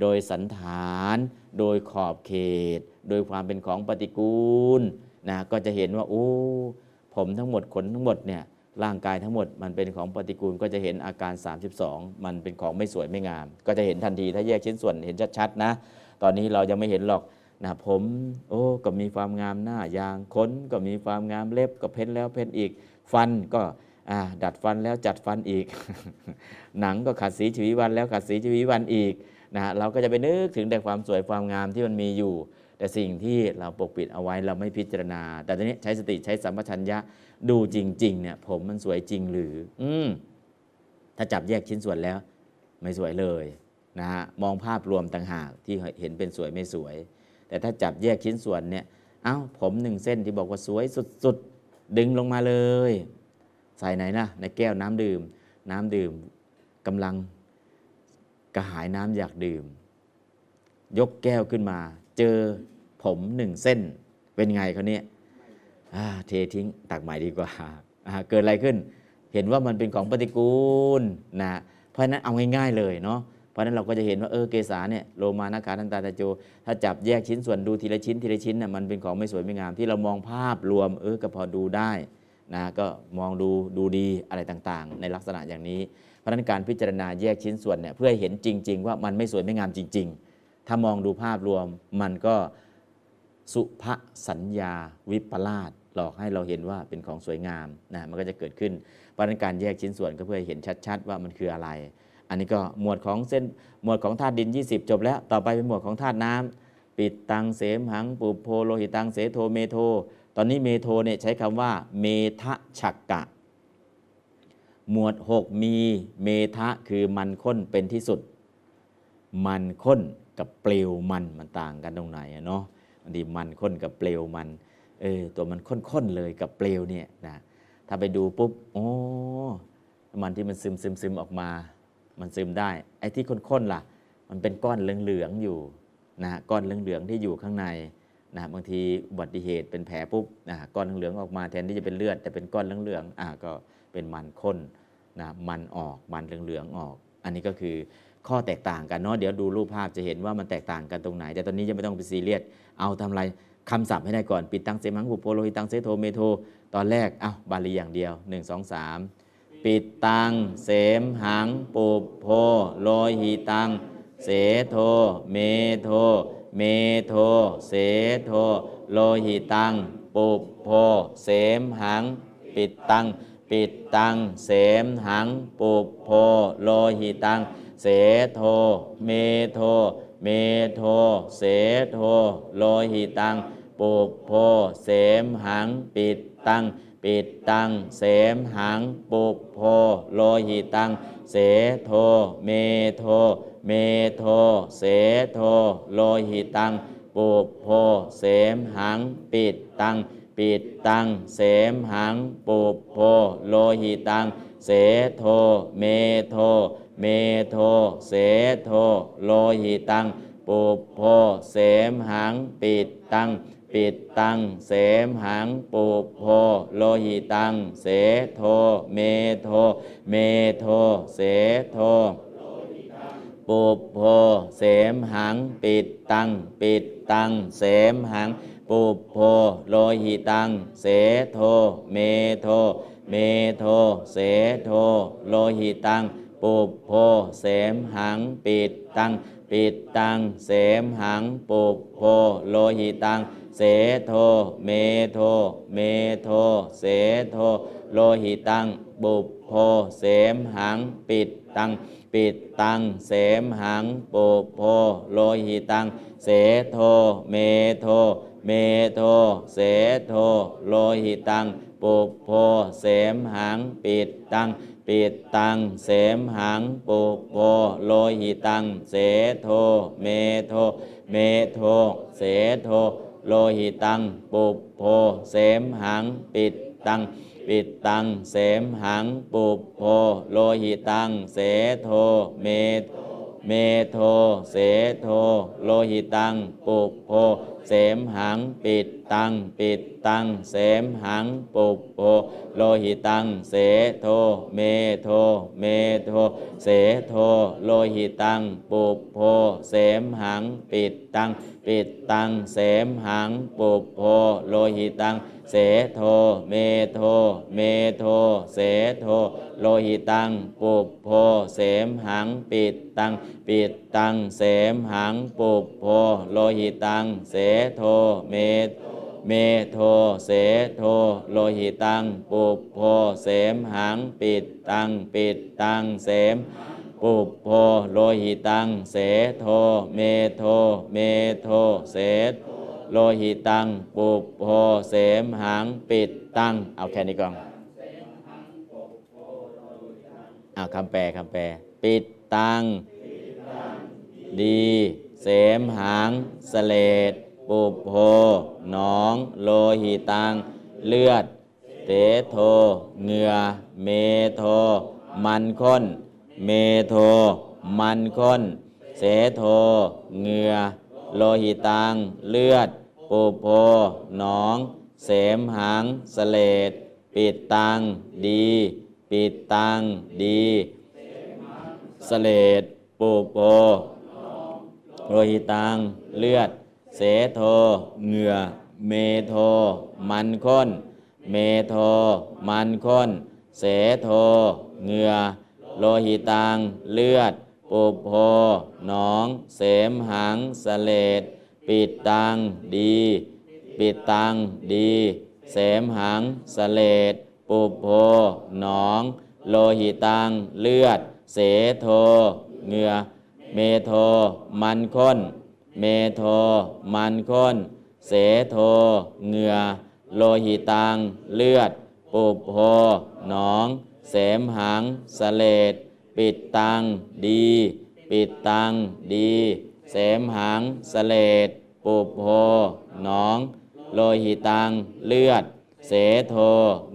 โดยสันฐาน โดยขอบเขต โดยความเป็นของปฏิกูลนะก็จะเห็นว่าโอ้ผมทั้งหมดขนทั้งหมดเนี่ยร่างกายทั้งหมดมันเป็นของปฏิกูลก็จะเห็นอาการ 32 มันเป็นของไม่สวยไม่งาม ก็จะเห็นทันทีถ้าแยกชิ้นส่วนเห็นชัดๆนะตอนนี้เรายังไม่เห็นหรอกนะผมโอ้ก็มีความงามหน้ายางขนก็มีความงามเล็บก็เพ้นแล้วเพ้นอีก ฟันก็อ่าดัดฟันแล้วจัดฟันอีก หนังก็ขัดสีชีวีวันแล้วขัดสีชีวีวันอีก นะเราก็จะไปนึกถึงแต่ความสวยความงามที่มันมีอยู่ แต่สิ่งที่เราปกปิดเอาไว้เราไม่พิจารณา แต่ตอนนี้ใช้สติใช้สัมปชัญญะดูจริงๆเนี่ยผมมันสวยจริงหรือ อืมถ้าจับแยกชิ้นส่วนแล้ว ไม่สวยเลยนะฮะมองภาพรวมต่างหากที่เห็นเป็นสวยไม่สวย แต่ถ้าจับแยกชิ้นส่วนเนี่ยเอ้าผมหนึ่งเส้นที่บอกว่าสวยสุดๆ ดึงลงมาเลย ใส่ไหนนะในแก้วน้ำดื่ม น้ำดื่มกำลัง กระหายน้ำอยากดื่ม ยกแก้วขึ้นมา เจอผมหนึ่งเส้น เป็นไงเขาเนี่ยเททิ้งตักใหม่ดีกว่า เกิดอะไรขึ้น เห็นว่ามันเป็นของปฏิกูลนะเพราะนั้นเอาง่ายๆเลยเนาะเพราะนั้นเราก็จะเห็นว่าเออเกษาเนี่ยโลมานาคาทันตาตะโจ ถ้าจับแยกชิ้นส่วนดูทีละชิ้นทีละชิ้นน่ะมันเป็นของไม่สวยไม่งามที่เรามองภาพรวมเออก็พอดูได้นะก็มองดูดูดีอะไรต่างๆ ในลักษณะอย่างนี้ เพราะนั้นการพิจารณาแยกชิ้นส่วนเนี่ยเพื่อเห็นจริง ๆ ว่ามันไม่สวยไม่งามจริง ๆ ถ้ามองดูภาพรวมมันก็สุภสัญญาวิปลาสหลอกให้เราเห็นว่าเป็นของสวยงามนะมันก็จะเกิดขึ้นเพราะนั้นการแยกชิ้นส่วนก็เพื่อเห็นชัด ๆ ว่ามันคืออะไร อันนี้ก็หมวดของเส้นหมวดของธาตุดิน 20 จบแล้วต่อไปเป็นหมวดของธาตุน้ำปิดตังเสมหังปุโพโลหิตังเสโทเมโท ตอนนี้เมโทเนี่ยใช้คำว่าเมทะฉักกะ หมวด 6 มีเมทะคือมันข้นเป็นที่สุด มันข้นกับเปลวมันมันต่างกันตรงไหนเนาะบางทีมันข้นกับเปลวมันเออตัวมันข้นๆเลยกับเปลวเนี่ยนะถ้าไปดูปุ๊บโอ้มันที่มันซึมซึมซึมออกมา มันซึมได้ไอ้ที่ข้นๆล่ะ มันเป็นก้อนเหลืองๆอยู่นะก้อนเหลืองๆที่อยู่ข้างในนะบางทีอุบัติเหตุเป็นแผลปุ๊บนะก้อนเหลืองๆออกมาแทนที่จะเป็นเลือดแต่เป็นก้อนเหลืองๆอ่าก็ เป็นมันข้นนะมันออกมันเหลืองๆออก อันนี้ก็คือข้อแตกต่างกันเนาะเดี๋ยวดูรูปภาพจะเห็นว่ามันแตกต่างกันตรงไหน แต่ตอนนี้ยังไม่ต้องไปซีเรียสเอาทำอะไรคำศัพท์ให้ได้ก่อนปิตตังเสมหัง ปุพโพโลหิตังเสโทเมโท ตอนแรกเอาบาลีอย่างเดียว 1 2 3 ปิตตังเสมหังปุพโพโลหิตังเสโทเมโท เมโท เสโท โลหิตังปุพโพเสมหัง ปิตตัง ปิตตัง เสมหัง ปุพโพโลหิตัง เสโท เมโท เมโท เสโท โลหิตัง ปุพโพเสมหัง ปิตตัง ปิตตัง เสมหัง ปุพโพโลหิตัง เสโท เมโท เมโท เสโท โลหิตัง ปุพโพเสมหัง ปิตตัง ปิตตัง เสมหัง ปุพโพโลหิตัง เสโท เมโท เมโท เสโท โลหิตัง ปุพโพเสมหัง ปิตตัง ปิตตัง เสมหัง ปุพโพโลหิตัง เสโท เมโท เมโท เสโทปุพโพเสมหัง ปิตตัง ปิตตัง เสมหัง ปุพโพโลหิตัง เสโท เมโท เมโท เสโท โลหิตัง ปุพโพเสมหังปิตตัง ปิตตัง เสมหังปุพโพโลหิตัง เสโท เมโท เมโท เสโท โลหิตัง ปุพโพเสมหังปิตตังปิตตังเสมหังปุพโพโลหิตัง เสโท เมโท เมโทเสโทโลหิตัง ปุพโพเสมหังปิตตัง ปิตตัง เสมหังปุพโพโลหิตัง เสโทเมโทเมโทเสโทโลหิตัง ปุพโพเสมหังปิตตังปิตตัง เสมหังปุพโพโลหิตัง เสโทเมเมโทเสโทโลหิตัง ปุพโพ เสมหังปิตตังปิตตังเสมหังปุพโพ โลหิตังเสโทเมโทเมโทเสโทโลหิตังปุพโพเสมหังปิตตังปิตตังเสมหังปุพโพโลหิตัง เสโท เมโท เมโท เสโท โลหิตัง ปุพโพ เสมหัง ปิตตัง ปิตตัง เสมหัง ปุพโพ โลหิตัง เสโท เมโทเมโทเสโท โลหิตัง ปุพโพ เสมหัง ปิตตัง ปิตตัง เสม ปุพโพ โลหิตัง เสโท เมโท เมโท เสโท โลหิตัง ปุโพเสมหังปิดตัง เอาแค่นี้ก่อนเอาคำแปลคำแปล ปิตตัง ดี เสมหังสเลดปุโพหนอง โลหิตัง เลือด เตโท เหงื่อ เมโท มันข้น เมโท มันข้น เสโท เหงื่อโลหิตัง เลือด ปุโพหนอง เสมหังสเลดปิดตัง ดี ปิดตัง ดีสเลดปุโพโลหิตัง เลือด เสโท เหงื่อ เมโท มันข้น เมโท มันข้น เสโท เหงื่อ โลหิตัง เลือด ปุโพหนอง เสมหังสเลด ปิดตังดี ปิดตังดี เสมหังสเลปุพโพหนอง โลหิตังเลือด เสโทเหงื่อ เมโทมันข้น เมโทมันข้น เสโทเหงื่อ โลหิตังเลือด ปุพโพหนอง เสมหัง เสลดปิตตังดี ปิตตังดี เสมหัง เสลด ปุพโพหนอง โลหิตัง เลือด เสโท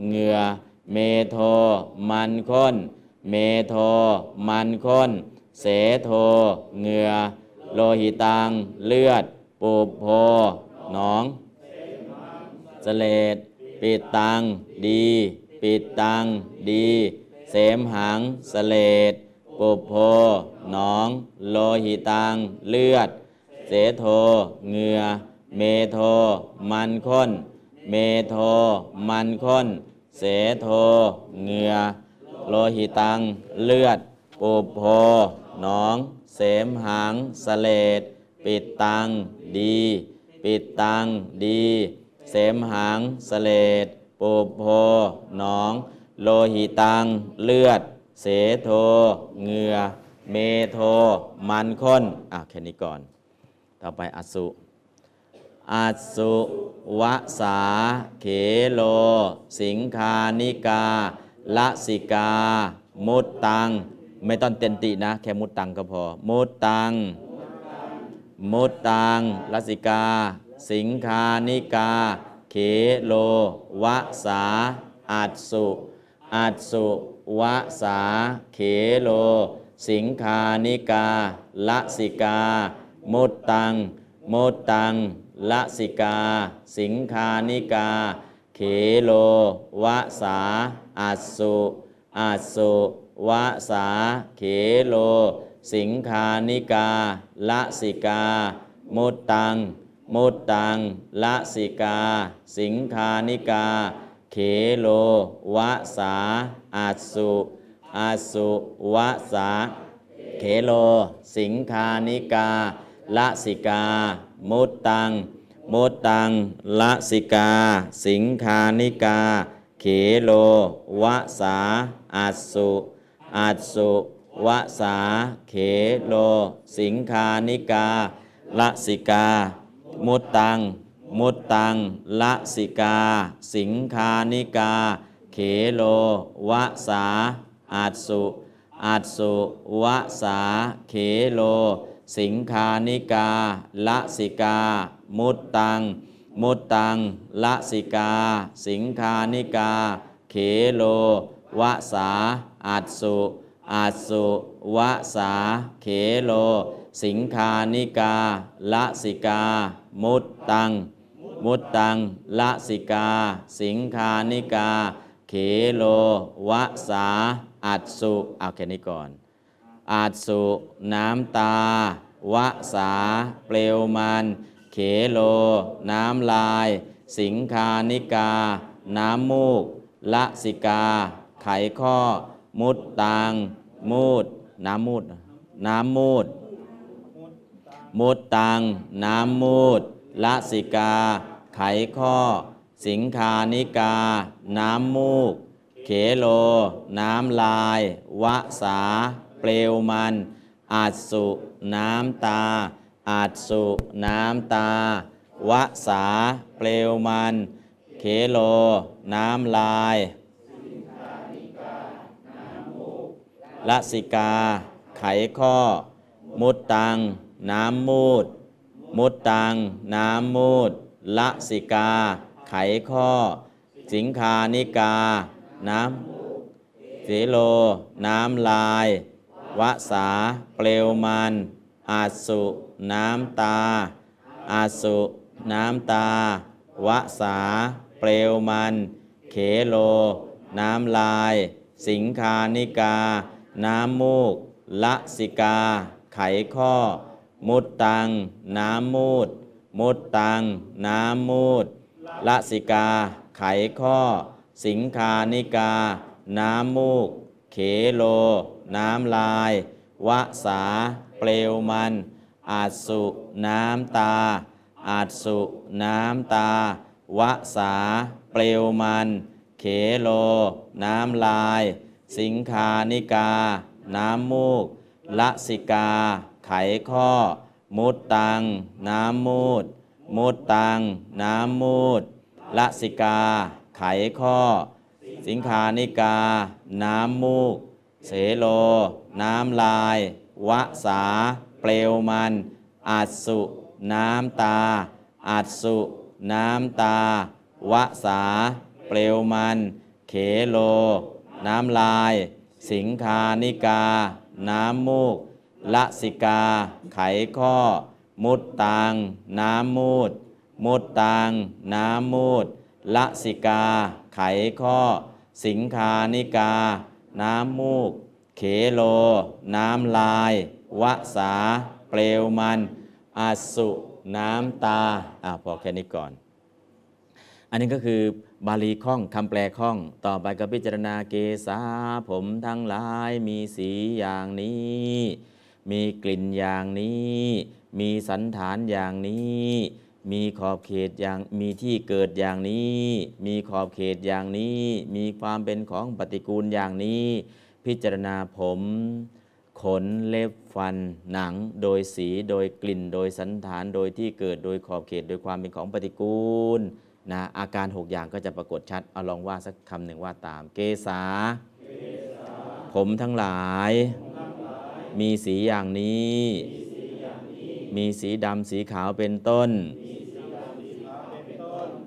เหงื่อ เมโท มันข้น เมโท มันข้น เสโท เหงื่อ โลหิตัง เลือด ปุบโพหนองสเลดปิดตัง ดี ปิดตัง ดี เสมหังสเลดปุบโพหนอง โลหิตัง เลือด เสโทเหงื่อ เมโทมันข้น เมโทมันข้น เสโทเหงื่อ โลหิตัง เลือด ปุพโพหนอง เสมหัง เสลดปิตตัง ดี ปิตตัง ดี เสมหัง เสลดปุพโพหนอง โลหิตัง เลือด เสโทเหงื่อ เมโทมันข้น อะแค่นี้ก่อน ต่อไปอสุอสุวสาเขโล สิงคานิกาละสิกา มุตตัง ไม่ต้องเต็นตินะ แค่มุตตังก็พอ มุตตัง มุตตังลสิกา สิงคานิกา เขโลวสาอัสุอัสุวสาเขโล สิงคานิกาละสิกา มุตตังมุตตัง ละสิกา สิงคานิกา เขโลวสาอัสสุอัสสุวสา เขโล สิงคานิกา ละสิกามุตตังมุตตัง ละสิกา สิงคานิกา เขโลวสาอัสสุอัสุวสา เขโล สิงคานิกา ละสิกา มุตตัง มุตตัง ละสิกา สิงคานิกา เขโล วะสาอัสสุอัสสุวะสา เขโล สิงคานิกา ละสิกา มุตตัง มุตตัง ละสิกา สิงคานิกา เขโล วะสาอัสสุอัสสุวะสา เขโล สิงคานิกา ละสิกา มุตตัง มุตตัง ละสิกา สิงคานิกา เขโลวสาอัสสุอัสสุวสา เขโล สิงคานิกา ละสิกา มุตตัง มุตตัง ละสิกา สิงคานิกา เขโลวสา อัสสุเอาแค่นี้ก่อน อาสุน้ำตาวสา เปลวมัน เขโล น้ำลาย สิงคานิกา น้ำมูก ละสิกา ไขข้อ มุดตัง มูด น้ำมูด น้ำมูด มุดตัง น้ำมูด ละสิกา ไขข้อ สิงคานิกา น้ำมูก เขโล น้ำลายวสา ปลวมัน อาจสุน้ำตา อาจสุน้ำตาวสา เปลวมัน เขโล น้ำลายละสิกา ไขข้อ มุดตัง น้ำมูด มุดตัง น้ำมูดละสิกา ไขข้อ สิงคานิกา น้ำสีโล น้ำลาย วสา เปลวมันอาสุ น้ำตา อาสุ น้ำตา วสา เปลวมัน เขโล น้ำลาย สิงคานิกา น้ำมูก ละสิกา ไขข้อ มุตตัง น้ำมูด มุตตัง น้ำมูด ละสิกา ไขข้อ สิงคานิกา น้ำมูก เขโล น้ำลาย วะสา เปลวมัน อาสุ น้ำตา อาสุ น้ำตา วะสา เปลวมัน เขโล น้ำลาย สิงคานิกา น้ำมูก ละสิกา ไขข้อ มุตตัง น้ำมูด มุตตัง น้ำมูด ละสิกา ไขข้อ สิงคานิกา น้ำมูก เสโล น้ำลาย วะสา เปลวมันอาสุ น้ำตาอาสุ น้ำตา วะสา เปลวมัน เขโล น้ำลาย สิงคานิกา น้ำมูกละสิกา ไขข้อ มุตตัง น้ำมูด มุตตัง น้ำมูดละสิกา ไขข้อ สิงคานิกา น้ำมูก เขโล น้ำลาย วะสา เปลวมันอสุน้ำตาอ่าพอแค่นี้ก่อน อันนี้ก็คือบาลีข้องคำแปลข้อง ต่อไปก็พิจารณาเกษาผมทั้งหลายมีสีอย่างนี้ มีกลิ่นอย่างนี้ มีสันฐานอย่างนี้ มีขอบเขตอย่างมีที่เกิดอย่างนี้ มีขอบเขตอย่างนี้ มีความเป็นของปฏิกูลอย่างนี้ พิจารณาผม ขนเล็บฟัน หนัง โดยสีโดยกลิ่น โดยสันฐานโดยที่เกิดโดยขอบเขตโดยความเป็นของปฏิกูลนะอาการ 6 อย่างก็จะปรากฏชัดเอาลองว่าสักคำหนึ่งว่าตามเกษาผมทั้งหลาย มีสีอย่างนี้ มีสีดำสีขาวเป็นต้น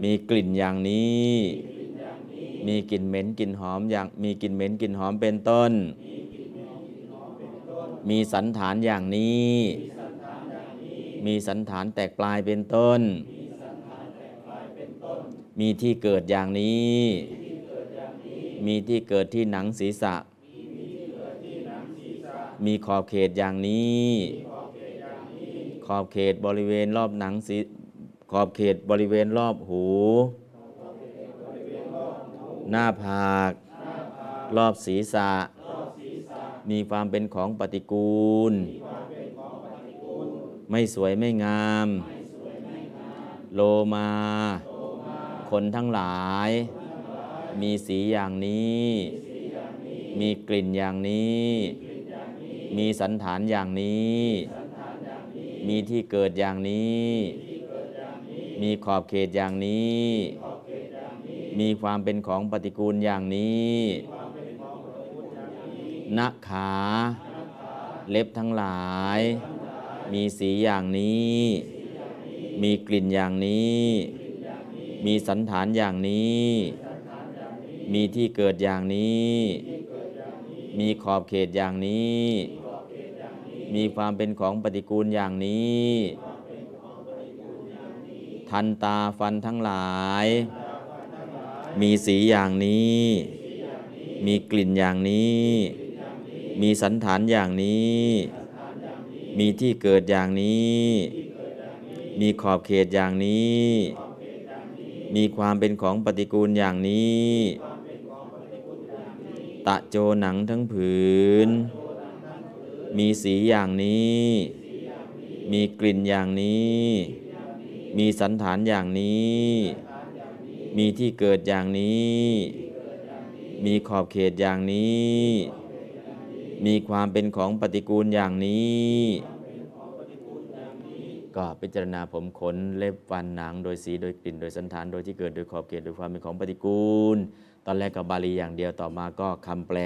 มีกลิ่นอย่างนี้ มีกลิ่นเหม็นกลิ่นหอมอย่างมีกลิ่นเหม็นกลิ่นหอมเป็นต้น มีสันฐานอย่างนี้ มีสันฐานแตกปลายเป็นต้น มีที่เกิดอย่างนี้ มีที่เกิดที่หนังศีรษะ มีขอบเขตอย่างนี้ ขอบเขตบริเวณรอบหนังศีขอบเขตบริเวณรอบหู หน้าผาก รอบศีรษะ มีความเป็นของปฏิกูล ไม่สวยไม่งาม โลมา คนทั้งหลาย มีสีอย่างนี้ มีกลิ่นอย่างนี้ มีสันฐานอย่างนี้ มีที่เกิดอย่างนี้ มีขอบเขตอย่างนี้ มีความเป็นของปฏิกูลอย่างนี้นักขา เล็บทั้งหลาย มีสีอย่างนี้ มีกลิ่นอย่างนี้ มีสันฐานอย่างนี้ มีที่เกิดอย่างนี้ มีขอบเขตอย่างนี้ มีความเป็นของปฏิกูลอย่างนี้ ทันตาฟันทั้งหลาย มีสีอย่างนี้ มีกลิ่นอย่างนี้ มีสันฐานอย่างนี้ มีที่เกิดอย่างนี้ มีขอบเขตอย่างนี้ มีความเป็นของปฏิกูลอย่างนี้ ตะโจหนังทั้งผืน มีสีอย่างนี้ มีกลิ่นอย่างนี้ มีสันฐานอย่างนี้ มีที่เกิดอย่างนี้ มีขอบเขตอย่างนี้ มีความเป็นของปฏิกูลอย่างนี้ ก็พิจารณาผมขนเล็บฟันหนัง โดยสีโดยกลิ่น โดยสันฐานโดยที่เกิดโดยขอบเขตโดยความเป็นของปฏิกูล ตอนแรกกับบาลีอย่างเดียวต่อมาก็คำแปล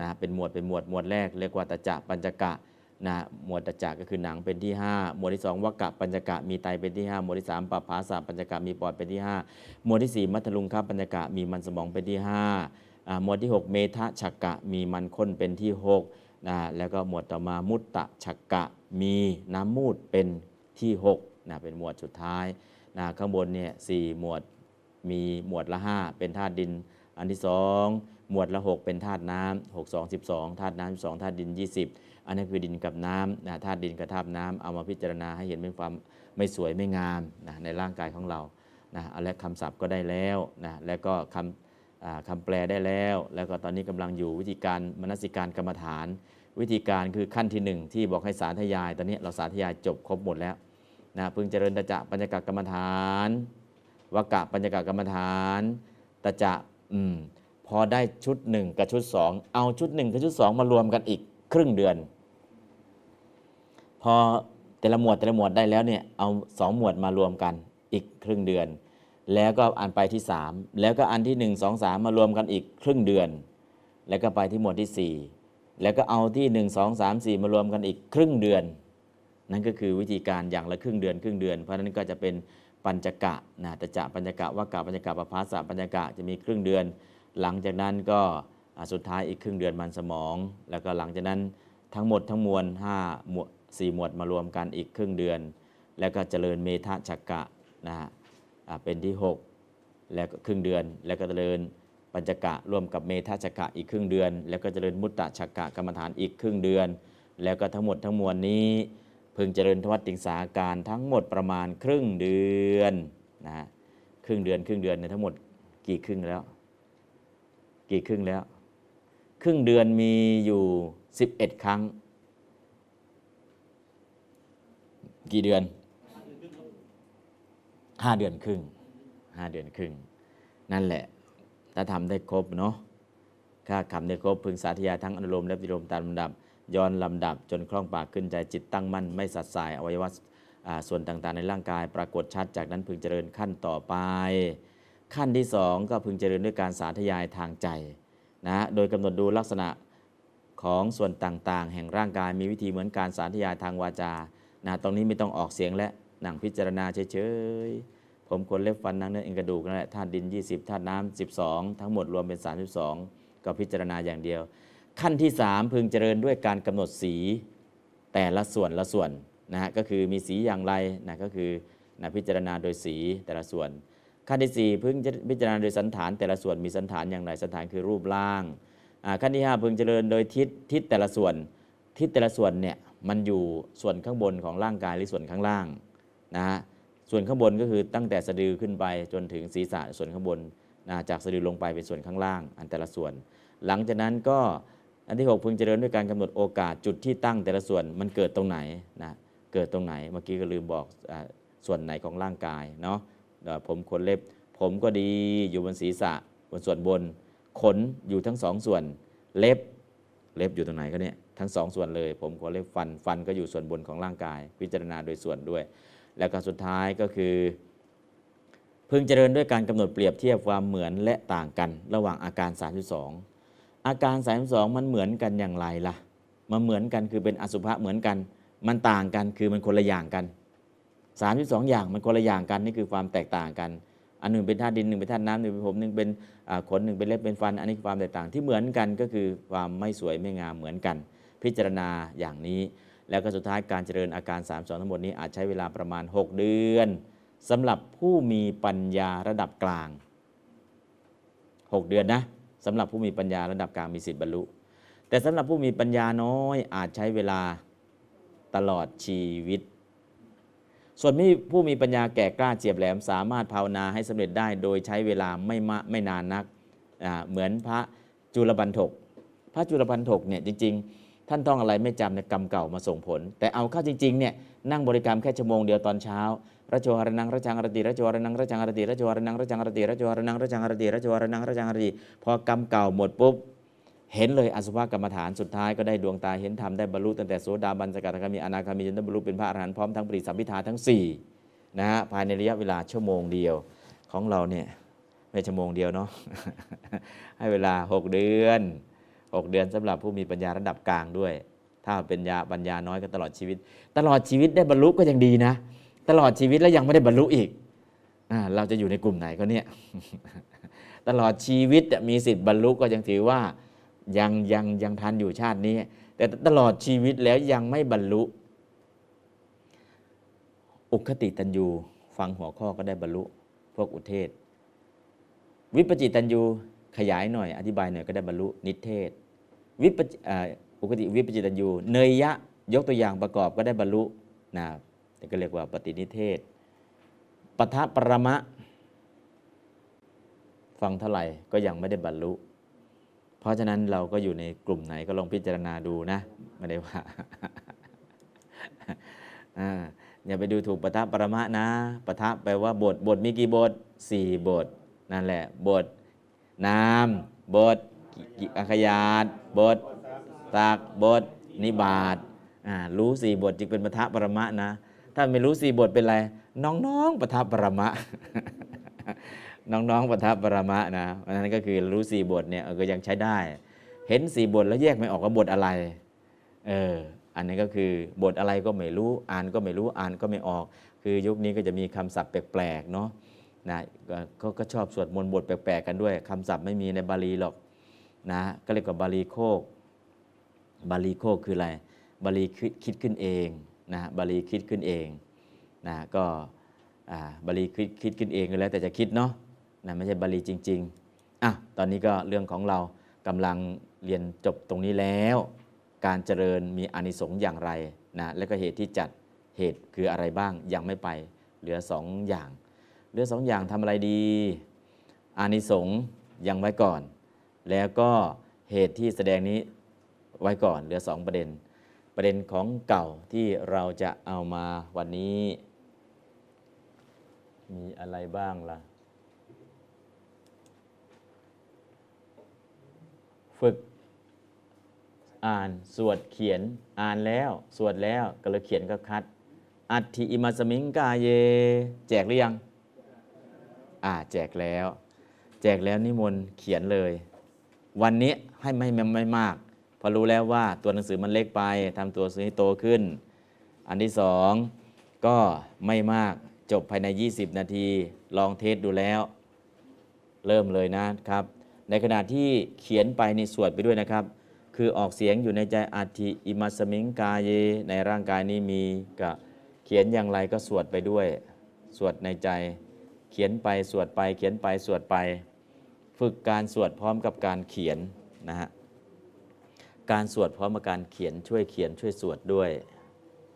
นะเป็นหมวดเป็นหมวดหมวดแรกเรียกว่าตจะปัญจกะนะหมวดตจะก็คือหนังเป็นที่ 5 หมวดที่ 2วักกะปัญจกะมีไตเป็นที่ 5 หมวดที่3ปปภาสาปัญจกะมีปอดเป็นที่ 5 หมวดที่ 4 มัทลุงคับปัญจกะมีมันสมองเป็นที่5อ่าหมวดที่ 6 เมทะฉักกะมีมันข้นเป็นที่6นะแล้วก็หมวดต่อมามุตตะฉักกะมีน้ำมูดเป็นที่6นะเป็นหมวดสุดท้ายนะข้างบนเนี่ยสหมวดมีหมวดละ 5 เป็นธาตุดิน อันที่สอง หมวดละ 6 เป็นธาตุน้ำหกสองสิบสองธาตุน้ำสองธาตุดิน 20 อันนี้คือดินกับน้ำนะธาตุดินกับธาตุน้ำเอามาพิจารณาให้เห็นเป็นความไม่สวยไม่งามนะในร่างกายของเรานะและคำศัพท์ก็ได้แล้วนะแล้วก็คำคำแปลได้แล้ว แล้วก็ตอนนี้กำลังอยู่วิธีการมนสิการกรรมฐาน วิธีการคือขั้นที่หนึ่งที่บอกให้สาธยาย ตอนนี้เราสาธยายจบครบหมดแล้วนะพึงเจริญตจะปัญญากกรรมฐานวกะปัญญากกรรมฐานตจะอืม พอได้ชุดหนึ่งกับชุดสองเอาชุดหนึ่งกับชุดสองมารวมกันอีกครึ่งเดือน พอแต่ละหมวดแต่ละหมวดได้แล้วเนี่ยเอาสองหมวดมารวมกันอีกครึ่งเดือน แล้วก็อันไปที่สามแล้วก็อันที่หนึ่งสองสามมารวมกันอีกครึ่งเดือน แล้วก็ไปที่หมวดที่สี่แล้วก็เอาที่หนึ่งสองสามสี่มารวมกันอีกครึ่งเดือน นั่นก็คือวิธีการอย่างละครึ่งเดือนครึ่งเดือน เพราะนั้นก็จะเป็นปัญจกะนะตะจะปัญจกะว่ากะปัญจกะปภาสะปัญจกะจะมีครึ่งเดือน หลังจากนั้นก็สุดท้ายอีกครึ่งเดือนมันสมอง แล้วก็หลังจากนั้นทั้งหมดทั้งมวล5หมวด4หมวดมารวมกันอีกครึ่งเดือน แล้วก็เจริญเมธชักกะนะฮะเป็นที่ 6 แล้วก็ครึ่งเดือน แล้วก็เจริญปัญจกะร่วมกับเมธชักกะอีกครึ่งเดือน แล้วก็เจริญมุตตะชักกะกรรมฐานอีกครึ่งเดือน แล้วก็ทั้งหมดทั้งมวลนี้พึงเจริญทวัตติงสาการทั้งหมดประมาณครึ่งเดือนนะฮะครึ่งเดือนครึ่งเดือนเนี่ยทั้งหมดกี่ครึ่งแล้ว กี่ครึ่งแล้ว ครึ่งเดือนมีอยู่ 11 ครั้ง กี่เดือน5เดือนครึ่ง5เดือนครึ่ง นั่นแหละ ถ้าทำได้ครบเนาะถ้าทำได้ครบพึงสาธยายทั้งอนุโลมและปฏิโลมตามลำดับ ย้อนลำดับจนคล่องปากขึ้นใจจิตตั้งมั่น ไม่สัดสายอวัยวะส่วนต่างๆ ในร่างกาย ปรากฏชัดจากนั้นพึงเจริญขั้นต่อไป ขั้นที่สองก็พึงเจริญด้วยการสาธยายทางใจนะโดยกำหนดดูลักษณะของส่วนต่างๆ แห่งร่างกายมีวิธีเหมือนการสาธยายทางวาจานะตรงนี้ไม่ต้องออกเสียงและหนังพิจารณาเฉยๆ ผมขนเล็บฟันนังเนื้อเอ็นกระดูกนั่นแหละธาตุดิน 20ธาตุน้ำ12 ทั้งหมดรวมเป็น 32 ก็พิจารณาอย่างเดียว ขั้นที่ 3 พึงเจริญด้วยการกำหนดสีแต่ละส่วนละส่วนนะฮะก็คือมีสีอย่างไรนะก็คือนะพิจารณาโดยสีแต่ละส่วน ขั้นที่ 4 พึงพิจารณาโดยสันฐาน แต่ละส่วนมีสันฐานอย่างไรสันฐานคือรูปร่างขั้นที่ 5 พึงเจริญโดยทิศทิศแต่ละส่วนทิศแต่ละส่วนเนี่ยมันอยู่ส่วนข้างบนของร่างกายหรือส่วนข้างล่างนะฮะส่วนข้างบนก็คือตั้งแต่สะดือขึ้นไปจนถึงศีรษะส่วนข้างบนนะจากสะดือลงไปเป็นส่วนข้างล่าง อันแต่ละส่วน หลังจากนั้นก็อันที่ 6 พึงเจริญด้วยการกำหนดโอกาสจุดที่ตั้งแต่ละส่วนมันเกิดตรงไหนนะเกิดตรงไหนเมื่อกี้ก็ลืมบอกอส่วนไหนของร่างกายเนาะ ผมขนเล็บ ผมก็ดีอยู่บนศีรษะบนส่วนบน ขนอยู่ทั้งสองส่วน เล็บ เล็บอยู่ตรงไหนก็เนี่ยทั้งสองส่วนเลย ผมขนเล็บฟัน ฟันก็อยู่ส่วนบนของร่างกาย พิจารณาโดยส่วนด้วย แล้วก็สุดท้ายก็คือ พึงเจริญด้วยการกำหนดเปรียบเทียบความเหมือนและต่างกันระหว่างอาการ 32 อาการ 32 มันเหมือนกันอย่างไรล่ะ มันเหมือนกันคือเป็นอสุภะเหมือนกัน มันต่างกันคือมันคนละอย่างกัน 32องอย่างมันคนละอย่างกันนี่คือความแตกต่างกัน อันหนึ่งเป็นธาตุดินหนึ่งเป็นธาตุน้ำหนึ่งเป็นผมหนึ่งเป็นขนหนึ่งเป็นเล็บเป็นฟัน อันนี้ความแตกต่างที่เหมือนกันก็คือความไม่สวยไม่งามเหมือนกัน พิจารณาอย่างนี้ แล้วก็สุดท้ายการเจริญอาการ32ทั้งหมดนี้อาจใช้เวลาประมาณ 6 เดือนสำหรับผู้มีปัญญาระดับกลาง 6 เดือนนะสำหรับผู้มีปัญญาระดับกลางมีสิทธิ์บรรลุ แต่สำหรับผู้มีปัญญาน้อยอาจใช้เวลาตลอดชีวิต ส่วนผู้มีปัญญาแก่กล้าเจียบแหลม สามารถภาวนาให้สำเร็จได้ โดยใช้เวลาไม่มากไม่นานนัก เหมือนพระจุลปันถก พระจุลปันถกเนี่ยจริง ๆ ท่านต้องอะไรไม่จำในกรรมเก่ามาส่งผล แต่เอาเข้าจริงๆเนี่ยนั่งบริกรรมแค่ชั่วโมงเดียวตอนเช้าระโจหรนังระจังรติระโจหรนังระจังรติระโจหรนังระจังรติระโจหรนังระจังรติระโจหรนังระจังรติพอกรรมเก่าหมดปุ๊บ เห็นเลยอสุภกรรมฐานสุดท้ายก็ได้ดวงตาเห็นธรรมได้บรรลุตั้งแต่โสดาบันสกทาคามีอนาคามีจนได้บรรลุเป็นพระอรหันต์พร้อมทั้งปริสัมพิทาทั้ง4นะฮะภายในระยะเวลาชั่วโมงเดียวของเราเนี่ยไม่ชั่วโมงเดียวเนาะให้เวลา 6 เดือน 6 เดือนสำหรับผู้มีปัญญาระดับกลางด้วย ถ้าเป็นยาปัญญาน้อยก็ตลอดชีวิต ตลอดชีวิตได้บรรลุก็ยังดีนะ ตลอดชีวิตแล้วยังไม่ได้บรรลุอีกอเราจะอยู่ในกลุ่มไหนก็เนี่ยตลอดชีวิตมีสิทธิ์บรรลุก็ยังถือว่า ยังยังยังทันอยู่ชาตินี้ แต่ตลอดชีวิตแล้วยังไม่บรรลุ อุคติตันยูฟังหัวข้อก็ได้บรรลุ พวกอุเทศ วิปจิตันยูขยายหน่อย อธิบายหน่อยก็ได้บรรลุนิเทศ วิปจอ่าอุกติวิปจิตันยูเนยยะยกตัวอย่างประกอบก็ได้บรรลุนะแต่ก็เรียกว่าปฏินิเทศปทะปรมะ ฟังเท่าไหร่ก็ยังไม่ได้บรรลุ เพราะฉะนั้นเราก็อยู่ในกลุ่มไหนก็ลองพิจารณาดูนะ ไม่ได้ว่าอย่าไปดูถูกปทะปรมะนะปทะแปลว่าบท บทมีกี่บทสี่บท นั่นแหละ บท นาม บทกิอัคยาตบทตักบท นิบาตอ่ารู้สี่บทจึงเป็นปทะปรมะนะ ถ้าไม่รู้สี่บทเป็นไร น้องๆปทะปรมะ น้องๆปทะปรมะนะเพราะฉะนั้นก็คือรู้สี่บทเนี่ยก็ยังใช้ได้ เห็นสี่บทแล้วแยกไม่ออกว่าบทอะไรเอออันนี้ก็คือบทอะไรก็ไม่รู้อ่านก็ไม่รู้อ่านก็ไม่ออก คือยุคนี้ก็จะมีคำศัพท์แปลกๆเนาะนะก็ก็ชอบสวดมนต์บทแปลกๆกันด้วยคำศัพท์ไม่มีในบาลีหรอกนะก็เรียกว่าบาลีโคก บาลีโคกคืออะไร บาลีคิดขึ้นเองนะบาลีคิดขึ้นเองนะก็บาลีคิดคิดขึ้นเองก็แล้วแต่จะคิดเนาะ นะไม่ใช่บาลีจริงๆอะตอนนี้ก็เรื่องของเรากำลังเรียนจบตรงนี้แล้ว การเจริญมีอานิสงส์อย่างไรนะแล้วก็เหตุที่จัดเหตุคืออะไรบ้างยังไม่ไป เหลือสองอย่าง เหลือสองอย่างทำอะไรดีอานิสงส์ยังไว้ก่อน แล้วก็เหตุที่แสดงนี้ไว้ก่อน เหลือสองประเด็น ประเด็นของเก่าที่เราจะเอามาวันนี้ มีอะไรบ้างล่ะ ฝึกอ่านสวดเขียนอ่านแล้ว สวดแล้วก็เลยเขียนก็คัด อัตถิอิมาสมิงกาเย แจกหรือยัง อ่าแจกแล้ว แจกแล้วนิมนต์เขียนเลย วันนี้ให้ไม่ไม่ไม่มากพอรู้แล้วว่าตัวหนังสือมันเล็กไปทำตัวหนังสือให้โตขึ้น อันที่สองก็ไม่มากจบภายใน 20 นาที ลองเทสดูแล้ว เริ่มเลยนะครับ ในขณะที่เขียนไปในสวดไปด้วยนะครับ คือออกเสียงอยู่ในใจอัติอิมัสมิงกายเย ในร่างกายนี้มีกับเขียนอย่างไรก็สวดไปด้วย สวดในใจ เขียนไปสวดไปเขียนไปสวดไป ฝึกการสวดพร้อมกับการเขียนนะฮะการสวดพร้อมกับการเขียนช่วยเขียนช่วยสวดด้วย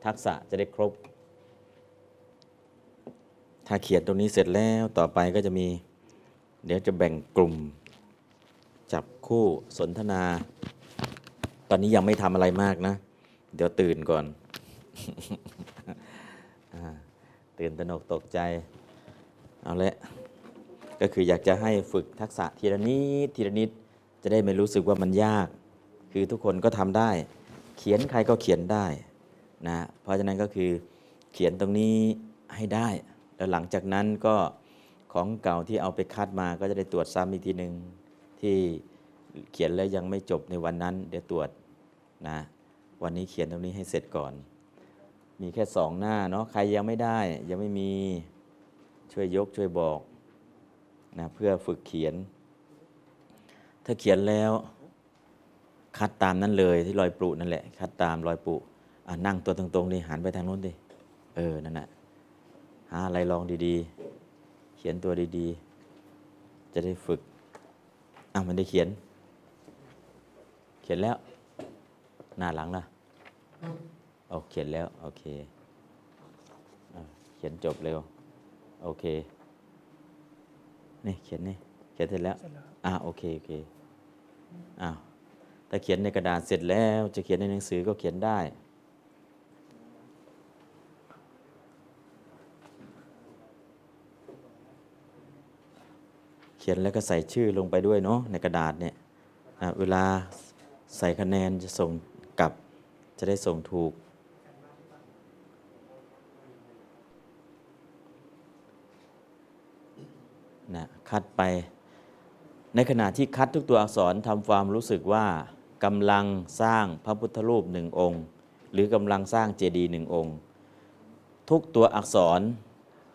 ทักษะจะได้ครบ ถ้าเขียนตรงนี้เสร็จแล้วต่อไปก็จะมี เดี๋ยวจะแบ่งกลุ่ม จับคู่สนทนา ตอนนี้ยังไม่ทำอะไรมากนะ เดี๋ยวตื่นก่อนอตื่นตระหนกตกใจ เอาละก็คืออยากจะให้ฝึกทักษะทีละนิดทีละนิดจะได้ไม่รู้สึกว่ามันยาก คือทุกคนก็ทำได้ เขียนใครก็เขียนได้นะเพราะฉะนั้นก็คือเขียนตรงนี้ให้ได้ แล้วหลังจากนั้นก็ของเก่าที่เอาไปคัดมาก็จะได้ตรวจซ้ำอีกทีหนึ่ง ที่เขียนแล้วยังไม่จบในวันนั้น เดี๋ยวตรวจนะวันนี้เขียนตรงนี้ให้เสร็จก่อน มีแค่สองหน้าเนาะใครยังไม่ได้ยังไม่มีช่วยยกช่วยบอกนะเพื่อฝึกเขียน ถ้าเขียนแล้ว คัดตามนั้นเลยที่รอยปรุนั่นแหละ คัดตามรอยปรุอะนั่งตัวตรงๆดิหันไปทางโน้นดิเออนั่นแหละหาอะไรลองดีๆ เขียนตัวดีๆ จะได้ฝึก อะมันได้เขียน เขียนแล้ว หน้าหลังล่ะเอาเขียนแล้ว โอเคอะเขียนจบเร็ว โอเค นี่เขียนนี่เขียนเสร็จแล้ว อะโอเคโอเคอ้าวถ้าเขียนในกระดาษเสร็จแล้ว จะเขียนในหนังสือก็เขียนได้ ขียนแล้วก็ใส่ชื่อลงไปด้วยเนาะในกระดาษเนี่ยอะเวลาใส่คะแนนจะส่งกลับจะได้ส่งถูก นะคัดไป ในขณะที่คัดทุกตัวอักษรทำความรู้สึกว่ากำลังสร้างพระพุทธรูปหนึ่งองค์ หรือกำลังสร้างเจดีย์หนึ่งองค์ ทุกตัวอักษร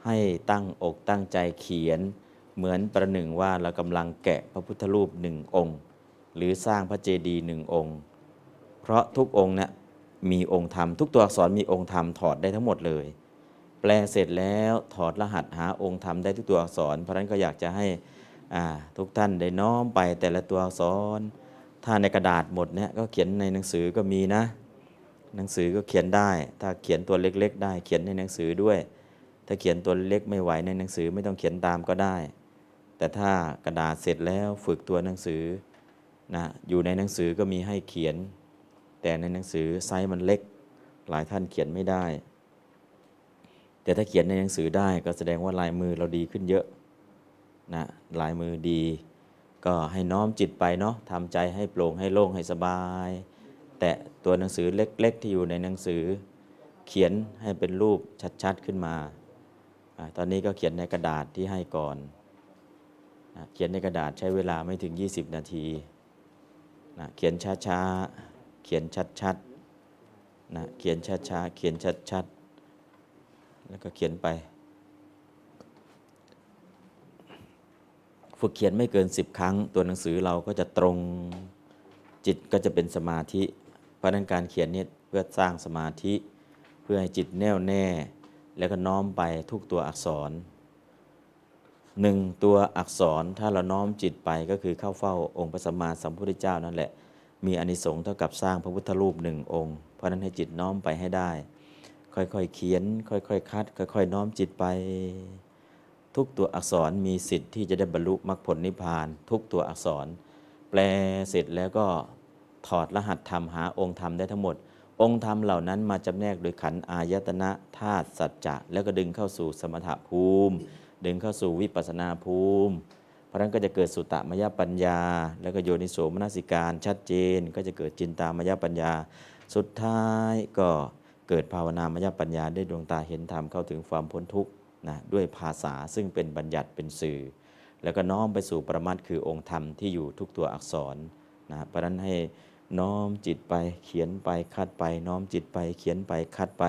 ให้ตั้งอกตั้งใจเขียน เหมือนประหนึ่งว่าเรากำลังแกะพระพุทธรูปหนึ่งองค์ หรือสร้างพระเจดีย์หนึ่งองค์ เพราะทุกองค์เนี่ยมีองค์ธรรมทุกตัวอักษรมีองค์ธรรมถอดได้ทั้งหมดเลย แปลเสร็จแล้วถอดรหัสหาองค์ธรรมได้ทุกตัวอักษร เพราะนั้นก็อยากจะให้ทุกท่านได้น้อมไปแต่ละตัวอักษร ถ้าในกระดาษหมดเนี่ยก็เขียนในหนังสือก็มีนะ หนังสือก็เขียนได้ ถ้าเขียนตัวเล็กๆ ได้เขียนในหนังสือด้วย ถ้าเขียนตัวเล็กไม่ไหวในหนังสือไม่ต้องเขียนตามก็ได้ แต่ถ้ากระดาษเสร็จแล้วฝึกตัวหนังสือนะอยู่ในหนังสือก็มีให้เขียน แต่ในหนังสือไซส์มันเล็ก หลายท่านเขียนไม่ได้ แต่ถ้าเขียนในหนังสือได้ก็แสดงว่าลายมือเราดีขึ้นเยอะนะลายมือดี ก็ให้น้อมจิตไปเนาะทำใจให้โปร่งให้โล่งให้สบาย แต่ตัวหนังสือเล็กๆ ที่อยู่ในหนังสือ เขียนให้เป็นรูปชัดๆขึ้นมาอาตอนนี้ก็เขียนในกระดาษที่ให้ก่อน นะเขียนในกระดาษใช้เวลาไม่ถึง 20 นาทีนะเขียนช้าๆ เขียนชัดๆนะเขียนช้าๆ เขียนชัดๆ แล้วก็เขียนไป ฝึกเขียนไม่เกิน 10 ครั้ง ตัวหนังสือเราก็จะตรงจิตก็จะเป็นสมาธิ เพราะนั้นการเขียนนี่เพื่อสร้างสมาธิ เพื่อให้จิตแน่วแน่ แล้วก็น้อมไปทุกตัวอักษร หนึ่งตัวอักษรถ้าเราน้อมจิตไปก็คือเข้าเฝ้าองค์พระสัมมาสัมพุทธเจ้านั่นแหละ มีอานิสงส์เท่ากับสร้างพระพุทธรูปหนึ่งองค์ เพราะนั้นให้จิตน้อมไปให้ได้ ค่อยๆเขียน ค่อยๆคัด ค่อยๆ น้อมจิตไป ทุกตัวอักษรมีสิทธิ์ที่จะได้บรรลุมรรคผลนิพพาน ทุกตัวอักษร แปลเสร็จแล้วก็ถอดรหัสธรรมหาองค์ธรรมได้ทั้งหมด องค์ธรรมเหล่านั้นมาจำแนกโดยขันธ์อายตนะธาตุสัจจะแล้วก็ดึงเข้าสู่สมถภูมิ ดึงเข้าสู่วิปัสสนาภูมิ เพราะนั้นก็จะเกิดสุตตมยปัญญา แล้วก็โยนิโสมนสิการชัดเจน ก็จะเกิดจินตามยปัญญา สุดท้ายก็เกิดภาวนามยปัญญาได้ดวงตาเห็นธรรมเข้าถึงความพ้นทุกข์นะด้วยภาษาซึ่งเป็นบัญญัติเป็นสื่อ แล้วก็น้อมไปสู่ประมัดคือองค์ธรรมที่อยู่ทุกตัวอักษรนะเพราะฉะนั้นให้น้อมจิตไปเขียนไปคัดไป น้อมจิตไปเขียนไปคัดไป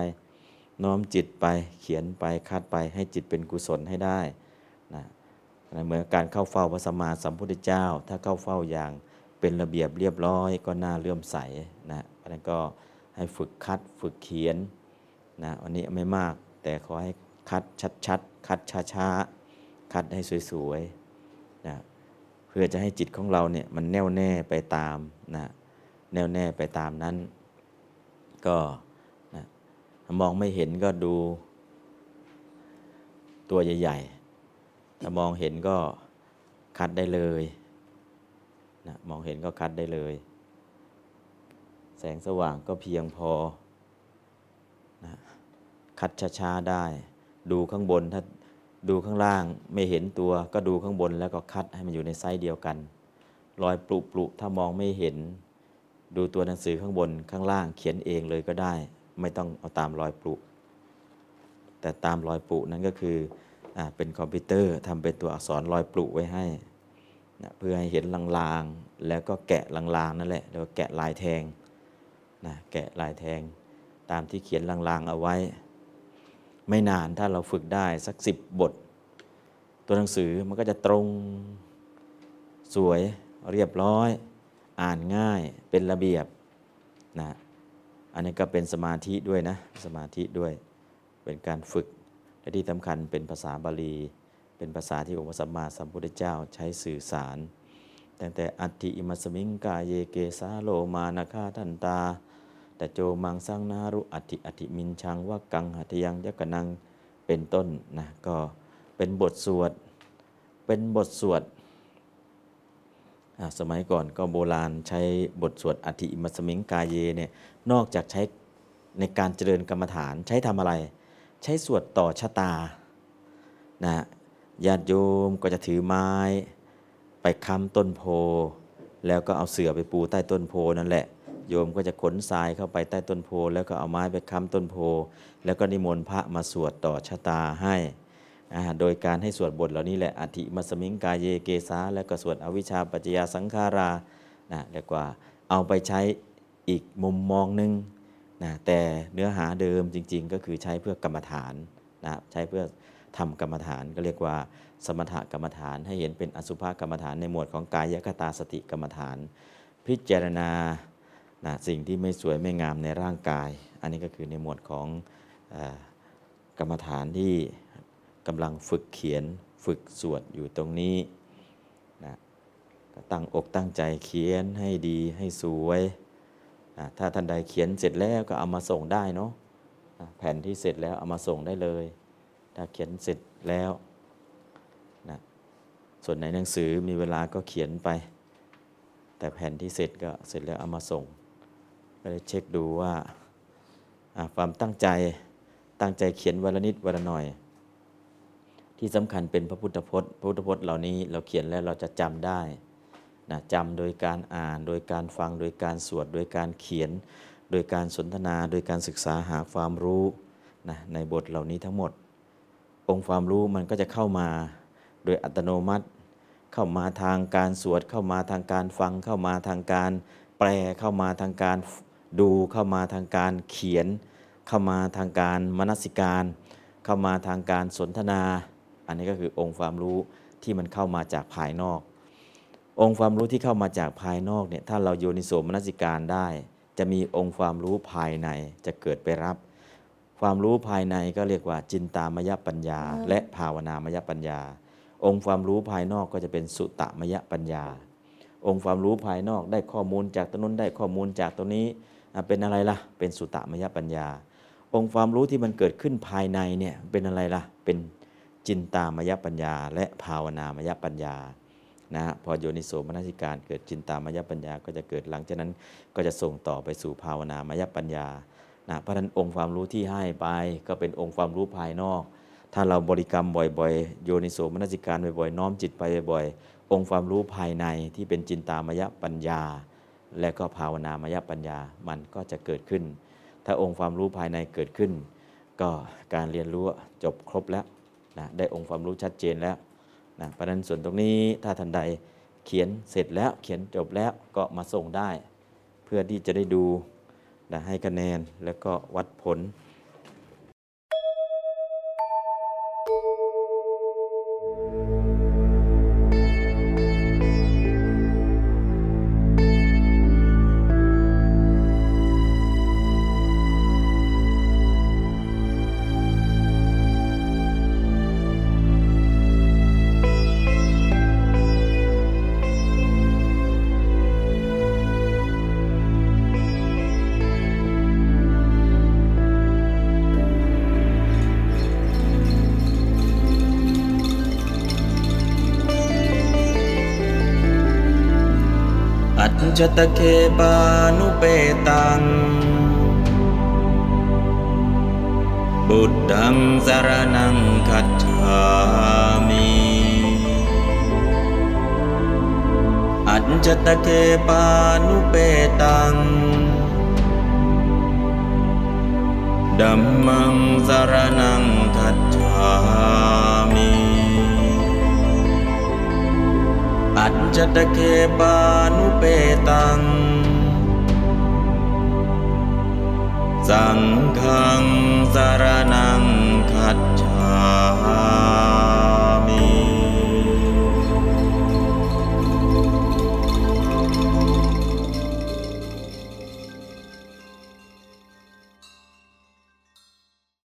น้อมจิตไปเขียนไปคัดไปให้จิตเป็นกุศลให้ได้นะเหมือนการเข้าเฝ้าพระสัมมาสัมพุทธเจ้า ถ้าเข้าเฝ้าอย่างเป็นระเบียบเรียบร้อยก็น่าเลื่อมใสนะเพราะฉะนั้นก็ให้ฝึกคัดฝึกเขียนนะวันนี้ไม่มากแต่ขอให้คัดชัดๆคัดช้าๆคัดให้สวยๆนะเพื่อจะให้จิตของเราเนี่ยมันแน่วแน่ไปตามนะแน่วแน่ไปตามนั้น ก็ มองไม่เห็นก็ดูตัวใหญ่ๆ ถ้ามองเห็นก็คัดได้เลยนะมองเห็นก็คัดได้เลย แสงสว่างก็เพียงพอนะคัดช้าๆได้ ดูข้างบนถ้าดูข้างล่างไม่เห็นตัวก็ดูข้างบนแล้วก็คัดให้มันอยู่ในไซส์เดียวกัน รอยปรุปรุถ้ามองไม่เห็น ดูตัวหนังสือข้างบนข้างล่างเขียนเองเลยก็ได้ ไม่ต้องเอาตามรอยปรุแต่ตามรอยปรุนั้นก็คือเป็นคอมพิวเตอร์ทำเป็นตัวอักษรรอยปรุไว้ให้นะเพื่อให้เห็นลางๆ แล้วก็แกะลางๆนั่นแหละแล้วแกะลายแทงนะแกะลายแทงตามที่เขียนลางๆเอาไว้ ไม่นานถ้าเราฝึกได้สักสิบบท ตัวหนังสือมันก็จะตรงสวยเรียบร้อย อ่านง่ายเป็นระเบียบนะ อันนี้ก็เป็นสมาธิด้วยนะ สมาธิด้วยเป็นการฝึก และที่สำคัญเป็นภาษาบาลี เป็นภาษาที่องค์พระสัมมาสัมพุทธเจ้าใช้สื่อสาร ตั้งแต่อัตติอิมัสมิงกาเยเกสาโลมานาคาทันตาแต่โจมังสร้างนารุอัติอติมินชังว่ากังหัตยังยกนังเป็นต้นนะก็เป็นบทสวด เป็นบทสวดสมัยก่อนก็โบราณใช้บทสวดอธิอิมัสมิงกายเยเนี่ย นอกจากใช้ในการเจริญกรรมฐานใช้ทำอะไร ใช้สวดต่อชะตานะญาติโยมก็จะถือไม้ ไปค้ำต้นโพ แล้วก็เอาเสื่อไปปูใต้ต้นโพนั่นแหละ โยมก็จะขนทรายเข้าไปใต้ต้นโพ แล้วก็เอาไม้ไปค้ำต้นโพ แล้วก็นิมนต์พระมาสวดต่อชะตาให้โดยการให้สวดบทเหล่านี้แหละอธิมัสมิงกายเยเกสาแล้วก็สวดอวิชชาปัจจยาสังขารานะเรียกว่าเอาไปใช้ อีกมุมมองหนึ่งนะแต่เนื้อหาเดิมจริง ๆ ก็คือใช้เพื่อกรรมฐานนะใช้เพื่อทำกรรมฐานก็เรียกว่า สมถกรรมฐานให้เห็นเป็นอสุภกรรมฐานในหมวดของกายคตาสติกรรมฐาน พิจารณานะสิ่งที่ไม่สวยไม่งามในร่างกาย อันนี้ก็คือในหมวดของอกรรมฐานที่กำลังฝึกเขียนฝึกสวดอยู่ตรงนี้ก็ตั้งอกตั้งใจเขียนให้ดีให้สวย ถ้าท่านใดเขียนเสร็จแล้วก็เอามาส่งได้เนาะแผ่นที่เสร็จแล้วเอามาส่งได้เลย ถ้าเขียนเสร็จแล้วนะส่วนในหนังสือมีเวลาก็เขียนไป แต่แผ่นที่เสร็จก็เสร็จแล้วเอามาส่ง ก็เลยเช็คดูว่าความตั้งใจตั้งใจเขียนวันละนิดวันละหน่อย ที่สำคัญเป็นพระพุทธพจน์พระพุทธพจน์เหล่านี้เราเขียนแล้วเราจะจำได้ นะจำโดยการอ่าน โดยการฟัง โดยการสวด โดยการเขียน โดยการสนทนา โดยการศึกษาหาความรู้นะในบทเหล่านี้ทั้งหมด องค์ความรู้มันก็จะเข้ามาโดยอัตโนมัติ เข้ามาทางการสวด เข้ามาทางการฟัง เข้ามาทางการแปล เข้ามาทางการดู เข้ามาทางการเขียน เข้ามาทางการมนสิการ เข้ามาทางการสนทนา อันนี้ก็คือองค์ความรู้ที่มันเข้ามาจากภายนอก องค์ความรู้ที่เข้ามาจากภายนอกเนี่ยถ้าเราโยนิโสมนสิการได้ จะมีองค์ความรู้ภายในจะเกิดไปรับ ความรู้ภายในก็เรียกว่าจินตามยปัญญา และภาวนามยปัญญา องค์ความรู้ภายนอกก็จะเป็นสุตมยปัญญา องค์ความรู้ภายนอกได้ข้อมูลจากตรงนู้นได้ข้อมูลจากตรงนี้อะเป็นอะไรล่ะ เป็นสุตมยปัญญา องค์ความรู้ที่มันเกิดขึ้นภายในเนี่ยเป็นอะไรล่ะเป็นจินตามยปัญญา และภาวนามยปัญญา นะฮะพอโยนิโสมนสิการ เกิดจินตามายปัญญาก็จะเกิดหลังจากนั้นก็จะส่งต่อไปสู่ภาวนามายปัญญานะเพราะนั้นองค์ความรู้ที่ให้ไปก็เป็นองค์ความรู้ภายนอก ถ้าเราบริกรรมบ่อยๆ โยนิโสมนสิการบ่อยๆน้อมจิตไปบ่อยๆองค์ความรู้ภายในที่เป็นจินตามายปัญญา และก็ภาวนามายปัญญามันก็จะเกิดขึ้น ถ้าองค์ความรู้ภายในเกิดขึ้น ก็การเรียนรู้จบครบแล้วนะได้องค์ความรู้ชัดเจนแล้ว นะเพราะนั้นส่วนตรงนี้ถ้าท่านใดเขียนเสร็จแล้วเขียนจบแล้วก็มาส่งได้ เพื่อที่จะได้ดูนะให้คะแนนแล้วก็วัดผล จจตเคปานุเปตัง บุตตังสารนังคัจฉามิอัจจตเคปานุเปตังดัมมังสารนังคัจฉามิ อัจจตเคปานุเปตัง สังฆังสารนังคัจฉา